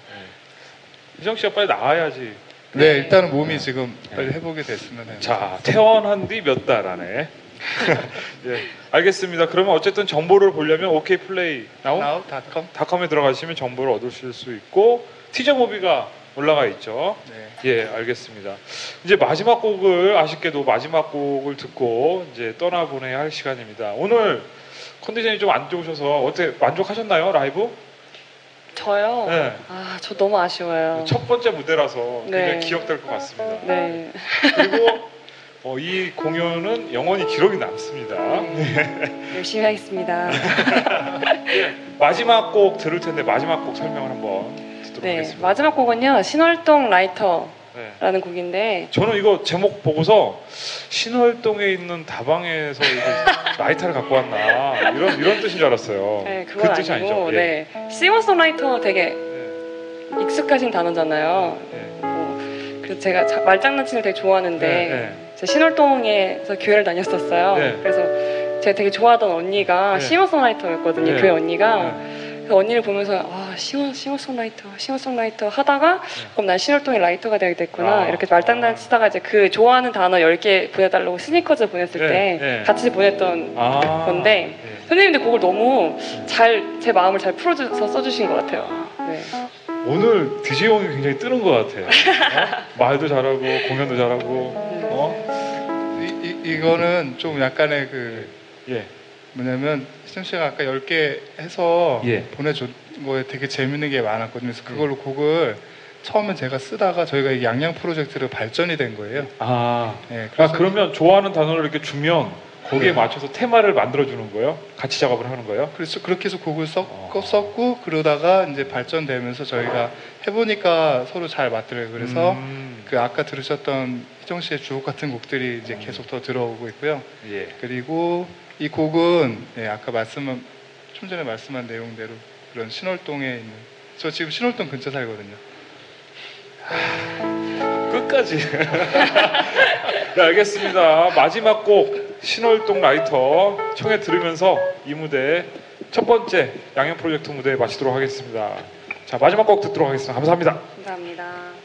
희정 씨가 빨리 나와야지. 네, 일단은 몸이 지금 빨리 회복이 됐으면 해요. 자, 퇴원한 뒤 몇 달 안에. 예, 알겠습니다. 그러면 어쨌든 정보를 보려면 OK 플레이 나온 나우.com 닷컴에 들어가시면 정보를 얻으실 수 있고 티저 무비가 올라가 있죠. 네. 예, 알겠습니다. 이제 마지막 곡을 아쉽게도 마지막 곡을 듣고 이제 떠나보내야 할 시간입니다. 오늘 컨디션이 좀 안 좋으셔서 어때 만족하셨나요 라이브? 저요? 네. 아, 저 너무 아쉬워요. 첫 번째 무대라서 굉장히 네. 기억될 것 같습니다. 네. 그리고 어, 이 공연은 영원히 기록이 남습니다. 열심히 하겠습니다. 예, 마지막 곡 들을 텐데 마지막 곡 설명을 한번 듣도록 네, 하겠습니다. 마지막 곡은요. 신월동 라이터라는 네. 곡인데 저는 이거 제목 보고서 신월동에 있는 다방에서 라이터를 갖고 왔나 이런 이런 뜻인 줄 알았어요. 네, 그건 그 뜻이 아니고 아니죠. 예. 네. 싱어송라이터 되게 익숙하신 단어잖아요. 예. 뭐, 그래서 제가 자- 말장난치는 되게 좋아하는데 네, 네. 제가 신월동에서 교회를 다녔었어요. 네. 그래서 제가 되게 좋아하던 언니가 네. 싱어송라이터였거든요. 네. 교회 언니가. 그 언니를 보면서 아 싱어 싱어송라이터 싱어송라이터 하다가 그럼 난 신월동의 라이터가 되게 됐구나 네. 아. 이렇게 말장난 치다가 이제 그 좋아하는 단어 10개 보내달라고 스니커즈 보냈을 네, 때 네. 같이 보냈던 아. 건데 선생님들 곡을 너무 잘 제 마음을 잘 풀어줘서 써주신 것 같아요. 네. 오늘 DJ 형이 굉장히 뜨는 것 같아요. 어? 말도 잘하고 공연도 잘하고. 어? 이, 이, 이거는 좀 약간의 그 예. 뭐냐면 희정 씨가 아까 10개 해서 예. 보내준 거에 되게 재밌는 게 많았거든요. 그래서 그걸로 곡을 처음에 제가 쓰다가 저희가 이 양양 프로젝트로 발전이 된 거예요. 아. 네, 아 그러면 좋아하는 단어를 이렇게 주면 거기에 맞춰서 테마를 만들어 주는 거예요? 같이 작업을 하는 거예요? 그래서 그렇게 해서 곡을 썼고, 썼고 그러다가 이제 발전되면서 저희가 해보니까 서로 잘 맞더라고요. 그래서 음. 그 아까 들으셨던 희정 씨의 주옥 같은 곡들이 이제 계속 더 들어오고 있고요. 예. 그리고 이 곡은 예, 아까 말씀한 좀 전에 말씀한 내용대로 그런 신월동에 있는 저 지금 신월동 근처 살거든요. 끝까지. 네, 알겠습니다. 마지막 곡 신월동 라이터 청해 들으면서 이 무대 첫 번째 양형 프로젝트 무대 마치도록 하겠습니다. 자 마지막 곡 듣도록 하겠습니다. 감사합니다. 감사합니다.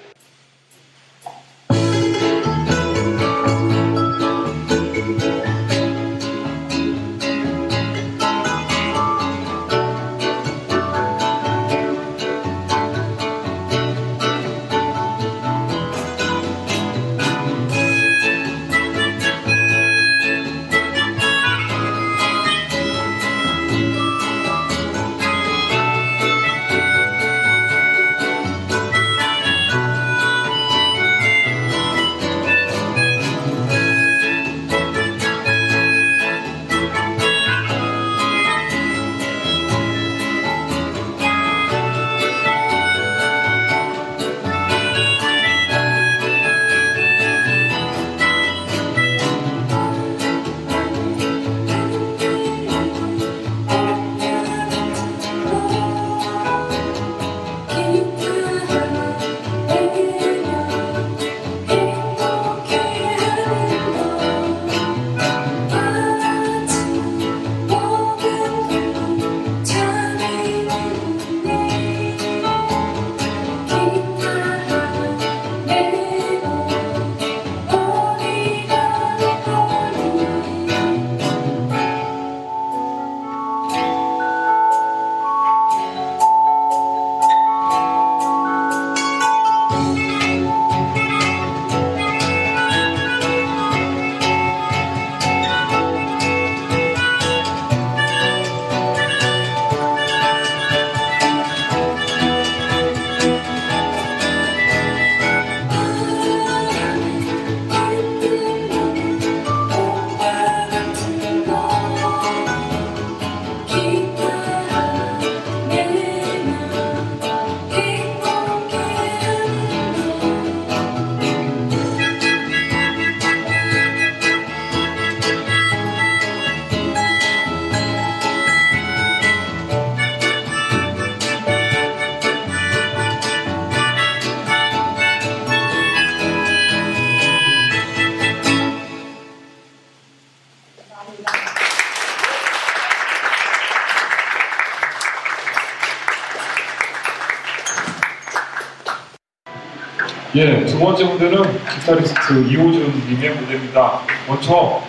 예, 두 번째 무대는 기타리스트 이호준 님의 무대입니다. 먼저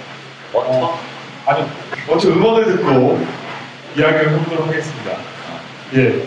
어, 아니요, 먼저 음원을 듣고 이야기를 해보도록 하겠습니다. 예,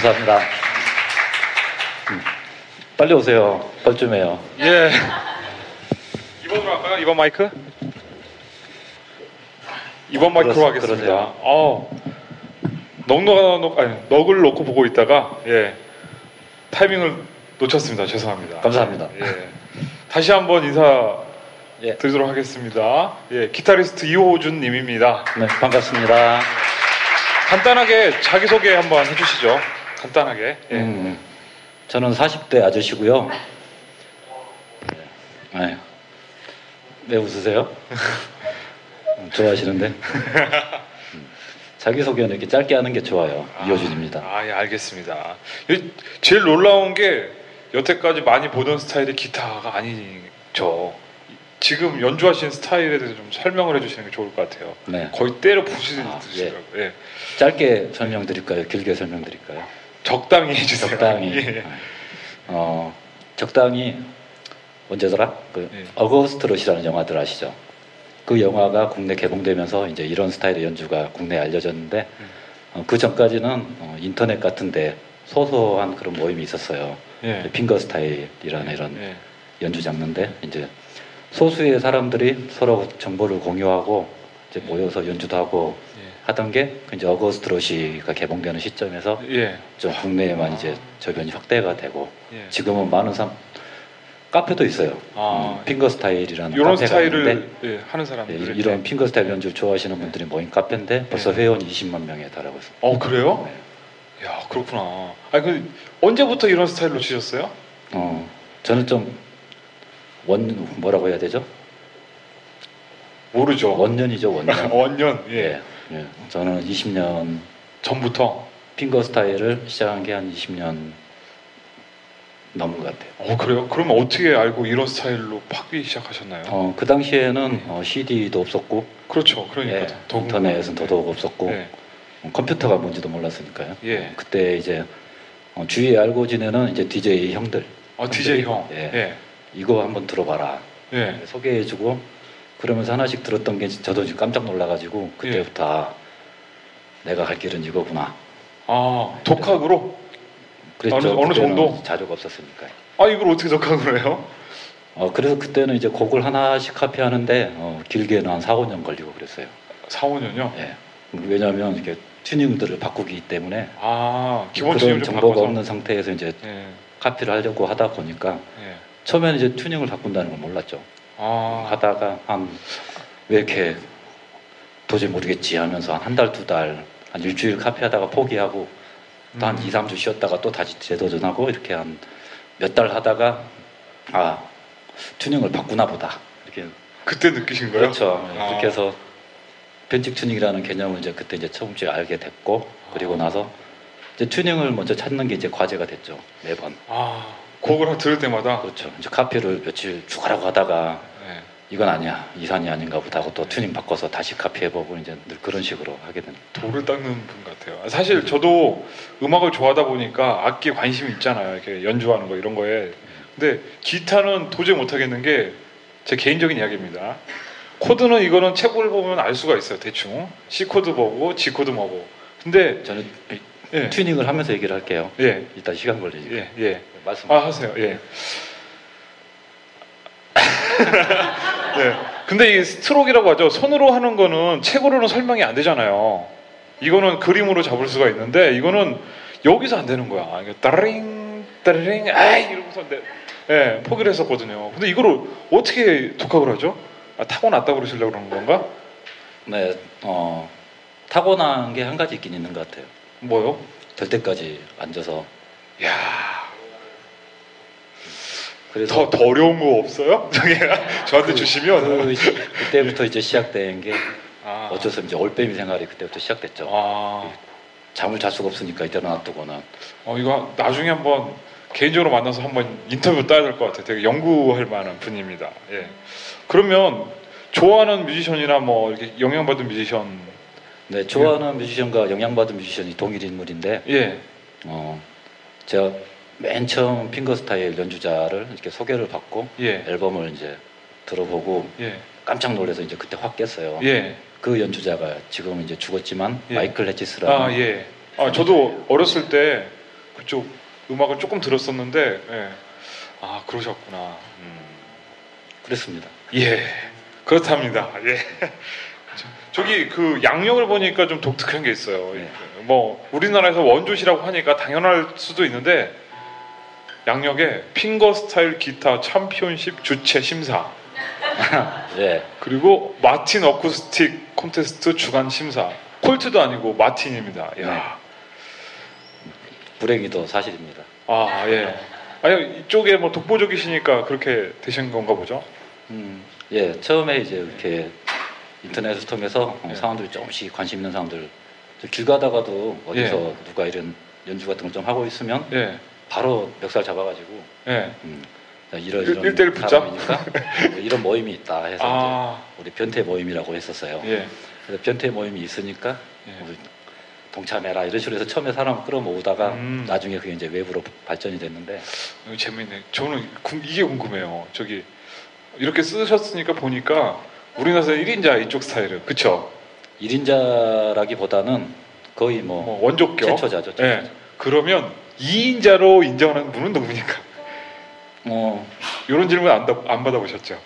감사합니다. 음, 빨리 오세요. 뻘쭘해요. 예. 이번으로 할까요? 이번 마이크? 이번 마이크로 그렇- 하겠습니다. 그러세요. 어, 넉넉, 넉, 아니, 넉을 놓고 보고 있다가, 예, 타이밍을 놓쳤습니다. 죄송합니다. 감사합니다. 예. 다시 한번 인사 예. 드리도록 하겠습니다. 예, 기타리스트 이호준 님입니다. 네, 반갑습니다. 간단하게 자기소개 한번 해주시죠. 간단하게. 예. 음, 저는 40대 아저씨고요. 네. 왜 웃으세요? 음, 좋아하시는데? 음, 자기소개는 이렇게 짧게 하는 게 좋아요. 이호준입니다. 아, 예, 알겠습니다. 이- 제일 놀라운 게 여태까지 많이 보던 스타일이 기타가 아니죠. 지금 연주하시는 스타일에 대해서 좀 설명을 해주시는 게 좋을 것 같아요. 네. 거의 때려 부시듯이 예. 예. 짧게 설명드릴까요? 길게 설명드릴까요? 적당히 해주세요. 적당히. 예. 어, 적당히 언제더라? 그 예. 어거스트 롯이라는 영화들 아시죠? 그 영화가 국내 개봉되면서 이제 이런 스타일의 연주가 국내에 알려졌는데 어, 그 전까지는 어, 인터넷 같은데 소소한 그런 모임이 있었어요. 예. 핑거 스타일이라는 이런 예. 연주 장르인데 이제 소수의 사람들이 서로 정보를 공유하고 이제 모여서 연주도 하고 하던 게 이제 어거스트 롯이가 개봉되는 시점에서 예. 좀 국내에만 이제 저변이 확대가 되고 예. 지금은 많은 사람 카페도 있어요. 아. 음, 핑거 스타일이라는 이런 카페가 스타일을 있는데 예, 하는 예, 사람들. 이런 핑거 스타일 연주 좋아하시는 분들이 모인 카페인데 벌써 회원이 20만 명에 달하고 있어요. 어 그래요? 야 그렇구나. 아니 그 언제부터 이런 스타일로 치셨어요? 어, 저는 좀 원 뭐라고 해야 되죠? 모르죠. 원년이죠, 원년. 원년. 예. 예. 저는 20년 전부터 핑거 스타일을 시작한 게 한 20년 넘은 것 같아요. 어 그래요? 그러면 어떻게 알고 이런 스타일로 파기 시작하셨나요? 어, 그 당시에는 어, CD도 없었고, 그렇죠. 그러니까 예, 인터넷은 더더욱 없었고, 네. 어, 컴퓨터가 뭔지도 몰랐으니까요. 예. 그때 이제 어, 주위에 알고 지내는 이제 DJ 형들. 아 DJ 형. 예. 예. 이거 한번 들어봐라. 예. 소개해주고 그러면서 하나씩 들었던 게 저도 깜짝 놀라가지고 그때부터 아, 내가 갈 길은 이거구나. 아 독학으로? 그랬죠. 어느- 어느 정도? 자료가 없었으니까. 아 이걸 어떻게 독학으로 해요? 어, 그래서 그때는 이제 곡을 하나씩 카피하는데 어, 길게는 한 4, 5년 걸리고 그랬어요. 4, 5년요? 예. 왜냐하면 이렇게 튜닝들을 바꾸기 때문에 아 기본 그런 정보가 바꿔서. 없는 상태에서 이제 예. 카피를 하려고 하다 보니까 예. 처음에는 이제 튜닝을 바꾼다는 걸 몰랐죠. 아 하다가 한 왜 이렇게 도저히 모르겠지 하면서 한한 달, 두 달, 한 일주일 카피하다가 포기하고 또한 음. 2, 3주 쉬었다가 또 다시 재도전하고 이렇게 한 몇 달 하다가 아 튜닝을 바꾸나 보다 이렇게 그때 느끼신 거예요? 그렇죠 아. 그렇게 해서 변칙 튜닝이라는 개념을 이제 그때 이제 처음째 알게 됐고 그리고 나서 이제 튜닝을 먼저 찾는 게 이제 과제가 됐죠 매번 아 곡을 들을 때마다 그렇죠 이제 카피를 며칠 죽어라고 하다가 네. 이건 아니야 이 산이 아닌가 보다 하고 또 튜닝 바꿔서 다시 카피해보고 이제 늘 그런 식으로 하게 되는 도를 닦는 분 같아요. 사실 저도 음악을 좋아하다 보니까 악기에 관심이 있잖아요. 이렇게 연주하는 거 이런 거에. 근데 기타는 도저히 못 하겠는 게 제 개인적인 이야기입니다. 코드는 이거는 책을 보면 알 수가 있어요. 대충 C 코드 보고 G 코드 뭐고. 근데 저는 예. 튜닝을 하면서 얘기를 할게요. 예. 일단 시간 걸리니까. 예, 예. 말씀. 아 하세요. 예. 네. 근데 이 스트로크라고 하죠. 손으로 하는 거는 책으로는 설명이 안 되잖아요. 이거는 그림으로 잡을 수가 있는데 이거는 여기서 안 되는 거야. 이게 따링 따링 아이 이러면서 내, 예, 포기를 했었거든요. 근데 이거를 어떻게 독학을 하죠? 아, 타고났다 고 그러시려고 그러는 건가? 네, 어, 타고난 게 한 가지 있긴 있는 것 같아요. 뭐요? 될 때까지 앉아서. 야. 그래서 더, 더 어려운 거 없어요? 저한테 주시면 그, 그때부터 이제 시작된 게 아. 어쩔 수 없이 올빼미 생활이 그때부터 시작됐죠. 아. 잠을 잘 수가 없으니까 이제 놔두고는 어 이거 나중에 한번 개인적으로 만나서 한번 인터뷰 따야 될 것 같아요. 되게 연구할 만한 분입니다. 예. 그러면 좋아하는 뮤지션이나 뭐 이렇게 영향받은 뮤지션 네, 좋아하는 뮤지션과 영향받은 뮤지션이 동일 인물인데 예. 어, 제가 맨 처음 finger style 연주자를 이렇게 소개를 받고 예. 앨범을 이제 들어보고 예. 깜짝 놀라서 이제 그때 확 깼어요. 예. 그 연주자가 지금 이제 죽었지만 예. 마이클 헤지스라는 아 예. 아 저도 어렸을 때 그쪽 음악을 조금 들었었는데 예. 아 그러셨구나. 그랬습니다. 예. 그렇답니다. 예. 저- 저기 그 양력을 보니까 좀 독특한 게 있어요. 뭐 우리나라에서 원조시라고 하니까 당연할 수도 있는데 양력에 핑거 스타일 기타 챔피언십 주최 심사. 예. 그리고 마틴 어쿠스틱 콘테스트 주간 심사. 콜트도 아니고 마틴입니다. 야. 불행히도 사실입니다. 아 예. 아니 이쪽에 뭐 독보적이시니까 그렇게 되신 건가 보죠. 음, 예, 처음에 이제 이렇게 인터넷을 통해서 예. 어, 사람들이 조금씩 관심 있는 사람들 길 가다가도 어디서 예. 누가 이런 연주 같은 걸 좀 하고 있으면 예. 바로 멱살 잡아가지고 예. 음, 이런 일- 이런 일대일 붙잡? 사람이니까 이런 모임이 있다 해서 아. 우리 변태 모임이라고 했었어요. 예. 그래서 변태 모임이 있으니까 예. 우리 동참해라 이런 식으로 해서 처음에 사람 끌어모으다가 음. 나중에 그게 이제 외부로 발전이 됐는데 재밌네. 저는 궁- 이게 궁금해요. 저기 이렇게 쓰셨으니까 보니까 우리나라에서 1인자 이쪽 스타일은 그쵸? 1인자라기보다는 거의 뭐, 뭐 원조격 최초자죠. 예. 그러면 2인자로 인정하는 분은 누굽니까? 어 이런 질문 안, 받- 안 받아보셨죠?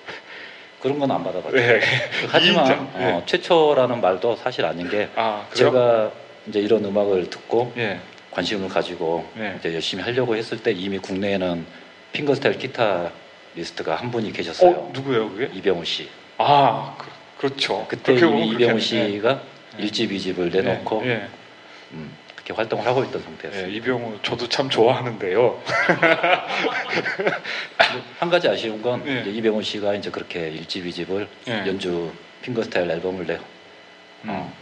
그런 건 안 받아봤죠. 예. 하지만 2인자. 어, 최초라는 말도 사실 아닌 게 아? 제가 이제 이런 음악을 듣고 예. 관심을 가지고 예. 이제 열심히 하려고 했을 때 이미 국내에는 핑거스타일 기타 리스트가 한 분이 계셨어요. 어, 누구예요, 그게? 이병우 씨. 아, 그, 그렇죠. 그때 이미 이병우. 씨가 일집, 이집을 내놓고 예, 예. 음, 그렇게 활동을 하고 있던 상태였어요. 예, 이병우 저도 참 좋아하는데요. 한 가지 아쉬운 건 예. 이제 이병우 씨가 이제 그렇게 일집, 이집을 예. 연주 핑거스타일 앨범을 내 어,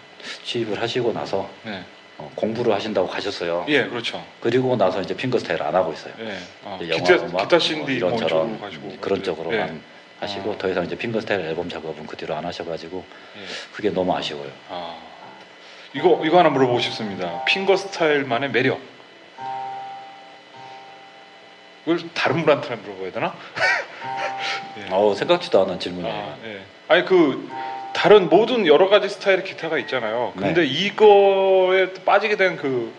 취입을 하시고 나서 네. 어, 공부를 하신다고 가셨어요. 예, 그렇죠. 그리고 나서 이제 핑거스타일 안 하고 있어요. 예. 아, 이제 기타- 영화, 음악, 기타 신디 뭐뭐 이런 저런 이쪽으로 가시고 그런 쪽으로만 예. 하시고 아. 더 이상 이제 핑거스타일 앨범 작업은 그 뒤로 안 하셔가지고 예. 그게 너무 아쉬워요. 아, 이거 이거 하나 물어보고 싶습니다. 핑거 스타일만의 매력. 이걸 다른 분한테 물어봐야 되나? 어, 생각지도 않은 질문이에요. 아, 예. 아니 그 다른 모든 여러 가지 스타일의 기타가 있잖아요. 네. 근데 이거에 빠지게 된 그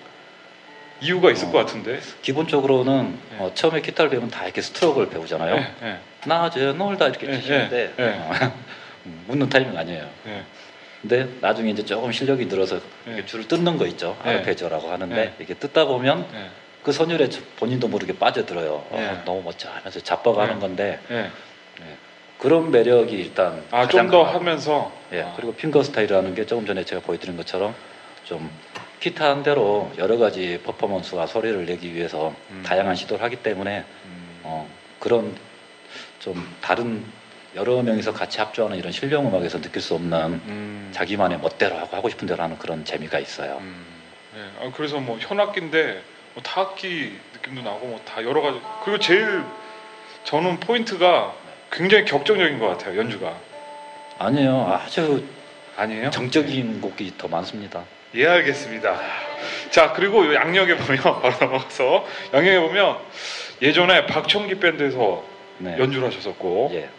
이유가 있을 것 같은데. 기본적으로는 어, 처음에 기타를 배우면 다 이렇게 스트로크를 배우잖아요. 예, 예. 낮에 놀다 이렇게 예, 치시는데 예, 예. 어, 음, 묻는 타이밍 아니에요. 예. 근데 나중에 이제 조금 실력이 늘어서 이렇게 줄을 뜯는 거 있죠. 예. 아르페지오라고 하는데 예. 이렇게 뜯다 보면 예. 그 선율에 저- 본인도 모르게 빠져들어요. 어, 예. 너무 멋져 하면서 자뻑하는 예. 건데. 그런 매력이 일단 아, 좀 더. 하면서 예. 그리고 핑거 스타일이라는 게 조금 전에 제가 보여드린 것처럼 좀 기타 한 대로 여러 가지 퍼포먼스와 소리를 내기 위해서 음. 다양한 시도를 하기 때문에 어, 그런 좀 다른 여러 명이서 같이 합주하는 이런 실용 음악에서 느낄 수 없는 음. 자기만의 멋대로 하고 하고 싶은 대로 하는 그런 재미가 있어요. 예. 아, 그래서 뭐 현악기인데 뭐 타악기 느낌도 나고 뭐 다 여러 가지. 그리고 제일 저는 포인트가 굉장히 격정적인 것 같아요 연주가. 아니에요. 아주 아니에요? 정적인 곡이 더 많습니다. 예, 알겠습니다. 자, 그리고 요 양력에 보면 바로 넘어가서 양력에 보면 예전에 박청기 밴드에서 네. 연주를 하셨었고 예.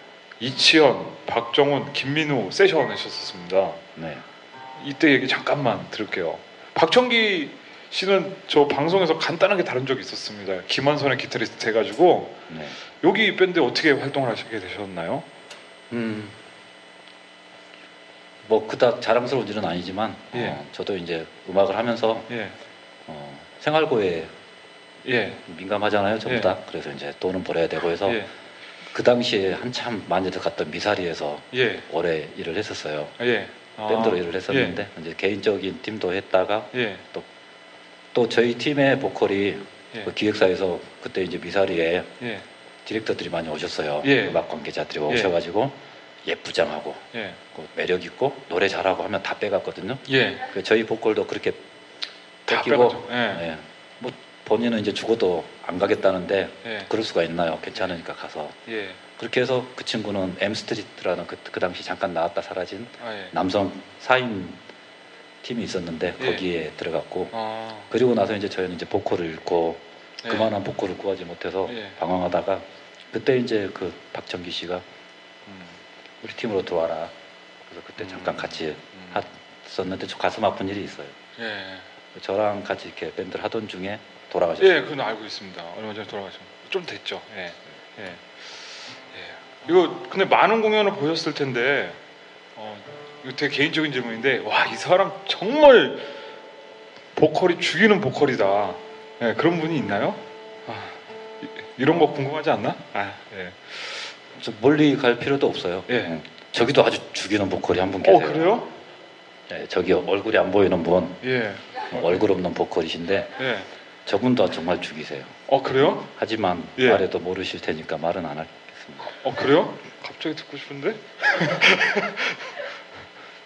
이치현, 박정훈, 김민우 세션 하셨었습니다. 네. 이때 얘기 잠깐만 들을게요. 박청기 씨는 저 방송에서 간단하게 다룬 적이 있었습니다. 김한선의 기타리스트 해가지고 네. 여기 밴드 어떻게 활동을 하시게 되셨나요? 음. 뭐 그닥 자랑스러운 일은 아니지만 예. 어, 저도 이제 음악을 하면서 예. 어, 생활고에 예. 민감하잖아요, 전부 예. 다. 그래서 이제 돈은 벌어야 되고 해서 예. 그 당시에 한참 많이들 갔던 미사리에서 예. 오래 일을 했었어요. 예. 아. 밴드로 일을 했었는데 이제 개인적인 팀도 했다가 예. 또, 또 저희 팀의 보컬이 예. 그 기획사에서 그때 이제 미사리에 예. 디렉터들이 많이 오셨어요. 예. 음악 관계자들이 예. 오셔가지고 예쁘장하고 예. 그 매력 있고 노래 잘하고 하면 다 빼갔거든요. 예. 그 저희 보컬도 그렇게 다 뺏기고. 예. 예. 뭐 본인은 이제 죽어도 안 가겠다는데 예. 그럴 수가 있나요? 괜찮으니까 가서 예. 그렇게 해서 그 친구는 M Street라는 그, 그 당시 잠깐 나왔다 사라진 아, 예. 남성 4인 팀이 있었는데 예. 거기에 들어갔고 아. 그리고 나서 이제 저희는 이제 보컬을 잃고 예. 그만한 보컬을 구하지 못해서 예. 방황하다가 그때 이제 그 박정기 씨가 음. 우리 팀으로 들어와라. 그래서 그때 잠깐 같이 했었는데 좀 가슴 아픈 일이 있어요. 예. 저랑 같이 이렇게 밴드를 하던 중에 돌아가셨어요. 예, 그건 알고 있습니다. 얼마 전에 돌아가셨. 좀 됐죠. 예. 예. 예. 이거 근데 많은 공연을 보셨을 텐데 어, 이거 되게 개인적인 질문인데 와 이 사람 정말 보컬이 죽이는 보컬이다. 예, 그런 분이 있나요? 아, 이- 이런 거 궁금하지 않나? 아, 예. 좀 멀리 갈 필요도 없어요. 예. 음. 저기도 아주 죽이는 보컬이 한 분 계세요. 어 그래요? 예, 저기 얼굴이 안 보이는 분, 예. 얼굴 없는 보컬이신데 예. 저분 도 정말 죽이세요. 어 그래요? 하지만 예. 말해도 모르실 테니까 말은 안 하겠습니다. 어 그래요? 갑자기 듣고 싶은데?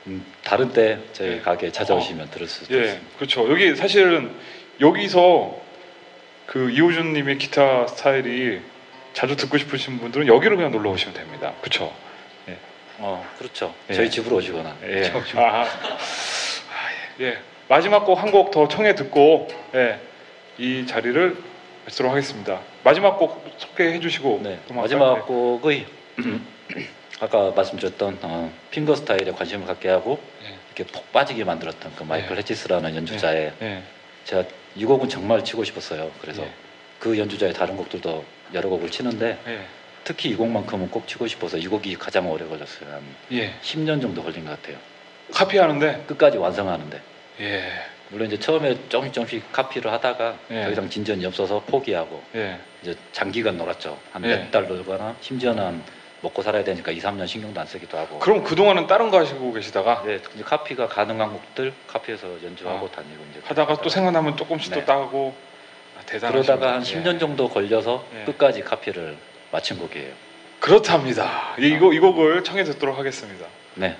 음, 다른 때 저희 가게에 찾아오시면 들을 수도 예, 있습니다. 그렇죠. 여기 사실은 여기서 그 이호준님의 기타 스타일이 자주 듣고 싶으신 분들은 여기로 그냥 놀러 오시면 됩니다. 그렇죠? 어, 그렇죠. 예. 저희 집으로 오시거나. 예. 아, 아, 예. 마지막 곡 한 곡 더 청해 듣고 예, 이 자리를 뵙도록 하겠습니다. 마지막 곡 소개해 주시고 네? 마지막 곡의 아까 말씀드렸던 어, 핑거 스타일에 관심을 갖게 하고 이렇게 폭 빠지게 만들었던 그 마이클 해치스라는 연주자의 예. 제가 이 곡은 정말 치고 싶었어요. 그래서 예. 그 연주자의 다른 곡들도 여러 곡을 치는데 예. 특히 이 곡만큼은 꼭 치고 싶어서 이 곡이 가장 오래 걸렸어요. 한 예. 10년 정도 걸린 것 같아요. 카피하는데 끝까지 완성하는데. 예. 물론 이제 처음에 조금씩 조금씩 카피를 하다가 예. 더 이상 진전이 없어서 포기하고 예. 이제 장기간 놀았죠. 한 예. 몇달 놀거나 심지어는 먹고 살아야 되니까 2, 3년 신경도 안 쓰기도 하고. 그럼 그동안은 다른 거 하시고 계시다가 네, 이제 카피가 가능한 곡들 카피해서 연주하고 아. 다니고 이제 하다가 또 생각나면 조금씩 네. 또 따고 아, 대단하시네. 그러다가 한 10년 정도 걸려서 예. 끝까지 카피를 마친 곡이에요. 그렇답니다. 이, 이거 이 곡을 청해 듣도록 하겠습니다. 네.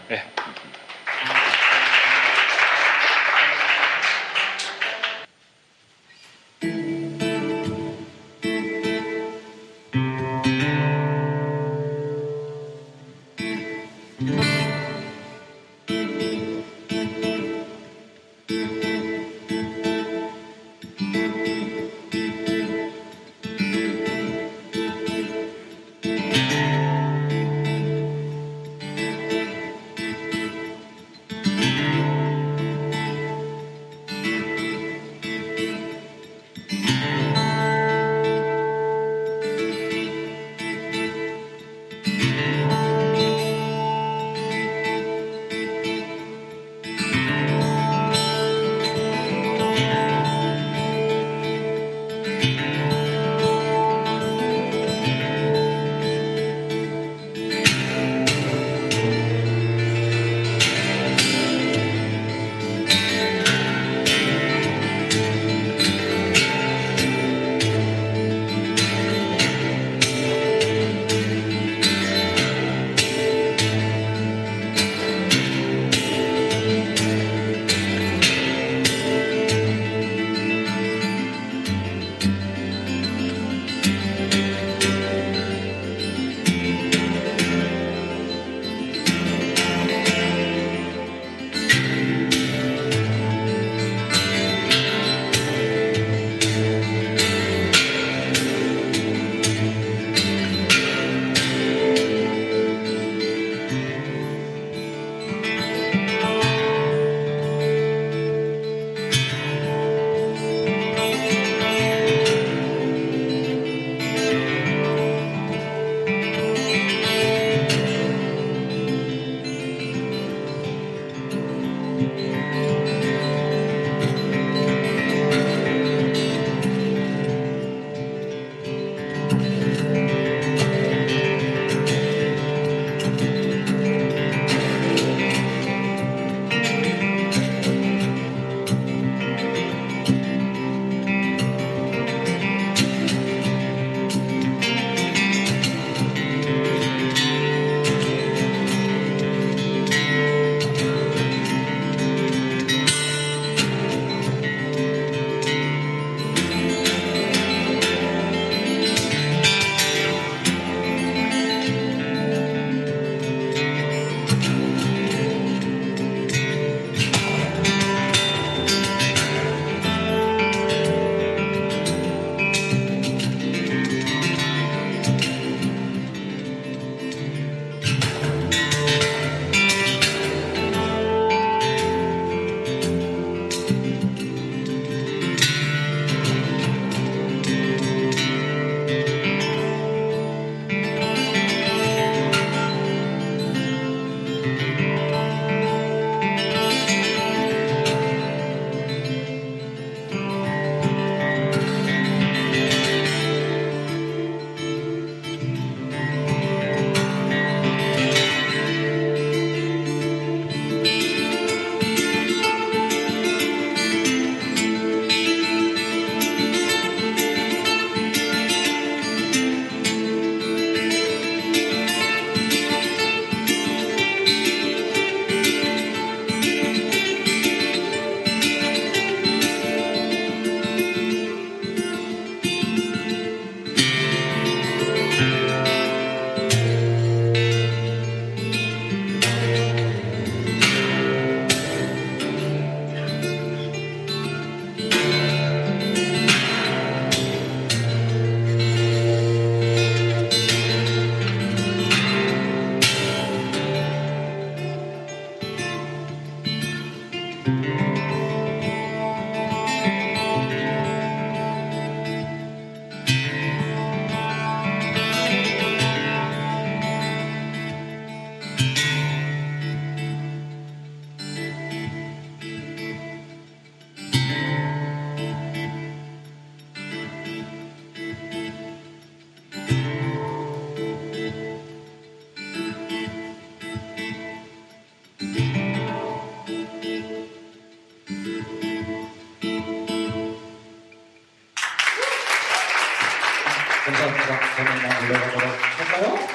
네. 전화만 올라가도록 할까요?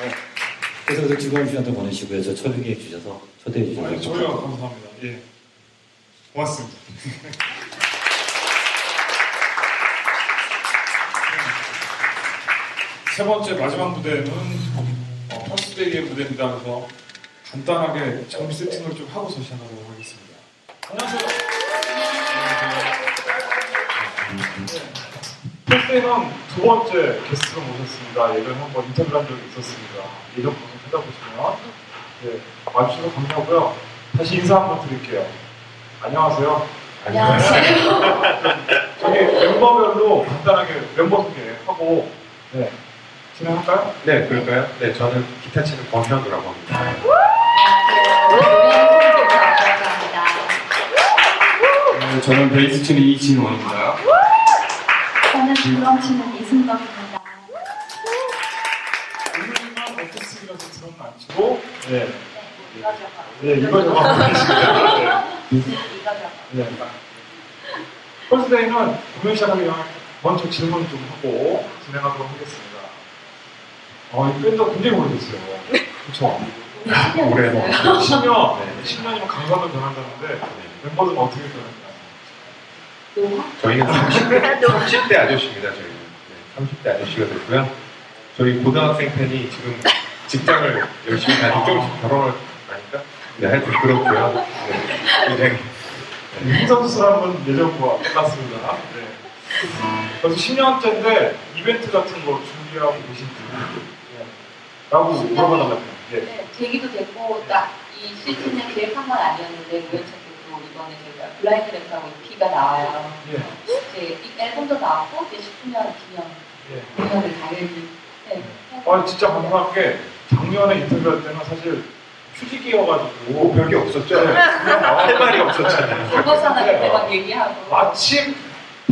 네. 그래서 그 주건 씨한테 보내시고요. 저 초대기획 주셔서 초대해 주셔서 아니, 저희가 감사합니다. 예. 고맙습니다. 세 번째 마지막 무대는 어, 퍼스데이의 무대입니다. 그래서 간단하게 장비 세팅을 좀 하고서 시작하도록 하겠습니다. 안녕하세요. 퍼스 데이는 두 번째 게스트로 모셨습니다. 예전에 한번 인터뷰를 한 적이 있었습니다. 예전 방송 찾아보시면 네, 와주셔서 감사하고요. 다시 인사 한번 드릴게요. 안녕하세요. 안녕하세요. 저기 멤버별로 간단하게 멤버 소개하고 네, 진행할까요? 네, 그럴까요? 네, 저는 기타 치는 권현우라고 합니다. 네, 저는 베이스 치는 이진원입니다. 저는 드럼 치는 이승덕입니다. 오늘만 어떻습니까? 드럼은 안 치고 네. 네, 이거죠. 네. 퍼스데이는 공연 시작하기 전에 먼저 질문 좀 하고 진행하도록 하겠습니다. 어, 이 밴드가 굉장히 오래됐어요. 그렇죠? 올해 뭐 10년, 10년이면 강사도 변한다는데 멤버들은 어떻게 변했나요? 저희는 30대, 30대 아저씨입니다, 저희는. 네, 30대 아저씨가 됐고요. 저희 고등학생 팬이 지금 직장을 열심히 다니고 좀 결혼을 하니까 네, 하여튼 그렇고요. 네, 굉장히 흥선수술하는 예전과 똑같습니다. 네. 그래서 10년째인데 이벤트 같은 거 준비하고 계신지 네. 라고 물어봐달라고 예. 네, 계기도 됐고 딱 이 시즌을 계획한 건 아니었는데 우연찮게도 이번에 저희가 블라인드 랩하고 EP가 나와요. 예. 이제 이 앨범도 나왔고 이제 10주년 기념 예. 공연을 당연히 네. 아 진짜 감사한 게 작년에 인터뷰할 때는 사실 휴직이어가지고 뭐 별게 없었죠? 네, 그냥 나와서 할 말이 없었잖아요. 그거잖아 네. 그때 막 얘기하고 마침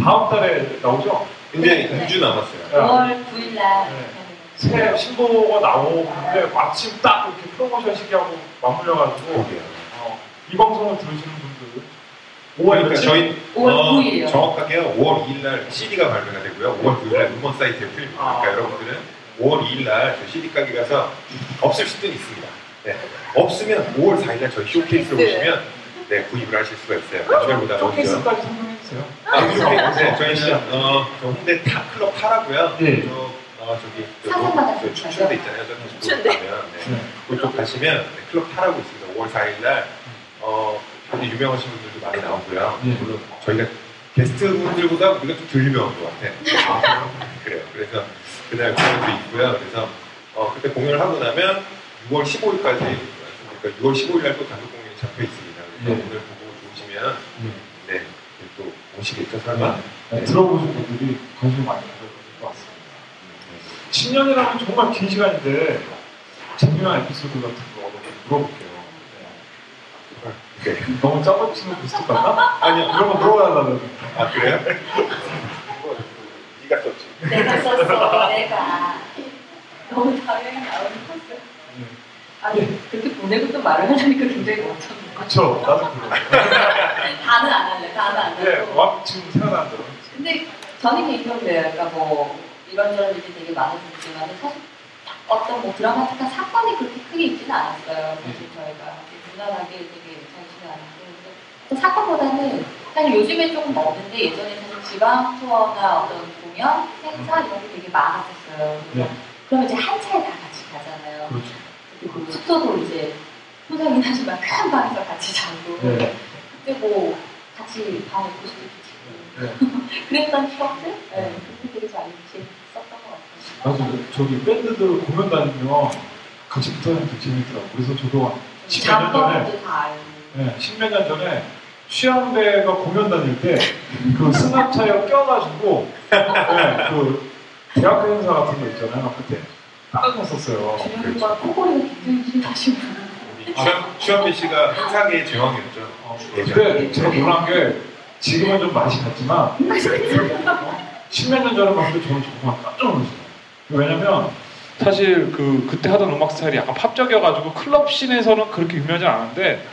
다음 달에 나오죠? 이제 2주 남았어요. 5월 9일 날 새 신보가 나오는데 마침 딱 이렇게 프로모션 시기하고 맞물려가지고 어, 이 방송을 들으시는 분들 5월 그러니까 며칠? 저희 5월 어, 9일이요. 정확하게 5월 2일 날 CD가 발매가 되고요. 5월 9일 날 음원 사이트에 풀립니다. 아. 그러니까 여러분들은 5월 2일 날 저희 CD 가게 가서 없을 수도 있습니다. 네. 없으면 5월 4일 날 저희 쇼케이스로 오시면 네, 구입을 하실 수가 있어요. 나중에보다 먼저. 쇼케이스까지 설명해주세요. 아, 쇼케이스. 네, 저희는 어, 저 홍대 타 클럽 타라고요. 네. 저, 어, 저기 저, 춘천대 있잖아요. 저 다시 보면 네. 그쪽 가시면 네, 클럽 타라고 있습니다. 5월 4일 날 어, 굉장히 유명하신 분들도 많이 나오고요. 네. 물론 저희가 게스트 분들보다 우리가 좀 덜 유명한 것 같아요. 그래요. 그래서 그날 공연도 있고요. 그래서 어, 그때 공연을 하고 나면 6월 15일까지 그러니까 6월 15일 날 또 단독 공연이 잡혀 있습니다. 그래서 네. 오늘 보고 좋으시면 네, 또 오시겠죠, 설마? 네, 들어보신 분들이 관심 많이 가져주실 것 같습니다. 10년이라면 정말 긴 시간인데 재미난 에피소드 같은 거 물어볼게요. 네. 너무 짜고치는 비슷 같나? 아니요. 이런 거 물어봐달라고. 아, 그래요? 네가 썼지. 내가 썼어 내가 너무 당연히 나오는 아니 그렇게 보내고 또 말을 하려니까 굉장히 멋졌네 그쵸, 나도 그래. 다는 안 할래 다는 안 예, 하고 와, 지금 생각나는 대로. 근데 저는 개인적으로 그래요 그러니까 뭐 이런저런 일이 되게 많았지만 사실 어떤 뭐 드라마틱한 사건이 그렇게 크게 있지는 않았어요 사실 저희가 무난하게 되게 정신이 않았고 어떤 사건보다는 사실 요즘에 조금 없는데 예전에 사실 지방 투어나 어떤 공연, 행사 이런 게 되게 많았었어요. 네. 그러면 이제 한 차에 다 같이 가잖아요. 그렇죠. 그리고 숙소도 이제 혼자긴 하지만 큰 방에서 같이 자고 네. 그때 뭐 같이 밤에 고스도 치고 네. 그랬던 추억들 네. 그게 되게 잘 재밌었던 것 같아요. 맞아요. 저기 밴드들 공연 다니면 같이 붙어다니는 게 재밌더라고요. 그래서 저도 한 십몇 년 전에, 네, 십몇 년 전에 취향배가 공연 다닐 때 그 승합차에 껴가지고 네, 그 대학교 행사 같은 거 있잖아요. 그때 딱 갔었어요. 주영이가 코골이가 굉장히 심하신 분. 추현, 추현미 씨가 행사계의 제왕이었죠. 근데 제가 놀란 게 지금은 좀 맛이 갔지만 십몇 년 전에 봤을 때 저는 정말 깜짝 놀랐어요. 왜냐면 사실 그 그때 하던 음악 스타일이 약간 팝적이어가지고 클럽 씬에서는 그렇게 유명하지 않은데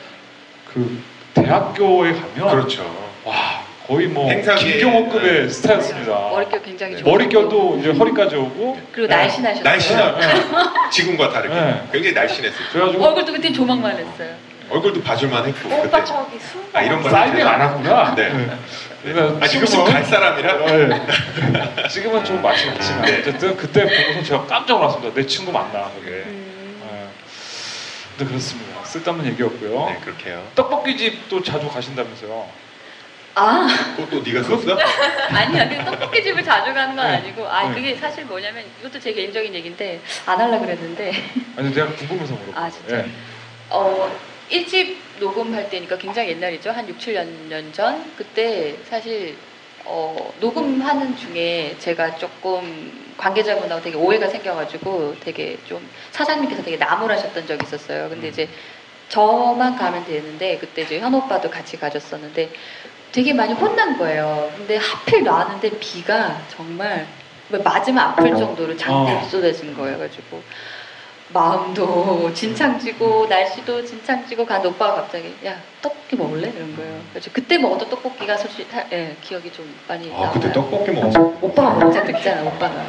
그 대학교에 가면 그렇죠. 와 거의 뭐 김경호급의 스타였습니다. 머릿결 굉장히 좋고 머릿결도 이제 허리까지 오고 그리고 날씬하셨어요. 날씬하 지금과 다르게 굉장히 날씬했어요. 그래가지고 얼굴도 그때 조망만 했어요. 얼굴도 봐줄만 했고 오빠 그때. 저기 술. 아 이런 거 사이즈가 안 왔구나. 네. 그러니까 아 지금 지금 갈 사람이라 네. 지금은 좀 맛이 없지만 네. 어쨌든 그때 보고서 제가 깜짝 놀랐습니다. 내 친구 맞나 그게. 음. 네. 근데 그렇습니다. 쓸데없는 얘기였고요. 네 그렇게요. 떡볶이 집도 자주 가신다면서요? 아 그것도 네가 썼어? 아니야. 그 떡볶이 집을 자주 가는 건 네. 아니고 아 네. 그게 사실 뭐냐면 이것도 제 개인적인 얘기인데 안 하려 그랬는데 아니 내가 궁금해서 물어봐. 아, 진짜? 예. 어, 1집 녹음할 때니까 굉장히 옛날이죠. 한 6, 7년 전. 그때 사실 어, 녹음하는 중에 제가 조금 관계자분하고 되게 오해가 생겨가지고 되게 좀 사장님께서 되게 나무라셨던 적이 있었어요. 근데 이제 저만 가면 되는데 그때 이제 현 오빠도 같이 가졌었는데 되게 많이 혼난 거예요. 근데 하필 놨는데 비가 정말 맞으면 아플 정도로 장대비 어. 쏟아진 거예요. 가지고 마음도 진창지고 날씨도 진창지고 간 오빠가 갑자기 야 떡볶이 먹을래 이런 거예요. 그래서 그때 먹었던 떡볶이가 솔직히 하- 예, 기억이 좀 많이 아 남아요. 그때 떡볶이 먹었어. 오빠가 먹자 듣잖아 오빠가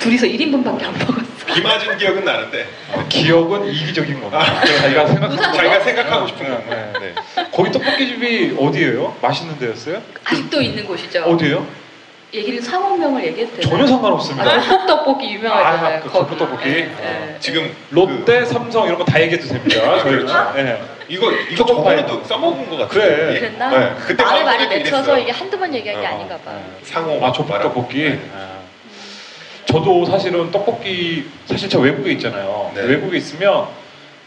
둘이서 1인분밖에 안 먹었어. 비 맞은 기억은 나는데 기억은 이기적인 겁니다. 아, 자기가 생각하고 자기가 생각하고 싶은 거. 네. 네. 거기 떡볶이 집이 어디예요? 맛있는 데였어요? 아직도 있는 곳이죠. 어디예요? 얘기를 상호명을 얘기해도 되나요? 전혀 상관없습니다. 아, 떡볶이 유명하잖아요. 아, 그 거기. 떡볶이. 네. 지금 롯데, 삼성 이런 거 다 얘기해도 됩니다. 저희는. 그렇죠. 네. 이거 이거 저번에도 써먹은 것 같아. 그래. 그랬나? 네. 그때 말을 많이 맺혀서. 이게 한두 번 얘기한 게 어. 아닌가 봐. 상호 아, 전복 떡볶이. 아. 저도 사실은 떡볶이 사실 저 외국에 있잖아요. 네. 외국에 있으면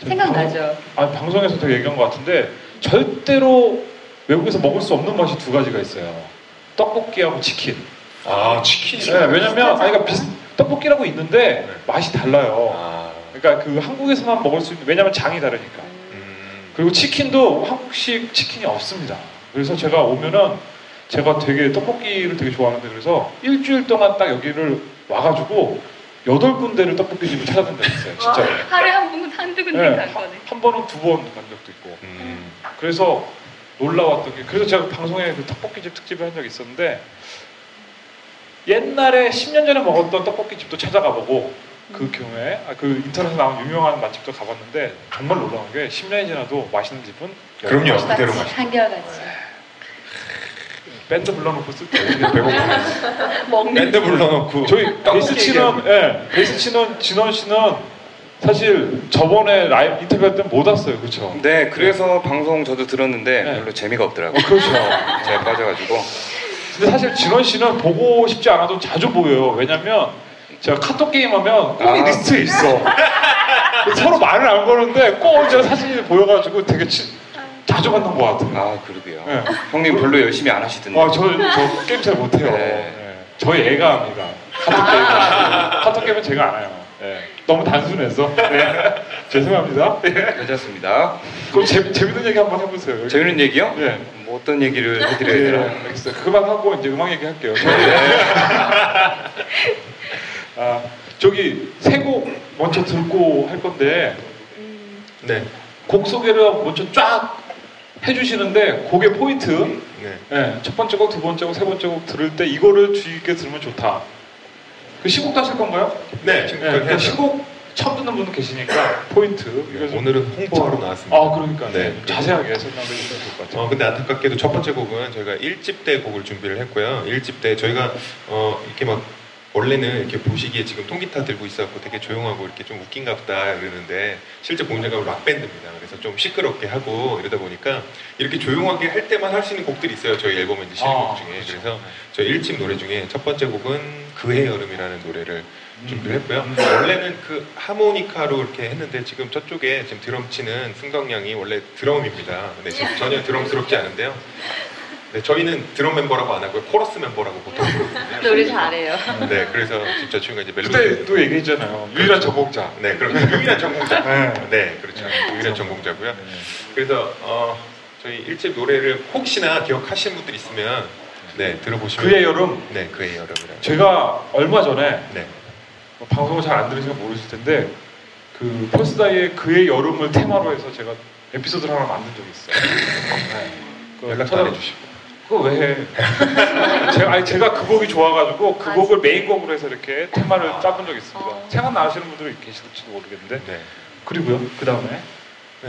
생각나죠. 아, 방송에서 도 얘기한 것 같은데 절대로 외국에서 먹을 수 없는 맛이 두 가지가 있어요. 떡볶이하고 치킨. 아 치킨이. 네, 왜냐면 아니, 그러니까 비슷, 떡볶이라고 있는데 맛이 달라요. 아, 그러니까 그 한국에서만 먹을 수 있는 왜냐면 장이 다르니까. 음. 그리고 치킨도 한국식 치킨이 없습니다. 그래서 제가 오면은 제가 되게 떡볶이를 되게 좋아하는데 그래서 일주일 동안 딱 여기를 와가지고 여덟 군데를 떡볶이 집을 찾아낸 적이 있어요. 진짜로. 하루에 한 분, 한두 군데 네, 간 거네. 한 번은 두 번 간 적도 있고. 음. 그래서 놀라웠던 게 그래서 제가 방송에 그 떡볶이집 특집을 한 적이 있었는데 옛날에 10년 전에 먹었던 떡볶이집도 찾아가 보고 그 경우에 아, 그 인터넷에 나온 유명한 맛집도 가봤는데 정말 놀라운 게 10년이 지나도 맛있는 집은 그럼요. 그대로 맛있어. 한결같이. 밴드 불러놓고 쓸 때. 먹는 밴드 불러놓고 저희 베이스 치는. 예, 베이스 치는 진원 씨는 사실 저번에 라이브 인터뷰할 때 못 왔어요, 그렇죠? 네, 그래서 방송 저도 들었는데 네. 별로 재미가 없더라고요. 그렇죠. 제가 빠져가지고. 근데 사실 진원 씨는 보고 싶지 않아도 자주 보여요. 왜냐면 제가 카톡 게임하면 꼭이 아. 리스트에 있어. 서로 말을 안 거는데 꼭 제가 사진이 보여가지고 되게 치- 자주 받는 것 같아요. 아, 그러게요. 네. 형님 별로 열심히 안 하시던데. 아, 저, 저 게임 잘 못해요. 네. 네. 저희 애가 합니다. 카톡 게임. 카톡 게임은 제가 안 해요. 네. 너무 단순해서. 네. 죄송합니다. 네. 괜찮습니다. 그럼 재, 재밌는 얘기 한번 해보세요. 재밌는 얘기요? 네. 뭐 어떤 얘기를 해드려야 네, 되나? 알겠어요. 그만 하고 이제 음악 얘기 할게요. 저희 아, 저기 세 곡 먼저 듣고 할 건데 네. 곡 소개를 먼저 쫙 해주시는데 곡의 포인트 네. 네, 첫 번째 곡, 두 번째 곡, 세 번째 곡 들을 때 이거를 주의 깊게 들으면 좋다. 그 시곡도 하실 건가요? 네. 지금 네. 시곡 처음 듣는 분도 계시니까 포인트. 좀- 오늘은 홍보하러 나왔습니다. 아 그러니까 네. 네. 자세하게 설명해 주시면 좋을 것 같아요. 어, 근데 안타깝게도 첫 번째 곡은 저희가 1집 때 곡을 준비를 했고요. 1집 때 저희가 어, 이렇게 막 원래는 이렇게 보시기에 지금 통기타 들고 있어갖고 되게 조용하고 이렇게 좀 웃긴가 보다 그러는데 실제 공연가 락밴드입니다. 그래서 좀 시끄럽게 하고 이러다 보니까 이렇게 조용하게 할 때만 할 수 있는 곡들이 있어요. 저희 앨범에 이제 실린 아, 곡 중에. 그렇죠. 그래서 저희 1집 노래 중에 첫 번째 곡은 그해 여름이라는 노래를 음. 준비를 했고요. 원래는 그 하모니카로 이렇게 했는데 지금 저쪽에 지금 드럼 치는 승덕 양이 원래 드럼입니다. 근데 지금 전혀 드럼스럽지 않은데요. 네, 저희는 드럼 멤버라고 안 하고요. 코러스 멤버라고 보통 부르거든요. 노래 잘해요. 네, 그래서 진짜 친구가 이제 멜로디. 그때도 얘기했잖아요. 유일한 전공자. 네, 그럼 유일한 전공자. 네. 네, 그렇죠. 유일한 전공자고요. 그래서 어, 저희 일집 노래를 혹시나 기억하시는 분들 있으면 네 들어보시면. 그의 여름. 네, 그의 여름이라. 제가 얼마 전에 네. 뭐 방송을 잘 안 들으시면 모르실 텐데 그 펄스다이의 그의 여름을 테마로 해서 제가 에피소드를 하나 만든 적이 있어요. 네. 그거 연락도 안 찾아- 해주시고. 그거 왜 해? 제가, 아니, 제가 그 곡이 좋아가지고 그 곡을 메인곡으로 해서 이렇게 테마를 짜본 적이 있습니다. 생각나시는 분들이 계실지도 모르겠는데. 그리고요, 그 다음에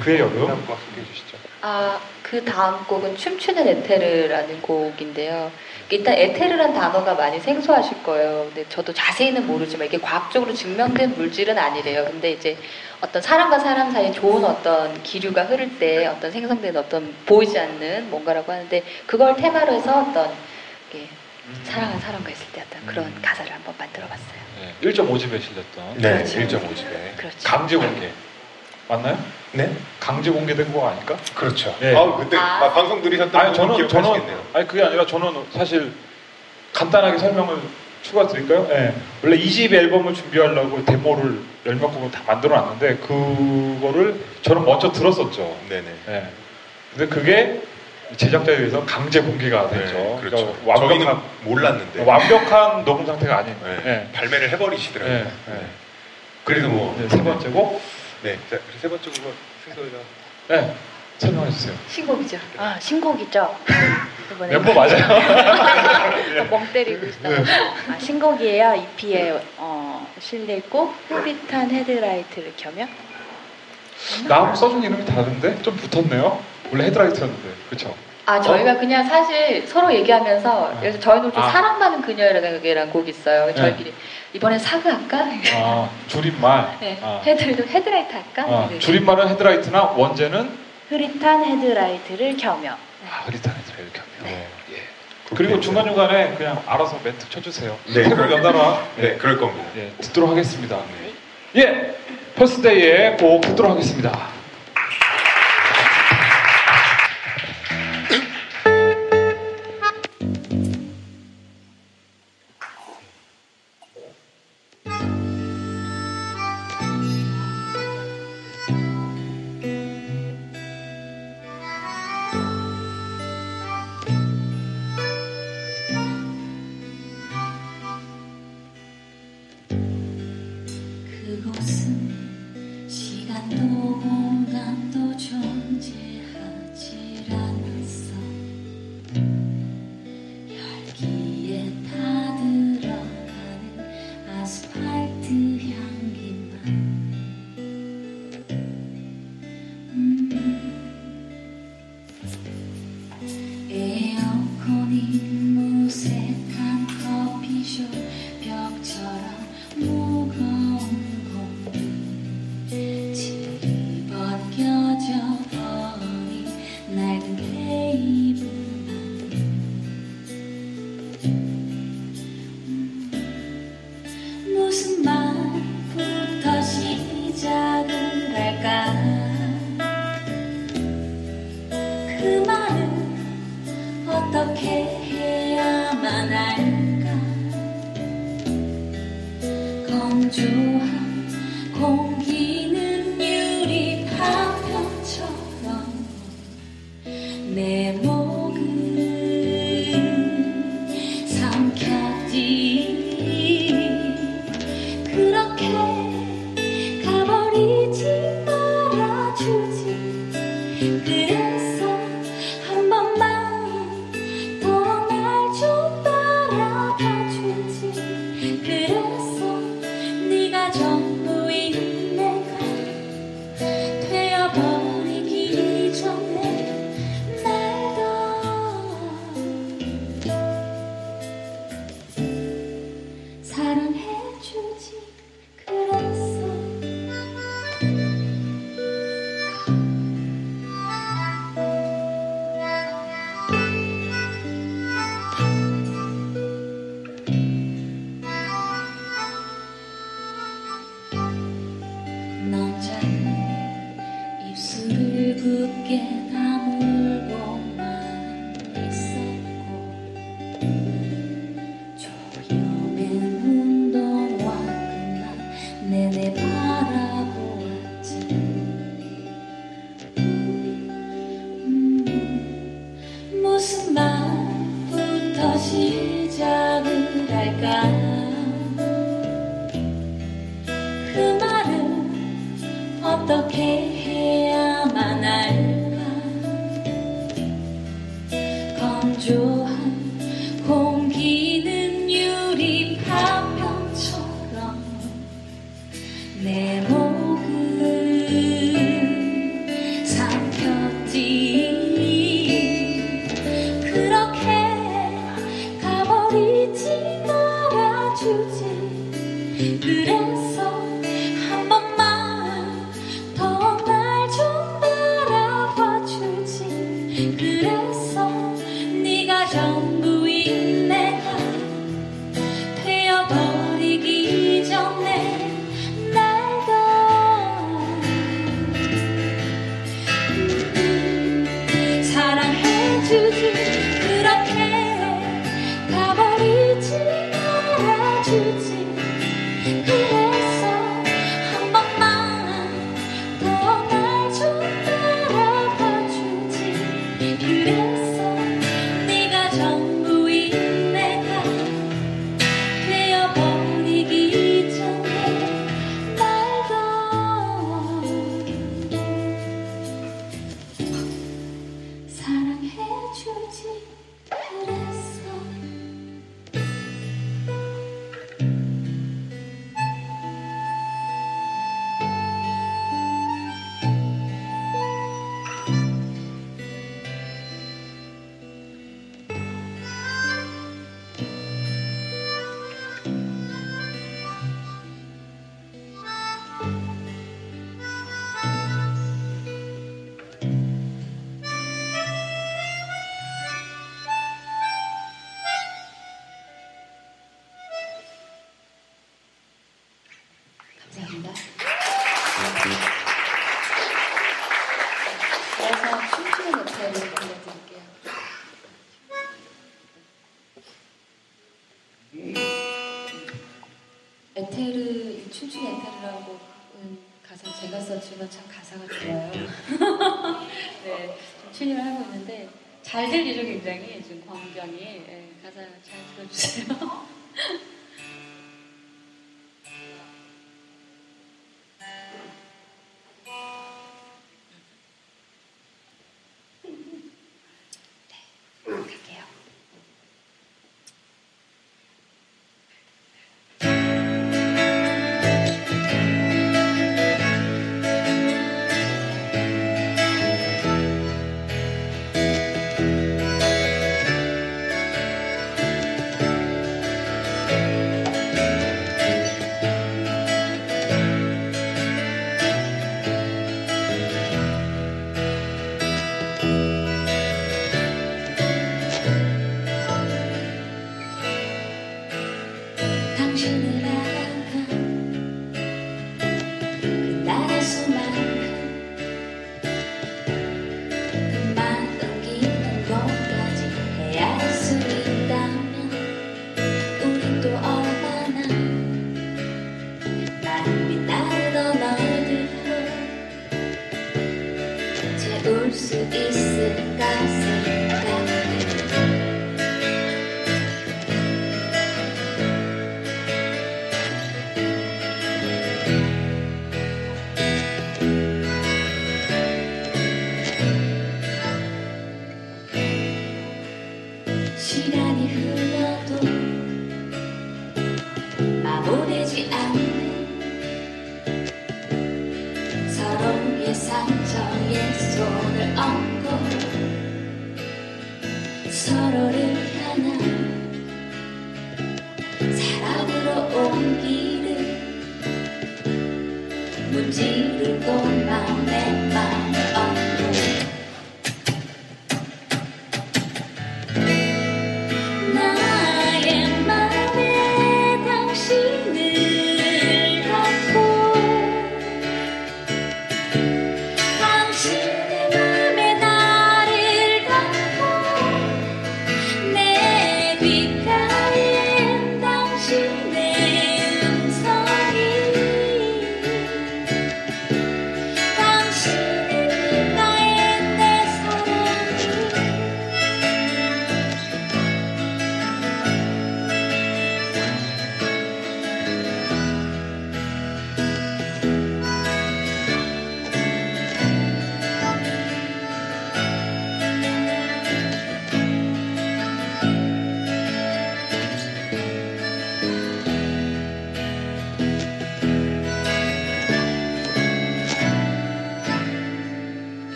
그의 여름. 다음 곡 소개해 주시죠. 아, 그 다음 곡은 춤추는 에테르라는 곡인데요. 일단 에테르란 단어가 많이 생소하실 거예요. 근데 저도 자세히는 모르지만 이게 과학적으로 증명된 물질은 아니래요. 근데 이제 어떤 사람과 사람 사이에 좋은 어떤 기류가 흐를 때 어떤 생성된 어떤 보이지 않는 뭔가라고 하는데 그걸 테마로 해서 어떤 이렇게 사랑하는 사람과 있을 때 어떤 그런 가사를 한번 만들어 봤어요. 네, 1.5집에 실렸던. 네, 그렇죠. 1.5집에. 그렇죠. 강제 공개. 맞나요? 네? 강제 공개된 거 아닐까? 그렇죠. 네. 아, 그때 막 방송 들으셨던 아니 저는 저는 기억하시겠네요. 아니 그게 아니라 저는 사실 간단하게 설명을 추가 드릴까요? 예. 원래 2집 앨범을 준비하려고 데모를 열몇 곡을 다 만들어 놨는데 그거를 저는 먼저 들었었죠. 네네. 예. 근데 그게 제작자에 의해서 강제 공개가 됐죠. 네, 그렇죠. 그러니까 저희는 몰랐는데. 완벽한 녹음 상태가 아닌. 네, 예. 발매를 해버리시더라고요. 예, 예. 네. 그래서 뭐. 네, 세 번째 곡. 네, 자, 그래서 세 번째 곡은 승소이가. 네, 설명해 주세요. 신곡이죠. 아, 신곡이죠. 이번에 멤버 맞아요. 멍 때리고 있어. 네. 아, 신곡이에요. EP에 어, 실리고 흐릿한 헤드라이트를 켜며 나하고 써준 이름이 다른데 좀 붙었네요. 원래 헤드라이트였는데, 그렇죠? 아, 저희가 그냥 사실 서로 얘기하면서 그래서 저희는 좀 아. 사랑 많은 그녀라는 곡 있어요. 네. 저희끼리 이번엔 사그 할까? 아 줄임말. 네. 아. 헤드 헤드라이트 할까? 아, 네. 줄임말은 헤드라이트나 원제는 흐릿한 헤드라이트를 켜며 아, 흐릿한 헤드라이트 켜며. 예. 그리고 중간 중간에 그냥 알아서 멘트 쳐주세요. 네, 그럴- 연달아. 네, 그럴 겁니다. 예, 듣도록 하겠습니다. 예, 퍼스데이의 곡 듣도록 하겠습니다.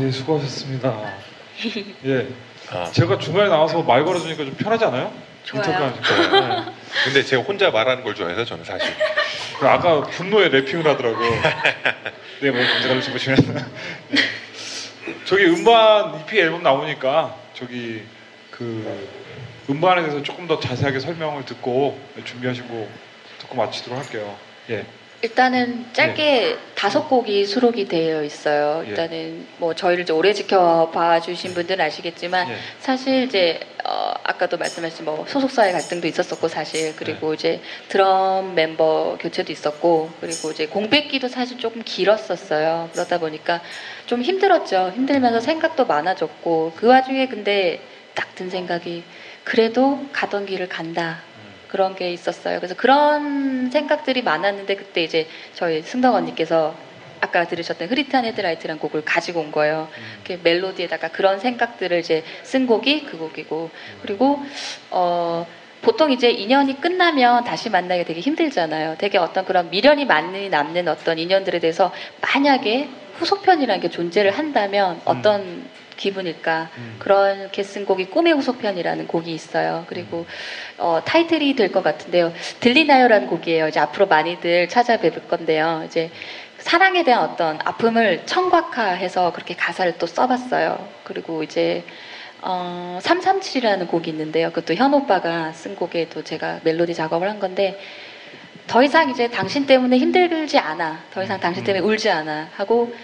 예, 수고하셨습니다. 예. 제가 중간에 나와서 말 걸어주니까 좀 편하지 않아요? 좋아요. 네. 근데 제가 혼자 말하는 걸 좋아해서 저는 사실. 그 아까 분노에 래핑을 하더라고요. 네, 뭐 검색하러 보시면. 네. 저기 음반 EP 앨범 나오니까 저기 그 음반에 대해서 조금 더 자세하게 설명을 듣고 준비하신 거 듣고 마치도록 할게요. 예. 일단은 짧게 다섯 곡이 수록이 되어 있어요. 예. 일단은 뭐 저희를 이제 오래 지켜봐 주신 분들은 아시겠지만 예. 사실 이제 어, 아까도 말씀하신 뭐 소속사의 갈등도 있었었고 사실 그리고 이제 드럼 멤버 교체도 있었고 그리고 이제 공백기도 사실 조금 길었었어요. 그러다 보니까 좀 힘들었죠. 힘들면서 생각도 많아졌고 그 와중에 근데 딱 든 생각이 그래도 가던 길을 간다. 그런 게 있었어요. 그래서 그런 생각들이 많았는데 그때 이제 저희 승덕 언니께서 아까 들으셨던 흐릿한 헤드라이트라는 곡을 가지고 온 거예요. 이렇게 멜로디에다가 그런 생각들을 이제 쓴 곡이 그 곡이고 그리고 어 보통 이제 인연이 끝나면 다시 만나기 되게 힘들잖아요. 되게 어떤 그런 미련이 많이 남는 어떤 인연들에 대해서 만약에 후속편이라는 게 존재를 한다면 어떤 기분일까 그렇게 쓴 곡이 꿈의 후속편이라는 곡이 있어요. 그리고 어, 타이틀이 될 것 같은데요. 들리나요라는 곡이에요. 이제 앞으로 많이들 찾아뵐 건데요. 이제 사랑에 대한 어떤 아픔을 청각화해서 그렇게 가사를 또 써봤어요. 그리고 이제 어, 337이라는 곡이 있는데요. 그것도 현 오빠가 쓴 곡에 또 제가 멜로디 작업을 한 건데 더 이상 이제 당신 때문에 힘들지 않아. 더 이상 당신 때문에 울지 않아. 하고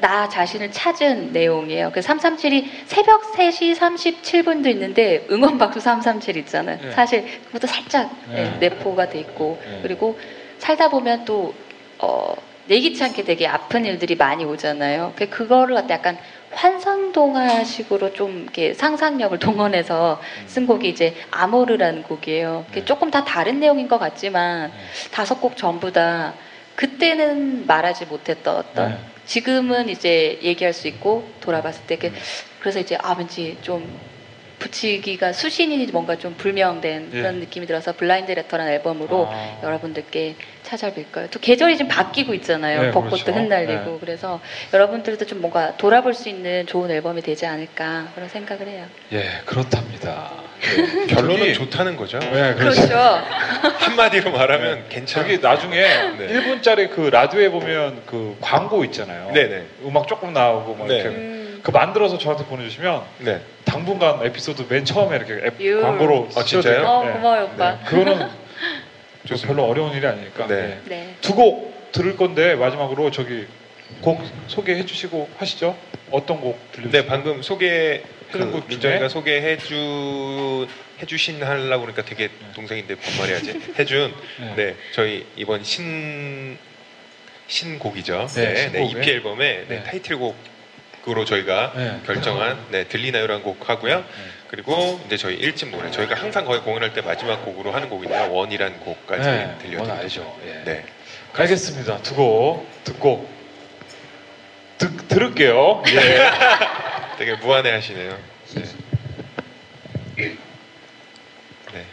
나 자신을 찾은 내용이에요. 그 337이 새벽 3시 37분도 있는데 응원 박수 337 있잖아요. 네. 사실 그것도 살짝 네. 네, 내포가 돼 있고 네. 그리고 살다 보면 또 어, 예기치 않게 되게 아픈 일들이 많이 오잖아요. 그 그거를 갖다 약간 환상동화식으로 좀 이렇게 상상력을 동원해서 쓴 곡이 이제 아모르라는 곡이에요. 그게 조금 다 다른 내용인 것 같지만 다섯 곡 전부 다 그때는 말하지 못했던 어떤 네. 지금은 이제 얘기할 수 있고 돌아봤을 때 그- 그래서 이제 아 왠지 좀 붙이기가 수신이 뭔가 좀 불명된 예. 그런 느낌이 들어서 블라인드 레터라는 앨범으로 아. 여러분들께 찾아뵐 거예요. 또 계절이 지금 바뀌고 있잖아요. 네, 벚꽃도 그렇죠. 흩날리고 네. 그래서 여러분들도 좀 뭔가 돌아볼 수 있는 좋은 앨범이 되지 않을까 그런 생각을 해요. 예, 그렇답니다. 결론은 좋다는 거죠. 네, 그렇죠. 한마디로 말하면 괜찮아. 저기 나중에 네. 1분짜리 그 라디오에 보면 그 광고 있잖아요. 네 네. 음악 조금 나오고 막 네. 이렇게 음. 그 만들어서 저한테 보내주시면 네. 당분간 에피소드 맨 처음에 이렇게 앱- 유. 광고로 아, 진짜요? 어, 네. 고마워요, 오빠. 네. 그거는 좀 별로 어려운 일이 아니니까. 네. 네. 두곡 들을 건데 마지막으로 저기 곡 소개해 주시고 하시죠. 어떤 곡 들려주세요? 네, 방금 소개 그 해준 곡 민정이가? 소개해 주 해주신 하려고 그러니까 되게 동생인데 반말해야지. 해준 네. 네 저희 이번 신 신곡이죠. 네, 네, 네. EP 앨범의 네, 네. 타이틀곡 으로 저희가 네. 결정한 네 들리나요라는 곡 하고요. 그리고 이제 저희 1집 노래 저희가 항상 거의 공연할 때 마지막 곡으로 하는 곡인데요. 원이라는 곡까지 네, 원 들려드리죠. 알죠. 예. 네. 알겠습니다. 두 곡 듣고 듣, 들을게요. 예. 되게 무한해 하시네요. 네. 네.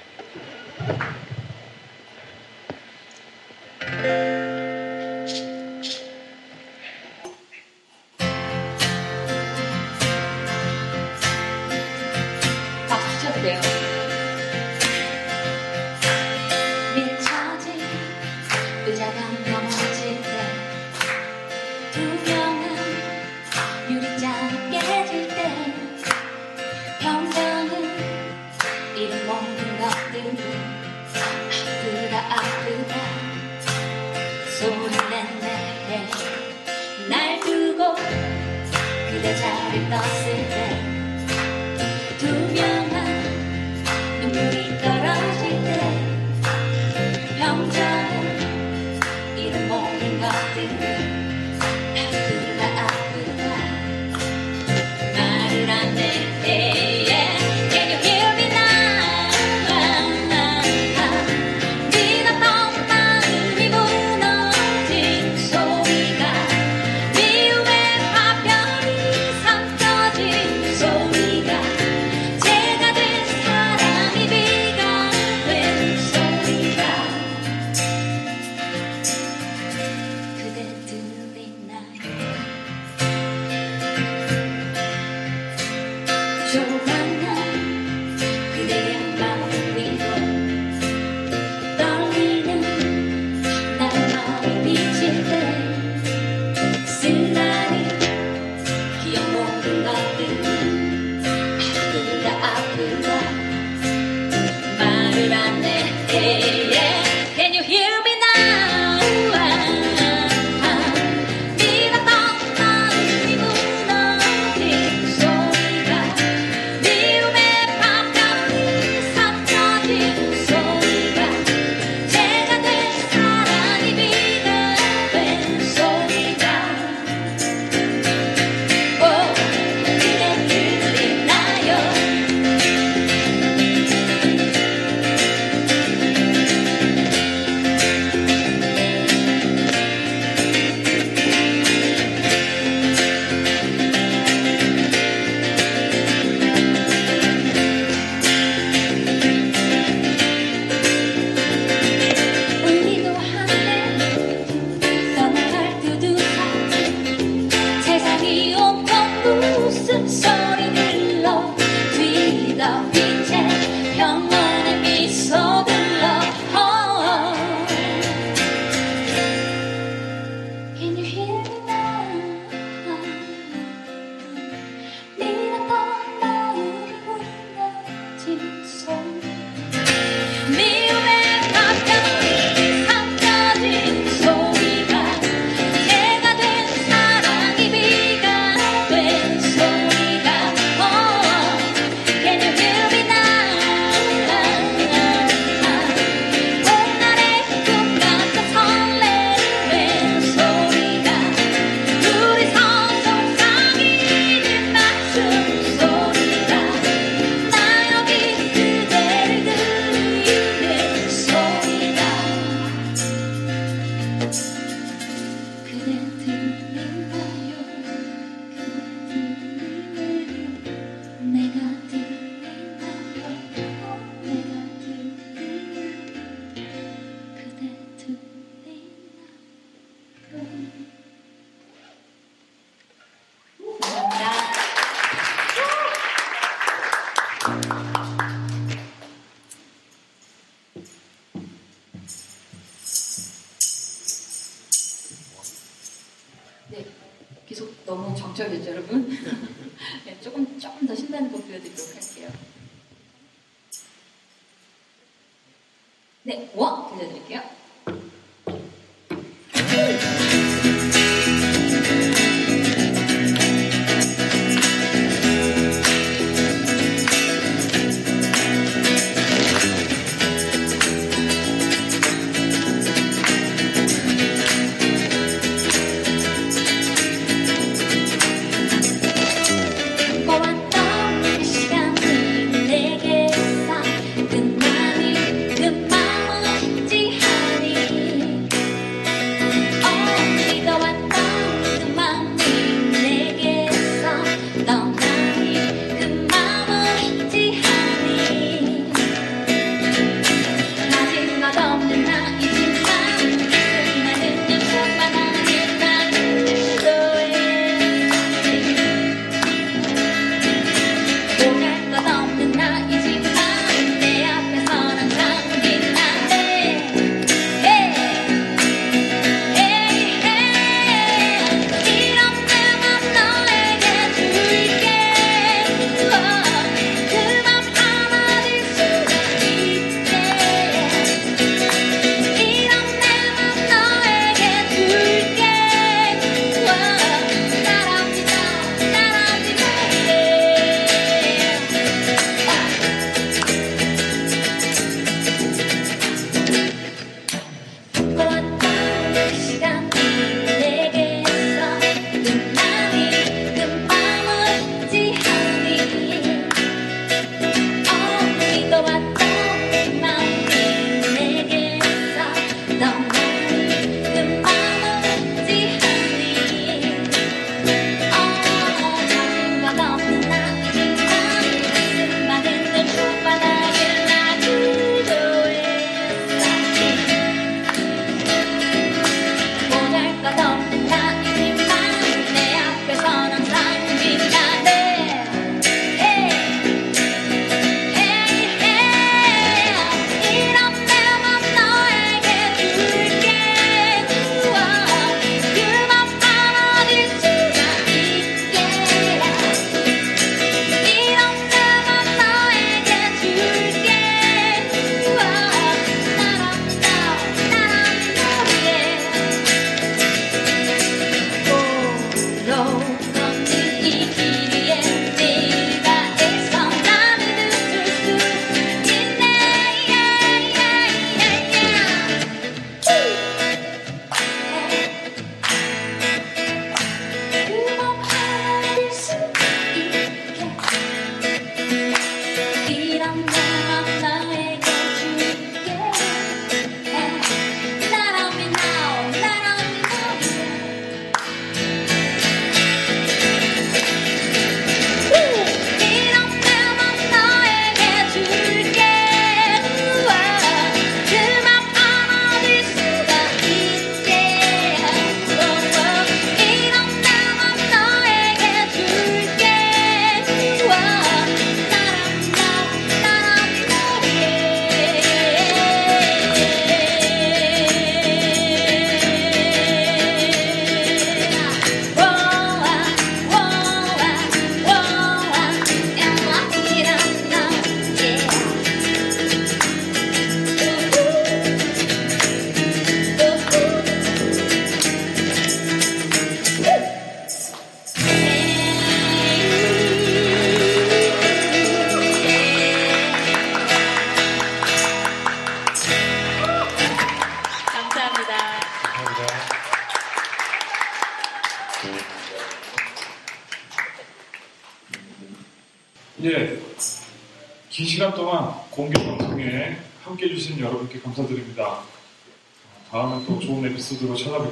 에피소드로 찾아뵙